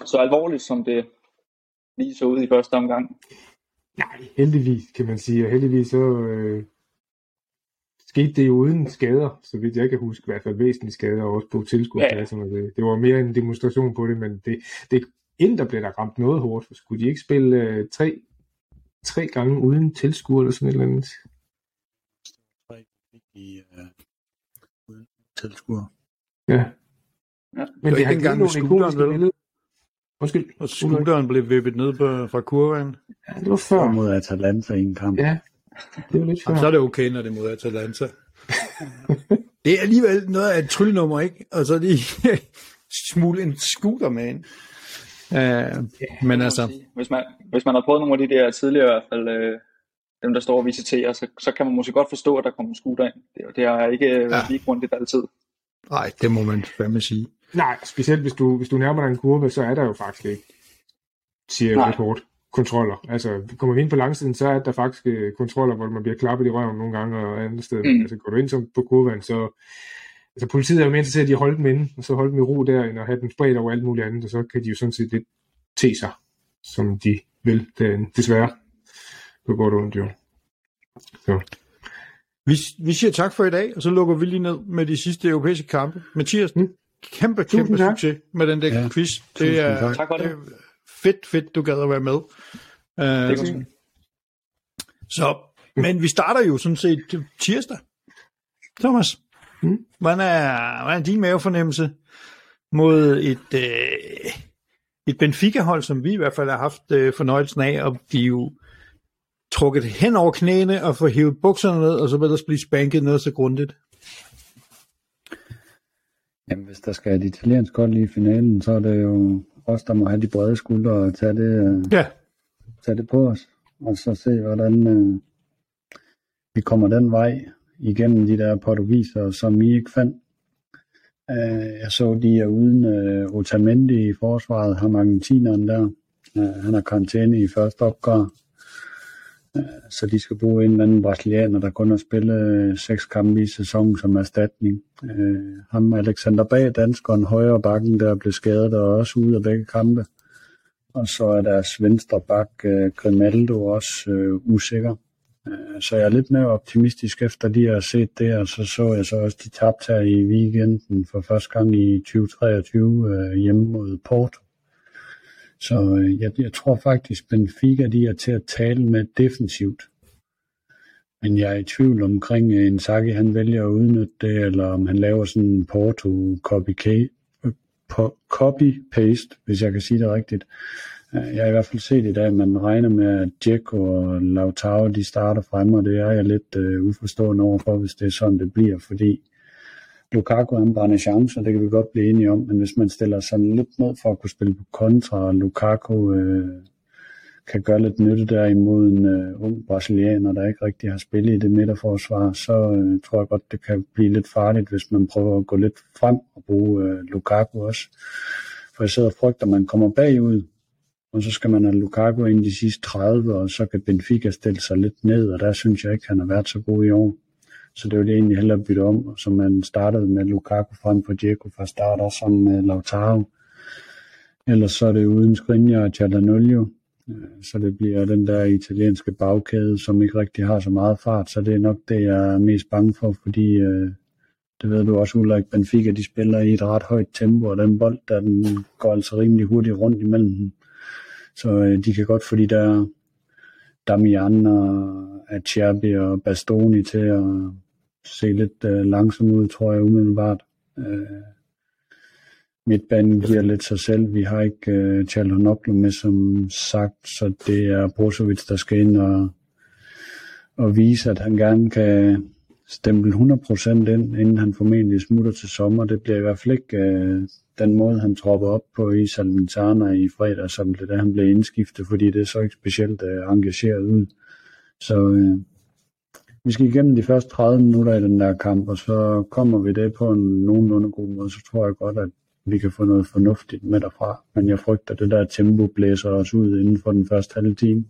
så alvorligt, som det lige så ud i første omgang. Nej, heldigvis, kan man sige. Og heldigvis så øh, skete det jo uden skader, så vidt jeg kan huske, i hvert fald væsentlige skader, og også på tilskudspladserne. Ja. Det, det var mere en demonstration på det, men det, det inden der blev der ramt noget hårdt, for skulle de ikke spille øh, tre, tre gange uden tilskuer eller sådan et eller andet? Tre i øh, uden tilskuer. Ja. Ja. Men ikke har engang givet med vel? Undskyld. Og scooteren blev vippet ned på, fra kurven. Ja, det var før. Mod Atalanta i en kamp. Ja, det var lidt før. Jamen, så er det okay, når det er mod Atalanta. det er alligevel noget af et tryllenummer, ikke? Og så lige smule en scooter med ind. Uh, men altså, Hvis man, hvis man har prøvet nogle af de der tidligere i hvert fald, øh, dem der står og visiterer, så, så kan man måske godt forstå, at der kommer en scooter ind. Det, det er ikke øh, Ja. lige grundigt altid. nej, det må man fandme sige. Nej, specielt hvis du, hvis du nærmer dig en kurve, så er der jo faktisk ikke, kontroller. Altså, kommer vi ind på langsiden, så er der faktisk øh, kontroller, hvor man bliver klappet i røven nogle gange og andet sted. Mm. Altså, går du ind som på kurven, så... Altså, politiet er jo mere interesseret i at holde dem inde, og så holde dem i ro der, end at have dem spredt over alt muligt andet, og så kan de jo sådan set lidt te sig, som de vil derinde. Desværre. Så går det ondt jo. Så. Vi, vi siger tak for i dag, og så lukker vi lige ned med de sidste europæiske kampe. Mathias, Mm. Kæmpe, Tusind kæmpe tak. succes med den der Ja, quiz. tusind Det er, tak. Tak for det. det er fedt, fedt, du gad at være med. Det er Uh, godt. så, men vi starter jo sådan set tirsdag. Thomas, Mm. hvordan, er, hvordan er din mavefornemmelse mod et, øh, et Benfica-hold, som vi i hvert fald har haft øh, fornøjelsen af, og blive trukket hen over knæene og få hævet bukserne ned, og så vil der blive spanket noget så grundigt. Jamen, hvis der skal et italiensk hold i finalen, så er det jo os, der må have de brede skuldre og tage det, øh, Ja, tage det på os. Og så se, hvordan øh, vi kommer den vej igennem de der portugiser, som I ikke fandt. Øh, jeg så, de er uden øh, Otamendi i forsvaret, ham argentineren der. Øh, han har karantæne i første opgør. Øh, så de skal bruge en eller anden brasilianer, der kun har spillet øh, seks kampe i sæsonen som erstatning. Øh, ham Alexander Bag, danskeren, højre bakken, der blev skadet og også ude af begge kampe. Og så er deres venstre bak, øh, Grimaldo, også øh, usikker. Øh, Så jeg er lidt mere optimistisk efter de har set det, og så så jeg så også, de tabte her i weekenden for første gang i 2023 øh, hjemme mod Porto. Så øh, jeg, jeg tror faktisk, Benfica de er til at tale med defensivt. Men jeg er i tvivl omkring, at Inzaghi han vælger at udnytte det, eller om han laver sådan en Porto øh, copy-paste, hvis jeg kan sige det rigtigt. Øh, jeg har i hvert fald set i dag, at man regner med, at Dzeko og Lautaro de starter frem, og det er jeg lidt uh, uforstående overfor, hvis det er sådan, det bliver, fordi Lukaku han brænder chancer, det kan vi godt blive enige om, men hvis man stiller sig lidt ned for at kunne spille på kontra, og Lukaku øh, kan gøre lidt nytte der imod en øh, ung brasilianer, der ikke rigtig har spillet i det midterforsvar, så øh, tror jeg godt, det kan blive lidt farligt, hvis man prøver at gå lidt frem og bruge øh, Lukaku også. For jeg sidder og frygter, at man kommer bagud, og så skal man have Lukaku ind de sidste 30, og så kan Benfica stille sig lidt ned, og der synes jeg ikke, han har været så god i år. Så det var det egentlig hellere bytte om, så man startede med Lukaku frem for Dzeko fra start, og sammen med Lautaro. Ellers så er det uden Skriniar og Chalanolio, øh, så det bliver den der italienske bagkæde, som ikke rigtig har så meget fart, så det er nok det, jeg er mest bange for, fordi øh, det ved du også, Ulrik Benfica, de spiller i et ret højt tempo, og den bold, der den går altså rimelig hurtigt rundt imellem dem. Så øh, de kan godt få de der Damian og Acerbi og Bastoni til at se lidt øh, langsomt ud, tror jeg umiddelbart. Øh, midtbanen giver lidt sig selv. Vi har ikke øh, Chalhanoglu med som sagt, så det er Brozovic, der skal ind og, og vise, at han gerne kan stemple 100% ind, inden han formentlig smutter til sommer. Det bliver i hvert fald ikke øh, den måde, han tropper op på i Salernitana i fredag, som det der han blev indskiftet, fordi det så ikke specielt øh, engageret ud. Så øh, vi skal igennem de første 30 minutter i den der kamp, og så kommer vi det på en nogenlunde god måde, så tror jeg godt, at vi kan få noget fornuftigt med derfra. Men jeg frygter, at det der tempo blæser os ud inden for den første halve time.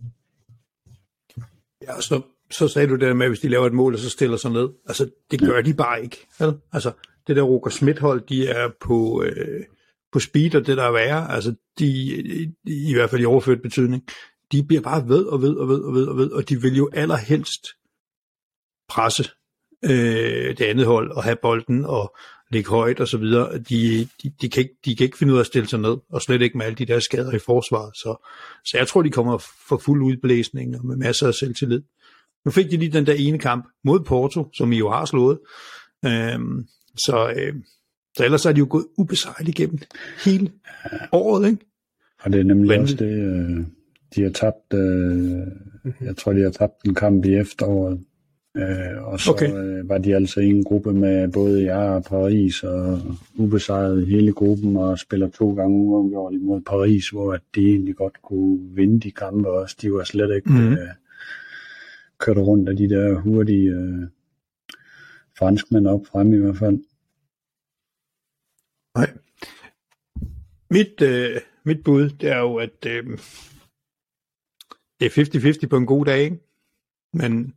Ja, så, så sagde du det der med, at hvis de laver et mål, og så stiller sig ned. Altså, det gør de bare ikke. Vel? Altså, det der Roger Schmidt hold, de er på, øh, på speed, og det der er værre, altså, de, i hvert fald i overført betydning, de bliver bare ved og ved og ved og ved og ved, og de vil jo allerhelst presse øh, det andet hold og have bolden og ligge højt og så videre. De, de, de, kan ikke, de kan ikke finde ud af at stille sig ned, og slet ikke med alle de der skader i forsvaret. Så, så jeg tror, de kommer for fuld udblæsning og med masser af selvtillid. Nu fik de lige den der ene kamp mod Porto, som I jo har slået. Øhm, så, øh, så ellers er de jo gået ubesejret igennem hele året, ikke? Og det er nemlig Vanvittigt. også det, øh, de har tabt, øh, jeg tror, de har tabt en kamp i efteråret. Øh, og så Okay. øh, var de altså i en gruppe med både jeg og Paris, og ubesejret hele gruppen, og spiller to gange uafgjort imod Paris, hvor at de egentlig godt kunne vinde de kampe også. De var slet ikke Mhm. øh, kørt rundt af de der hurtige øh, franskmænd op frem i hvert fald. Nej. Mit, øh, mit bud, det er jo, at øh, det er 50-50 på en god dag, ikke? Men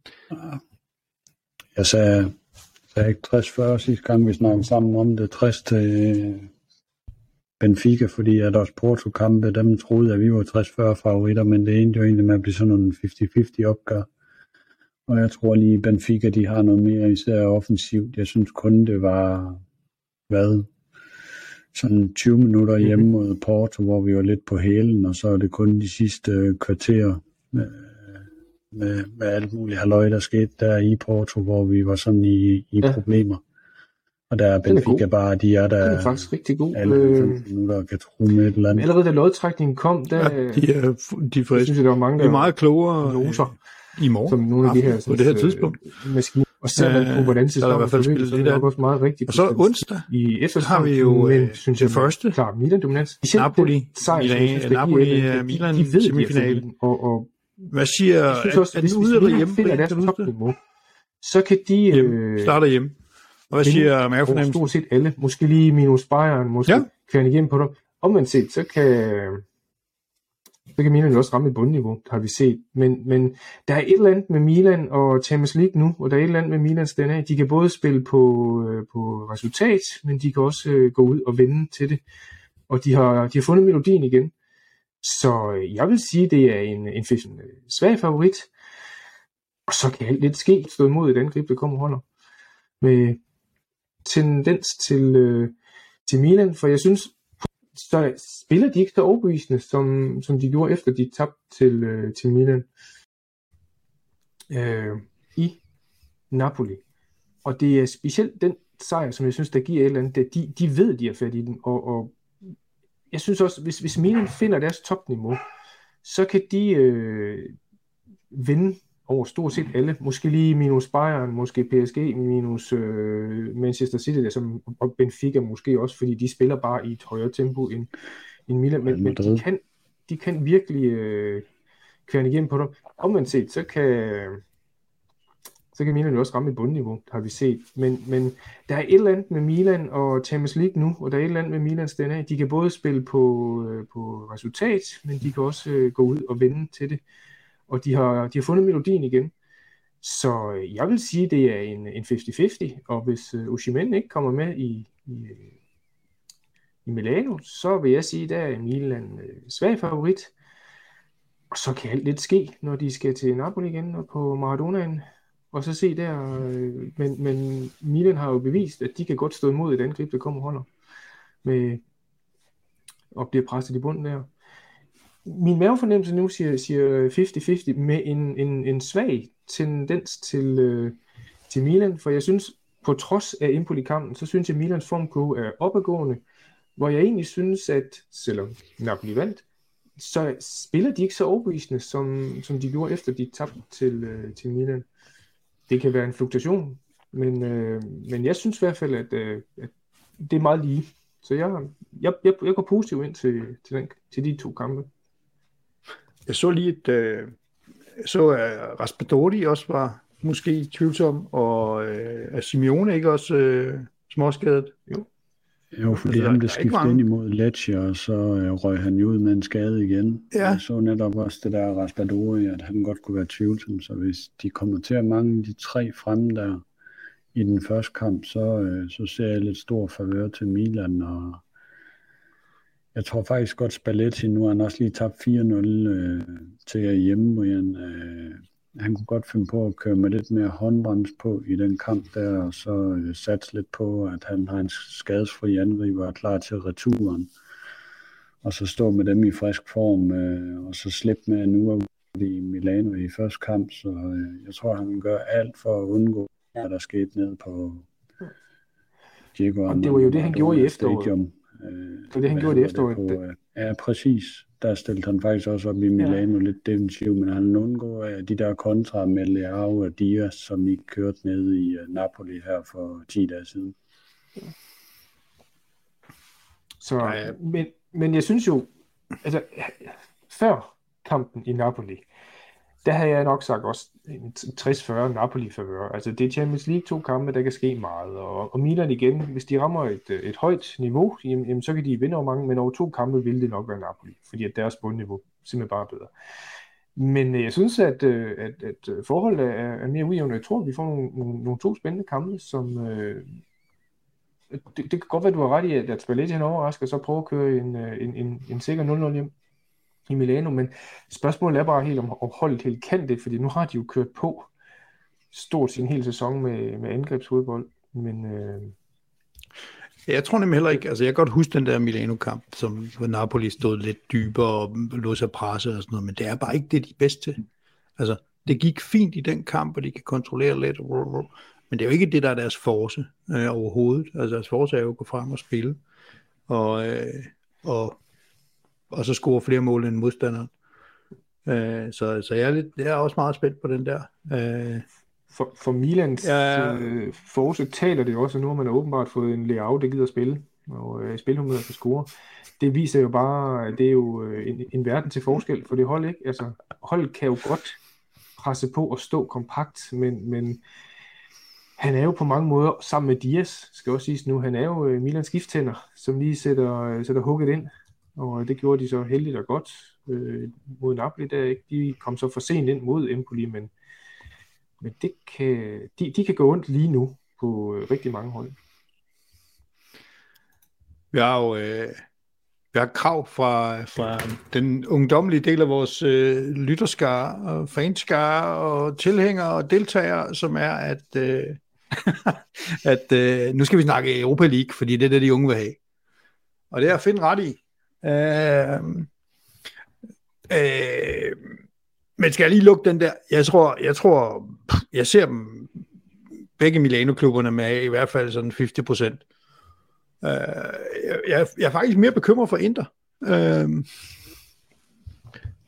jeg sagde, sagde ikke 60-40 sidste gang, vi snakkede sammen om det. 60 til Benfica, fordi at også Porto-kampe, dem troede, at vi var 60-40 favoritter, men det endte jo egentlig med at blive sådan nogle 50-50 opgør. Og jeg tror lige, Benfica, de har noget mere, især offensivt. Jeg synes kun, det var, hvad, sådan 20 minutter hjemme mod Porto, hvor vi var lidt på hælen, og så er det kun de sidste øh, kvarter, kvarterer med, med, alt muligt halløj, der skete der i Porto, hvor vi var sådan i, i Ja. problemer. Og der er er Benfica bare, de er der Den er faktisk rigtig god. alle Øh, 90 minutter og kan tro med et eller andet. allerede da lodtrækningen kom, der, ja, de er, de er jeg friske. synes, jeg, der var mange, De der er meget klogere noter, øh, i morgen som nogle af de her på det her øh, tidspunkt. maskiner Og ser man på, hvordan Øh, så er der i hvert fald spillet så er lidt det af også meget rigtigt. Og så onsdag, i så har vi jo men, øh, synes det jeg, første. Klar, Milan dominans. Napoli, sejr, Milan- synes, Napoli, øh, de- Milan de, ved, semifinale. De er favoritten, og, og Hvad siger, jeg synes også, hvis, den hvis ude Milan hjemme? finder deres Kan topniveau, så kan de... Hjemme. Øh, Starter hjemme. Og hvad siger mavefornemmelsen? stort set alle. Måske lige minus Bayern, måske Ja. ja. kværne igennem på dem. Omvendt set, så kan, så kan Milan jo også ramme et bundniveau, har vi set. Men, men der er et eller andet med Milan og Champions League nu, og der er et eller andet med Milans DNA. De kan både spille på, øh, på resultat, men de kan også øh, gå ud og vinde til det. Og de har, de har fundet melodien igen. Så øh, jeg vil sige, det er en, en, en øh, svag favorit. Og så kan alt lidt ske, stå imod et angreb, der kommer holder. Med tendens til, øh, til Milan, for jeg synes, så spiller de ikke så overbevisende, som, som de gjorde efter de tabte til, øh, til Milan øh, i Napoli. Og det er specielt den sejr, som jeg synes, der giver et eller andet, at de, de ved, de er fat i den, og, og jeg synes også, hvis, hvis Milan finder deres topniveau, så kan de øh, vinde over stort set alle. Måske lige minus Bayern, måske PSG, minus øh, Manchester City, der som, og Benfica måske også, fordi de spiller bare i et højere tempo end, end Milan, men, men de, kan, de kan virkelig øh, kværne igennem på dem. Omvendt set, så kan, så kan Milan jo også ramme et bundniveau, har vi set. Men, men der er et eller andet med Milan og Champions League nu, og der er et eller andet med Milans DNA. De kan både spille på, øh, på resultat, men de kan også øh, gå ud og vinde til det. Og de har, de har fundet melodien igen. Så øh, jeg vil sige, det er en, en 50-50, og hvis øh, Osimhen ikke kommer med i, i, øh, i Milano, så vil jeg sige, der er Milan øh, svag favorit. Og så kan alt lidt ske, når de skal til Napoli igen og på Maradonaen. Og så se der, øh, men, men Milan har jo bevist, at de kan godt stå imod et angreb, der kommer holder. Med, og bliver presset i bunden der. Min mavefornemmelse nu siger, siger 50-50 med en, en, en svag tendens til, øh, til Milan, for jeg synes, på trods af Empoli-kampen, så synes jeg, at Milans formkurve er opadgående, hvor jeg egentlig synes, at selvom Napoli vandt, så spiller de ikke så overbevisende, som, som de gjorde efter de tabte til, øh, til Milan. Det kan være en fluktuation, men, øh, men jeg synes i hvert fald, at, øh, at det er meget lige. Så jeg, jeg, jeg, jeg går positivt ind til, til, den, til de to kampe. Jeg så lige et, øh, så at Raspadori også var måske tvivlsom, og øh, at Simeone ikke også øh, småskadet. Jo. Jo, fordi Altså, han blev der er skiftet mange. ind imod Lecce, og så øh, røg han jo ud med en skade igen. Ja. Jeg så netop også det der Raspadori, at han godt kunne være tvivlsom, så hvis de kommer til at mangle de tre fremme der i den første kamp, så, øh, så ser jeg lidt stor favør til Milan, og jeg tror faktisk godt Spalletti, nu har han også lige tabt 4-0 øh, til hjemme, Brian. Øh, han kunne godt finde på at køre med lidt mere håndbrems på i den kamp der, og så øh, satse lidt på, at han har en skadesfri angriber og klar til returen. Og så stå med dem i frisk form, øh, og så slippe med nu er i Milano i første kamp, så øh, jeg tror, han gør alt for at undgå, hvad der skete ned på Diego Og det var jo det, han gjorde i efteråret. Stadium. Øh, Det var det, han gjorde i efteråret. På, ja, præcis. Der stillede han faktisk også op i Milano ja. lidt defensivt, men han undgår af de der kontra med Leao og Diaz, som I kørte ned i øh, Napoli her for 10 dage siden. Så, Ja, ja. men, men jeg synes jo, altså før kampen i Napoli, der havde jeg nok sagt også en 60-40 Napoli favør. Altså det er Champions League to kampe, der kan ske meget. Og, og Milan igen, hvis de rammer et, øh, et højt niveau, jamen, jamen, så kan de vinde over mange, men over to kampe vil det nok være Napoli, fordi at deres bundniveau simpelthen bare er bedre. Men øh, jeg synes, at, øh, at, at forholdet er, er mere ujævne. Jeg tror, at vi får nogle, nogle, nogle to spændende kampe, som, øh, det, det kan godt være, du har ret i, at, at Spalletti han overrasker, og så prøver at køre en, en, en, en sikker 0-0 hjem i Milano, men spørgsmålet er bare helt, om, om holdet helt kan det, fordi nu har de jo kørt på stort sin hele sæson med, med angrebsfodbold, men øh, Jeg tror nemlig heller ikke, altså jeg kan godt huske den der Milano-kamp, som hvor Napoli stod lidt dybere og lå sig presse og sådan noget, men det er bare ikke det, de er bedst til. Altså, det gik fint i den kamp, og de kan kontrollere lidt, men det er jo ikke det, der er deres force øh, overhovedet. Altså deres force er jo at gå frem og spille, og, øh, og, og så score flere mål end modstanderen. Øh, så, så jeg, er lidt, jeg er også meget spændt på den der. Øh, for, for Milans Ja. øh, forsøg taler det også, at nu har man åbenbart fået en layout, der gider at spille, og øh, spilhumør for score. Det viser jo bare, at det er jo øh, en, en verden til forskel for det hold, ikke? Altså, holdet kan jo godt presse på og stå kompakt, men, men han er jo på mange måder, sammen med Diaz, skal også siges nu, han er jo øh, Milans gifttænder, som lige sætter, øh, sætter hugget ind, og det gjorde de så heldigt og godt øh, mod Napoli der, ikke? De kom så for sent ind mod Empoli, men men det kan, de, de kan gå ondt lige nu på øh, rigtig mange hold. Vi har jo øh, vi har krav fra, fra den ungdomlige del af vores øh, lytterskare og fanskare og tilhængere og deltagere, som er, at, øh, at øh, nu skal vi snakke Europa League, fordi det er det, de unge vil have. Og det er at finde ret i. Øh, øh, men skal jeg lige lukke den der? Jeg tror, jeg tror, jeg ser dem begge Milano-klubberne med i hvert fald sådan 50 procent. Øh, jeg, jeg, er faktisk mere bekymret for Inter. Øh,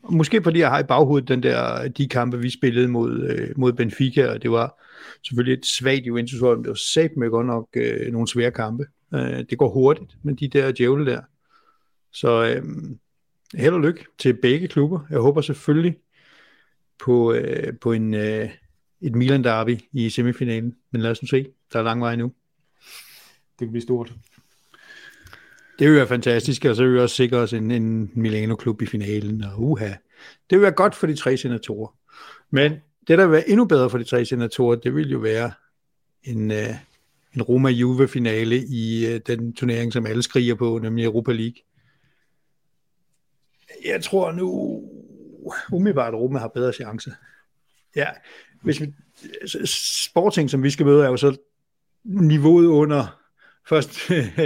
måske fordi jeg har i baghovedet den der, de kampe, vi spillede mod, øh, mod Benfica, og det var selvfølgelig et svagt Juventus hold, men det var sat med godt nok øh, nogle svære kampe. Øh, det går hurtigt med de der djævle der. Så uh, held og lykke til begge klubber. Jeg håber selvfølgelig på, uh, på en, uh, et Milan derby i semifinalen, men lad os nu se. Der er lang vej nu. Det kan blive stort. Det vil være fantastisk, og så vil vi også sikre os en, en Milano-klub i finalen, og uha. Det vil være godt for de tre senatorer. Men det, der vil være endnu bedre for de tre senatorer, det vil jo være en, uh, en Roma-Juve-finale i uh, den turnering, som alle skriger på, nemlig Europa League. Jeg tror nu umiddelbart, Roma har bedre chance. Ja, hvis vi, Sporting, som vi skal møde, er jo så niveauet under først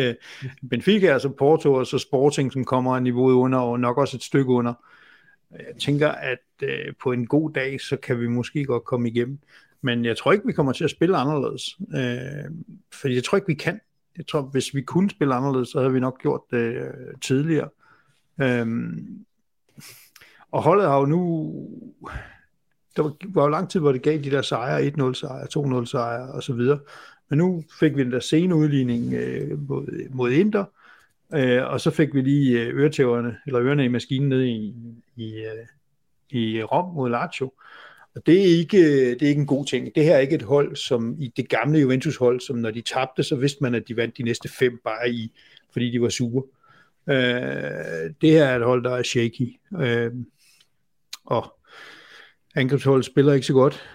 Benfica, altså Porto, og så Sporting, som kommer niveauet under, og nok også et stykke under. Jeg tænker, at øh, på en god dag, så kan vi måske godt komme igennem. Men jeg tror ikke, vi kommer til at spille anderledes. Øh, for jeg tror ikke, vi kan. Jeg tror, hvis vi kunne spille anderledes, så havde vi nok gjort det øh, tidligere. Øh, Øhm, og holdet har jo nu... Der var, var jo lang tid, hvor det gav de der sejre, 1-0 sejre, 2-0 sejre og så videre. Men nu fik vi den der sene udligning øh, mod, mod Inter, øh, og så fik vi lige øh, øretæverne, eller ørerne i maskinen ned i, i, øh, i Rom mod Lazio. Og det er, ikke, øh, det er ikke en god ting. Det her er ikke et hold, som i det gamle Juventus-hold, som når de tabte, så vidste man, at de vandt de næste fem bare i, fordi de var sure. Øh, det her er et hold, der er shaky. Øh, og angrebsholdet spiller ikke så godt.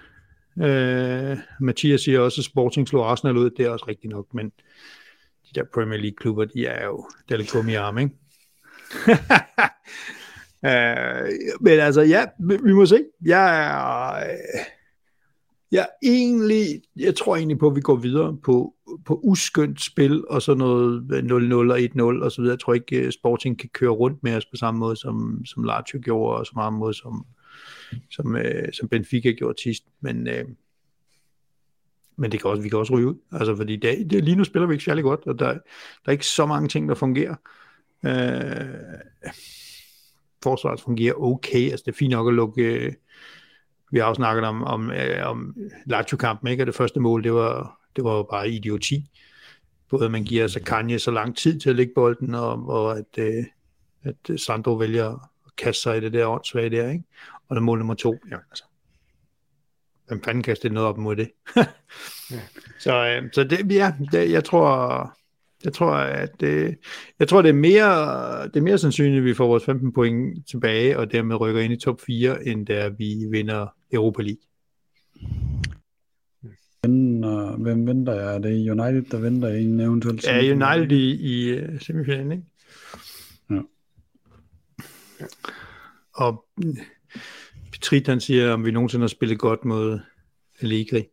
Øh, Mathias siger også, at Sporting slår Arsenal ud. Det er også rigtigt nok, men de der Premier League-klubber, de er jo Delikum i arm, ikke? øh, men altså, ja, vi må se. Jeg er, jeg egentlig, jeg tror egentlig på, at vi går videre på, på uskyndt spil, og så noget 0-0 og 1-0 og så videre. Jeg tror ikke, øh, Sporting kan køre rundt med os på samme måde, som, som Lazio gjorde, og så samme måde, som, som, øh, som Benfica gjorde sidst, men, øh, men det kan også, vi kan også ryge ud, altså fordi det, det, lige nu spiller vi ikke særlig godt, og der, der er ikke så mange ting, der fungerer. Øh, forsvaret fungerer okay, altså det er fint nok at lukke, øh, vi har også snakket om, om, øh, om Lazio-kampen, ikke? Og det første mål, det var, det var jo bare idioti. Både at man giver sig Kanye så lang tid til at lægge bolden, og, og at, øh, at Sandro vælger at kaste sig i det der åndssvage der, ikke? Og det mål nummer to, ja, altså. Hvem fanden kan stille noget op mod det? ja. Så, øh, så det, ja, det, jeg tror, jeg tror, at øh, jeg tror, det er mere, det er mere sandsynligt, at vi får vores 15 point tilbage, og dermed rykker ind i top 4, end der vi vinder Europa League. Hvem, hvem venter jeg? Er det United, der venter i en eventuel Ja, United i, i uh, semifinalen, ikke? Ja. Og Petrit, han siger, om vi nogensinde har spillet godt mod Allegri.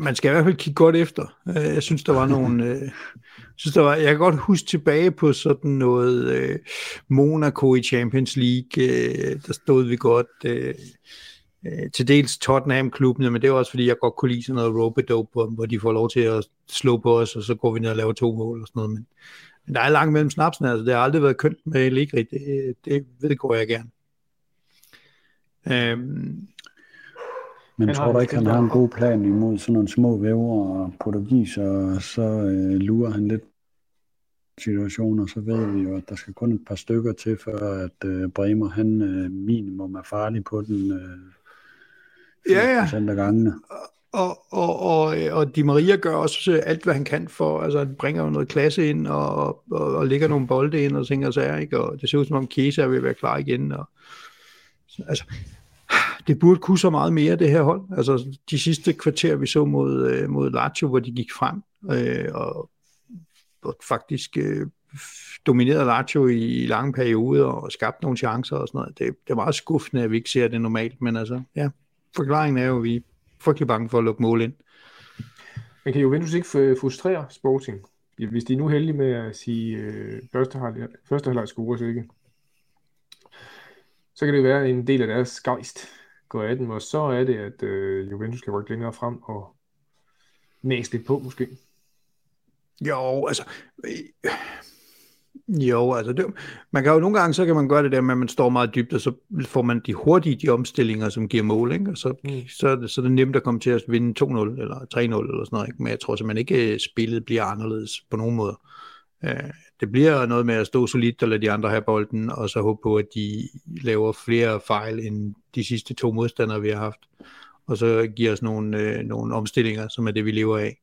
Man skal i hvert fald kigge godt efter. Øh, jeg synes, der var nogle... Øh, jeg, synes, der var, jeg kan godt huske tilbage på sådan noget øh, Monaco i Champions League. Der stod vi godt... Til dels Tottenham-klubben, men det er også fordi, jeg godt kunne lide sådan noget rope hvor de får lov til at slå på os, og så går vi ned og laver to mål og sådan noget. Men, men der er langt mellem snapsen, altså det har aldrig været kønt med Allegri, det, det, vedgår går jeg gerne. Øhm, men har tror du ikke, han har en god plan imod sådan nogle små væver og portugiser, og så øh, lurer han lidt situationer, så ved vi jo, at der skal kun et par stykker til, før at øh, Bremer, han øh, minimum er farlig på den øh, 80% Ja, ja. af gangene. Og, og, og, og Di Maria gør også alt, hvad han kan for, altså han bringer jo noget klasse ind, og, og, og lægger nogle bolde ind, og tænker sig, ikke? og det ser ud som om er ved at være klar igen, og, altså, det burde kunne så meget mere, det her hold. Altså, de sidste kvarter, vi så mod, øh, mod Lazio, hvor de gik frem, øh, og, og faktisk øh, dominerede Lazio i, i lange perioder, og skabte nogle chancer og sådan noget. Det, det er meget skuffende, at vi ikke ser det normalt, men altså, ja, forklaringen er jo, at vi er frygtelig bange for at lukke mål ind. Men kan Juventus ikke frustrere Sporting? Hvis de er nu heldige med at sige, øh, første, halvleg, første halvleg scores ikke, så kan det være en del af deres gejst af den, og så er det, at øh, Juventus kan rykke længere frem og næse lidt på måske. Jo, altså... øh, Jo, altså det, man kan jo nogle gange, så kan man gøre det der med, at man står meget dybt, og så får man de hurtige de omstillinger, som giver mål, ikke? og så, Mm. så, er det, så er det nemt at komme til at vinde 2-0 eller 3-0 eller sådan noget, ikke? men jeg tror simpelthen ikke, at spillet bliver anderledes på nogen måde. Øh, Det bliver noget med at stå solidt og lade de andre have bolden, og så håbe på, at de laver flere fejl end de sidste to modstandere, vi har haft, og så giver os nogle, øh, nogle omstillinger, som er det, vi lever af.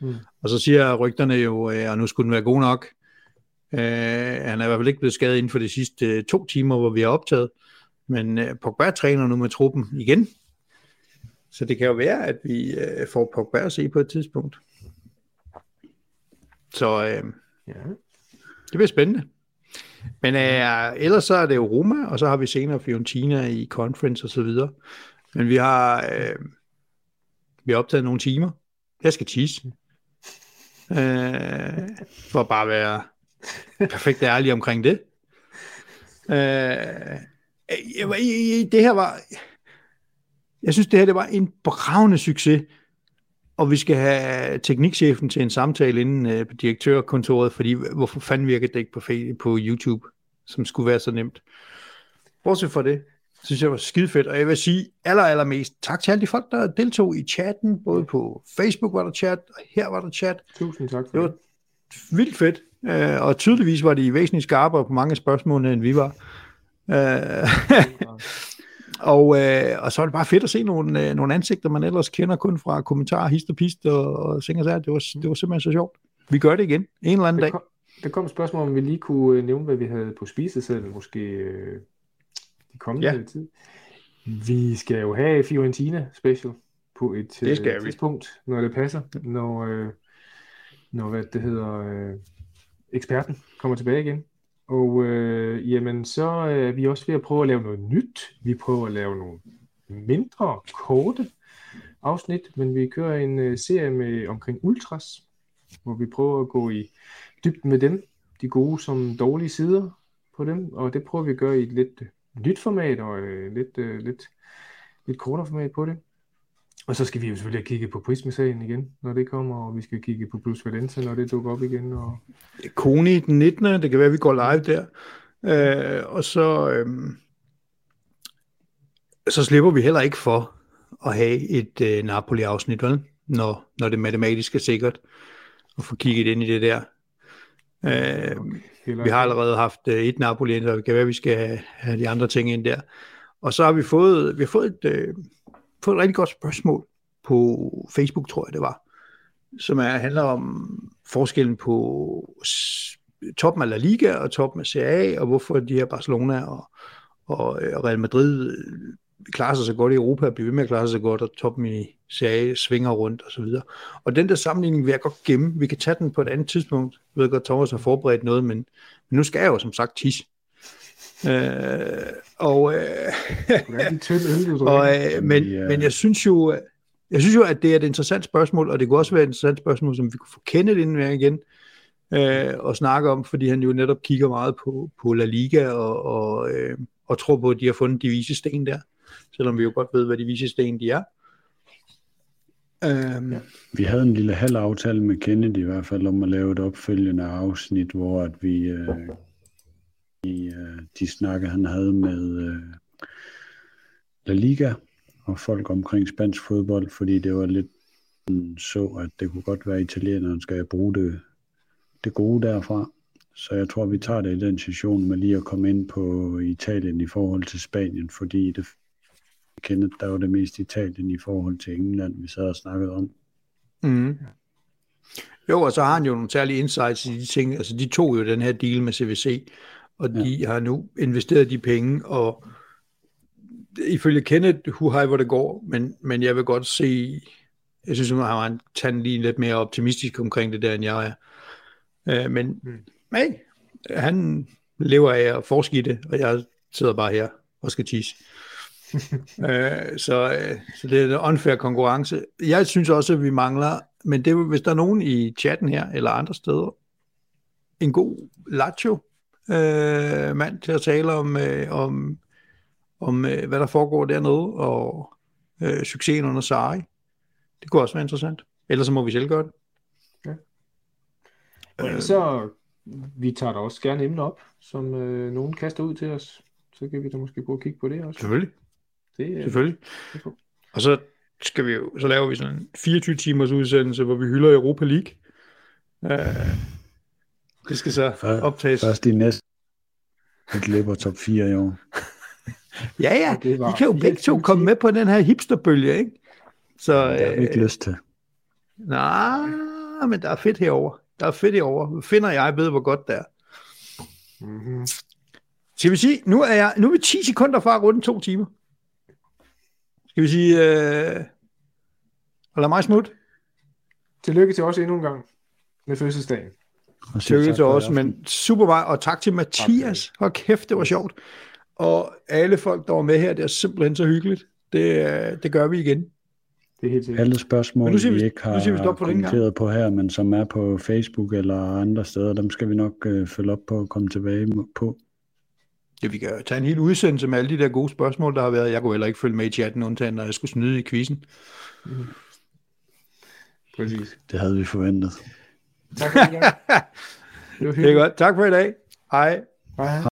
Mm. Og så siger rygterne jo, øh, og nu skulle den være god nok. Øh, han er i hvert fald ikke blevet skadet inden for de sidste øh, to timer, hvor vi har optaget. Men øh, Pogba træner nu med truppen igen. Så det kan jo være, at vi øh, får Pogba at se på et tidspunkt. Så øh, Ja det bliver spændende. Men øh, ellers så er det jo Roma, og så har vi senere Fiorentina i conference og så videre. Men vi har, øh, vi har optaget nogle timer. Jeg skal tisse. Øh, for bare være perfekt ærlig omkring det. Øh, det her var, jeg synes det her det var en bravende succes, og vi skal have teknikchefen til en samtale inden øh, på direktørkontoret, fordi hvorfor fanden virker det ikke på, på YouTube, som skulle være så nemt. Bortset fra det, synes jeg var skide fedt, og jeg vil sige aller, allermest tak til alle de folk, der deltog i chatten, både på Facebook var der chat, og her var der chat. Tusind tak for Det var det. vildt fedt, øh, og tydeligvis var de væsentligt skarpere på mange af spørgsmålene, end vi var. Øh, og, øh, og så er det bare fedt at se nogle, øh, nogle ansigter, man ellers kender kun fra kommentarer, hist og pist og, og ting og sager. Det var, det var simpelthen så sjovt. Vi gør det igen, en eller anden Der dag. kom, der kom et spørgsmål, om vi lige kunne øh, nævne, hvad vi havde på spisesedlen, måske øh, de kommende Ja. tid. Vi skal jo have Fiorentina special på et Det skal øh, vi. tidspunkt, når det passer, når, øh, når hvad det hedder, øh, eksperten kommer tilbage igen. Og øh, jamen, så øh, er vi også ved at prøve at lave noget nyt. Vi prøver at lave nogle mindre, korte afsnit, men vi kører en øh, serie med omkring ultras, hvor vi prøver at gå i dybden med dem, de gode som dårlige sider på dem, og det prøver vi at gøre i et lidt nyt format og øh, lidt, øh, lidt, lidt kortere format på det. Og så skal vi jo selvfølgelig have kigget på Prisma-sagen igen, når det kommer, og vi skal kigge på Plus Valenza, når det dukker op igen. Og... Koni den 19. Det kan være, at vi går live der. Øh, og så, øh, så slipper vi heller ikke for at have et øh, Napoli-afsnit, vel? Når, når det matematisk er sikkert at få kigget ind i det der. Øh, Heller vi har allerede haft øh, et Napoli, så det kan være, at vi skal have, have de andre ting ind der. Og så har vi fået, vi har fået, et, øh, fået et rigtig godt spørgsmål på Facebook, tror jeg det var, som er, handler om forskellen på toppen af La Liga og toppen af Serie A, og hvorfor de her Barcelona og, og, øh, Real Madrid øh, klarer sig så godt i Europa, og bliver ved med at klare sig så godt, og toppen i Serie svinger rundt og så videre. Og den der sammenligning vil jeg godt gemme. Vi kan tage den på et andet tidspunkt. Jeg ved godt, Thomas har forberedt noget, men, men nu skal jeg jo som sagt tisse. Øh, og, øh, og, øh, men, men jeg synes jo, jeg synes jo, at det er et interessant spørgsmål, og det kunne også være et interessant spørgsmål, som vi kunne få Kenneth ind med igen, øh, og snakke om, fordi han jo netop kigger meget på, på La Liga, og, og, øh, og tror på, at de har fundet de vise sten der, selvom vi jo godt ved, hvad de vise sten de er. Øhm, ja. Vi havde en lille halv aftale med Kennedy i hvert fald om at lave et opfølgende afsnit, hvor at vi øh, i øh, de snakke, han havde med øh, La Liga, og folk omkring spansk fodbold, fordi det var lidt så, at det kunne godt være, at italieneren skal bruge det, det gode derfra. Så jeg tror, vi tager det i den session med lige at komme ind på Italien i forhold til Spanien, fordi det kendet, der var det mest Italien i forhold til England, vi sad og snakkede om. Mm. Jo, og så har han jo nogle særlige insights i de ting. Altså, de tog jo den her deal med CVC, og de ja. har nu investeret de penge, og ifølge Kenneth, hu hej, hvor det går, men, men jeg vil godt se, jeg synes, at han tand lige lidt mere optimistisk omkring det der, end jeg er. Øh, men mm. hey, han lever af at forske i det, og jeg sidder bare her og skal tisse. øh, så, øh, så det er en unfair konkurrence. Jeg synes også, at vi mangler, men det, hvis der er nogen i chatten her, eller andre steder, en god Lacho øh, mand til at tale om, øh, om, om øh, hvad der foregår dernede, og øh, succesen under Sari. Det kunne også være interessant. Ellers så må vi selv gøre det. Ja. Og så vi tager da også gerne emner op, som øh, nogen kaster ud til os. Så kan vi da måske prøve at kigge på det også. Selvfølgelig. Det, øh, Selvfølgelig. Og så skal vi jo, så laver vi sådan en 24 timers udsendelse, hvor vi hylder Europa League. Uh, det skal så optages. Først i næste et løber top 4 i år. ja, ja. I kan jo begge to komme med på den her hipsterbølge, ikke? Så, det har vi ikke øh, lyst til. Nej, men der er fedt herover. Der er fedt herover. Finder jeg ved, hvor godt det er. Mm-hmm. Skal vi sige, nu er, jeg, nu er vi 10 sekunder fra at runde to timer. Skal vi sige, øh, og lad mig smutte. Tillykke til os endnu en gang med fødselsdagen. Tillykke til os, men super meget, og tak til Mathias. Hold kæft, det var sjovt. Og alle folk, der var med her, det er simpelthen så hyggeligt. Det, øh, det gør vi igen. Det er helt sikkert. Alle spørgsmål, vi, vi ikke har vi den kommenteret på her, men som er på Facebook eller andre steder, dem skal vi nok øh, følge op på og komme tilbage på. Ja, vi kan tage en hel udsendelse med alle de der gode spørgsmål, der har været. Jeg kunne heller ikke følge med i chatten, undtagen når jeg skulle snyde i quizzen. Mm. Præcis. Det havde vi forventet. Tak for det. det er godt. Tak for i dag. Hej. Hej.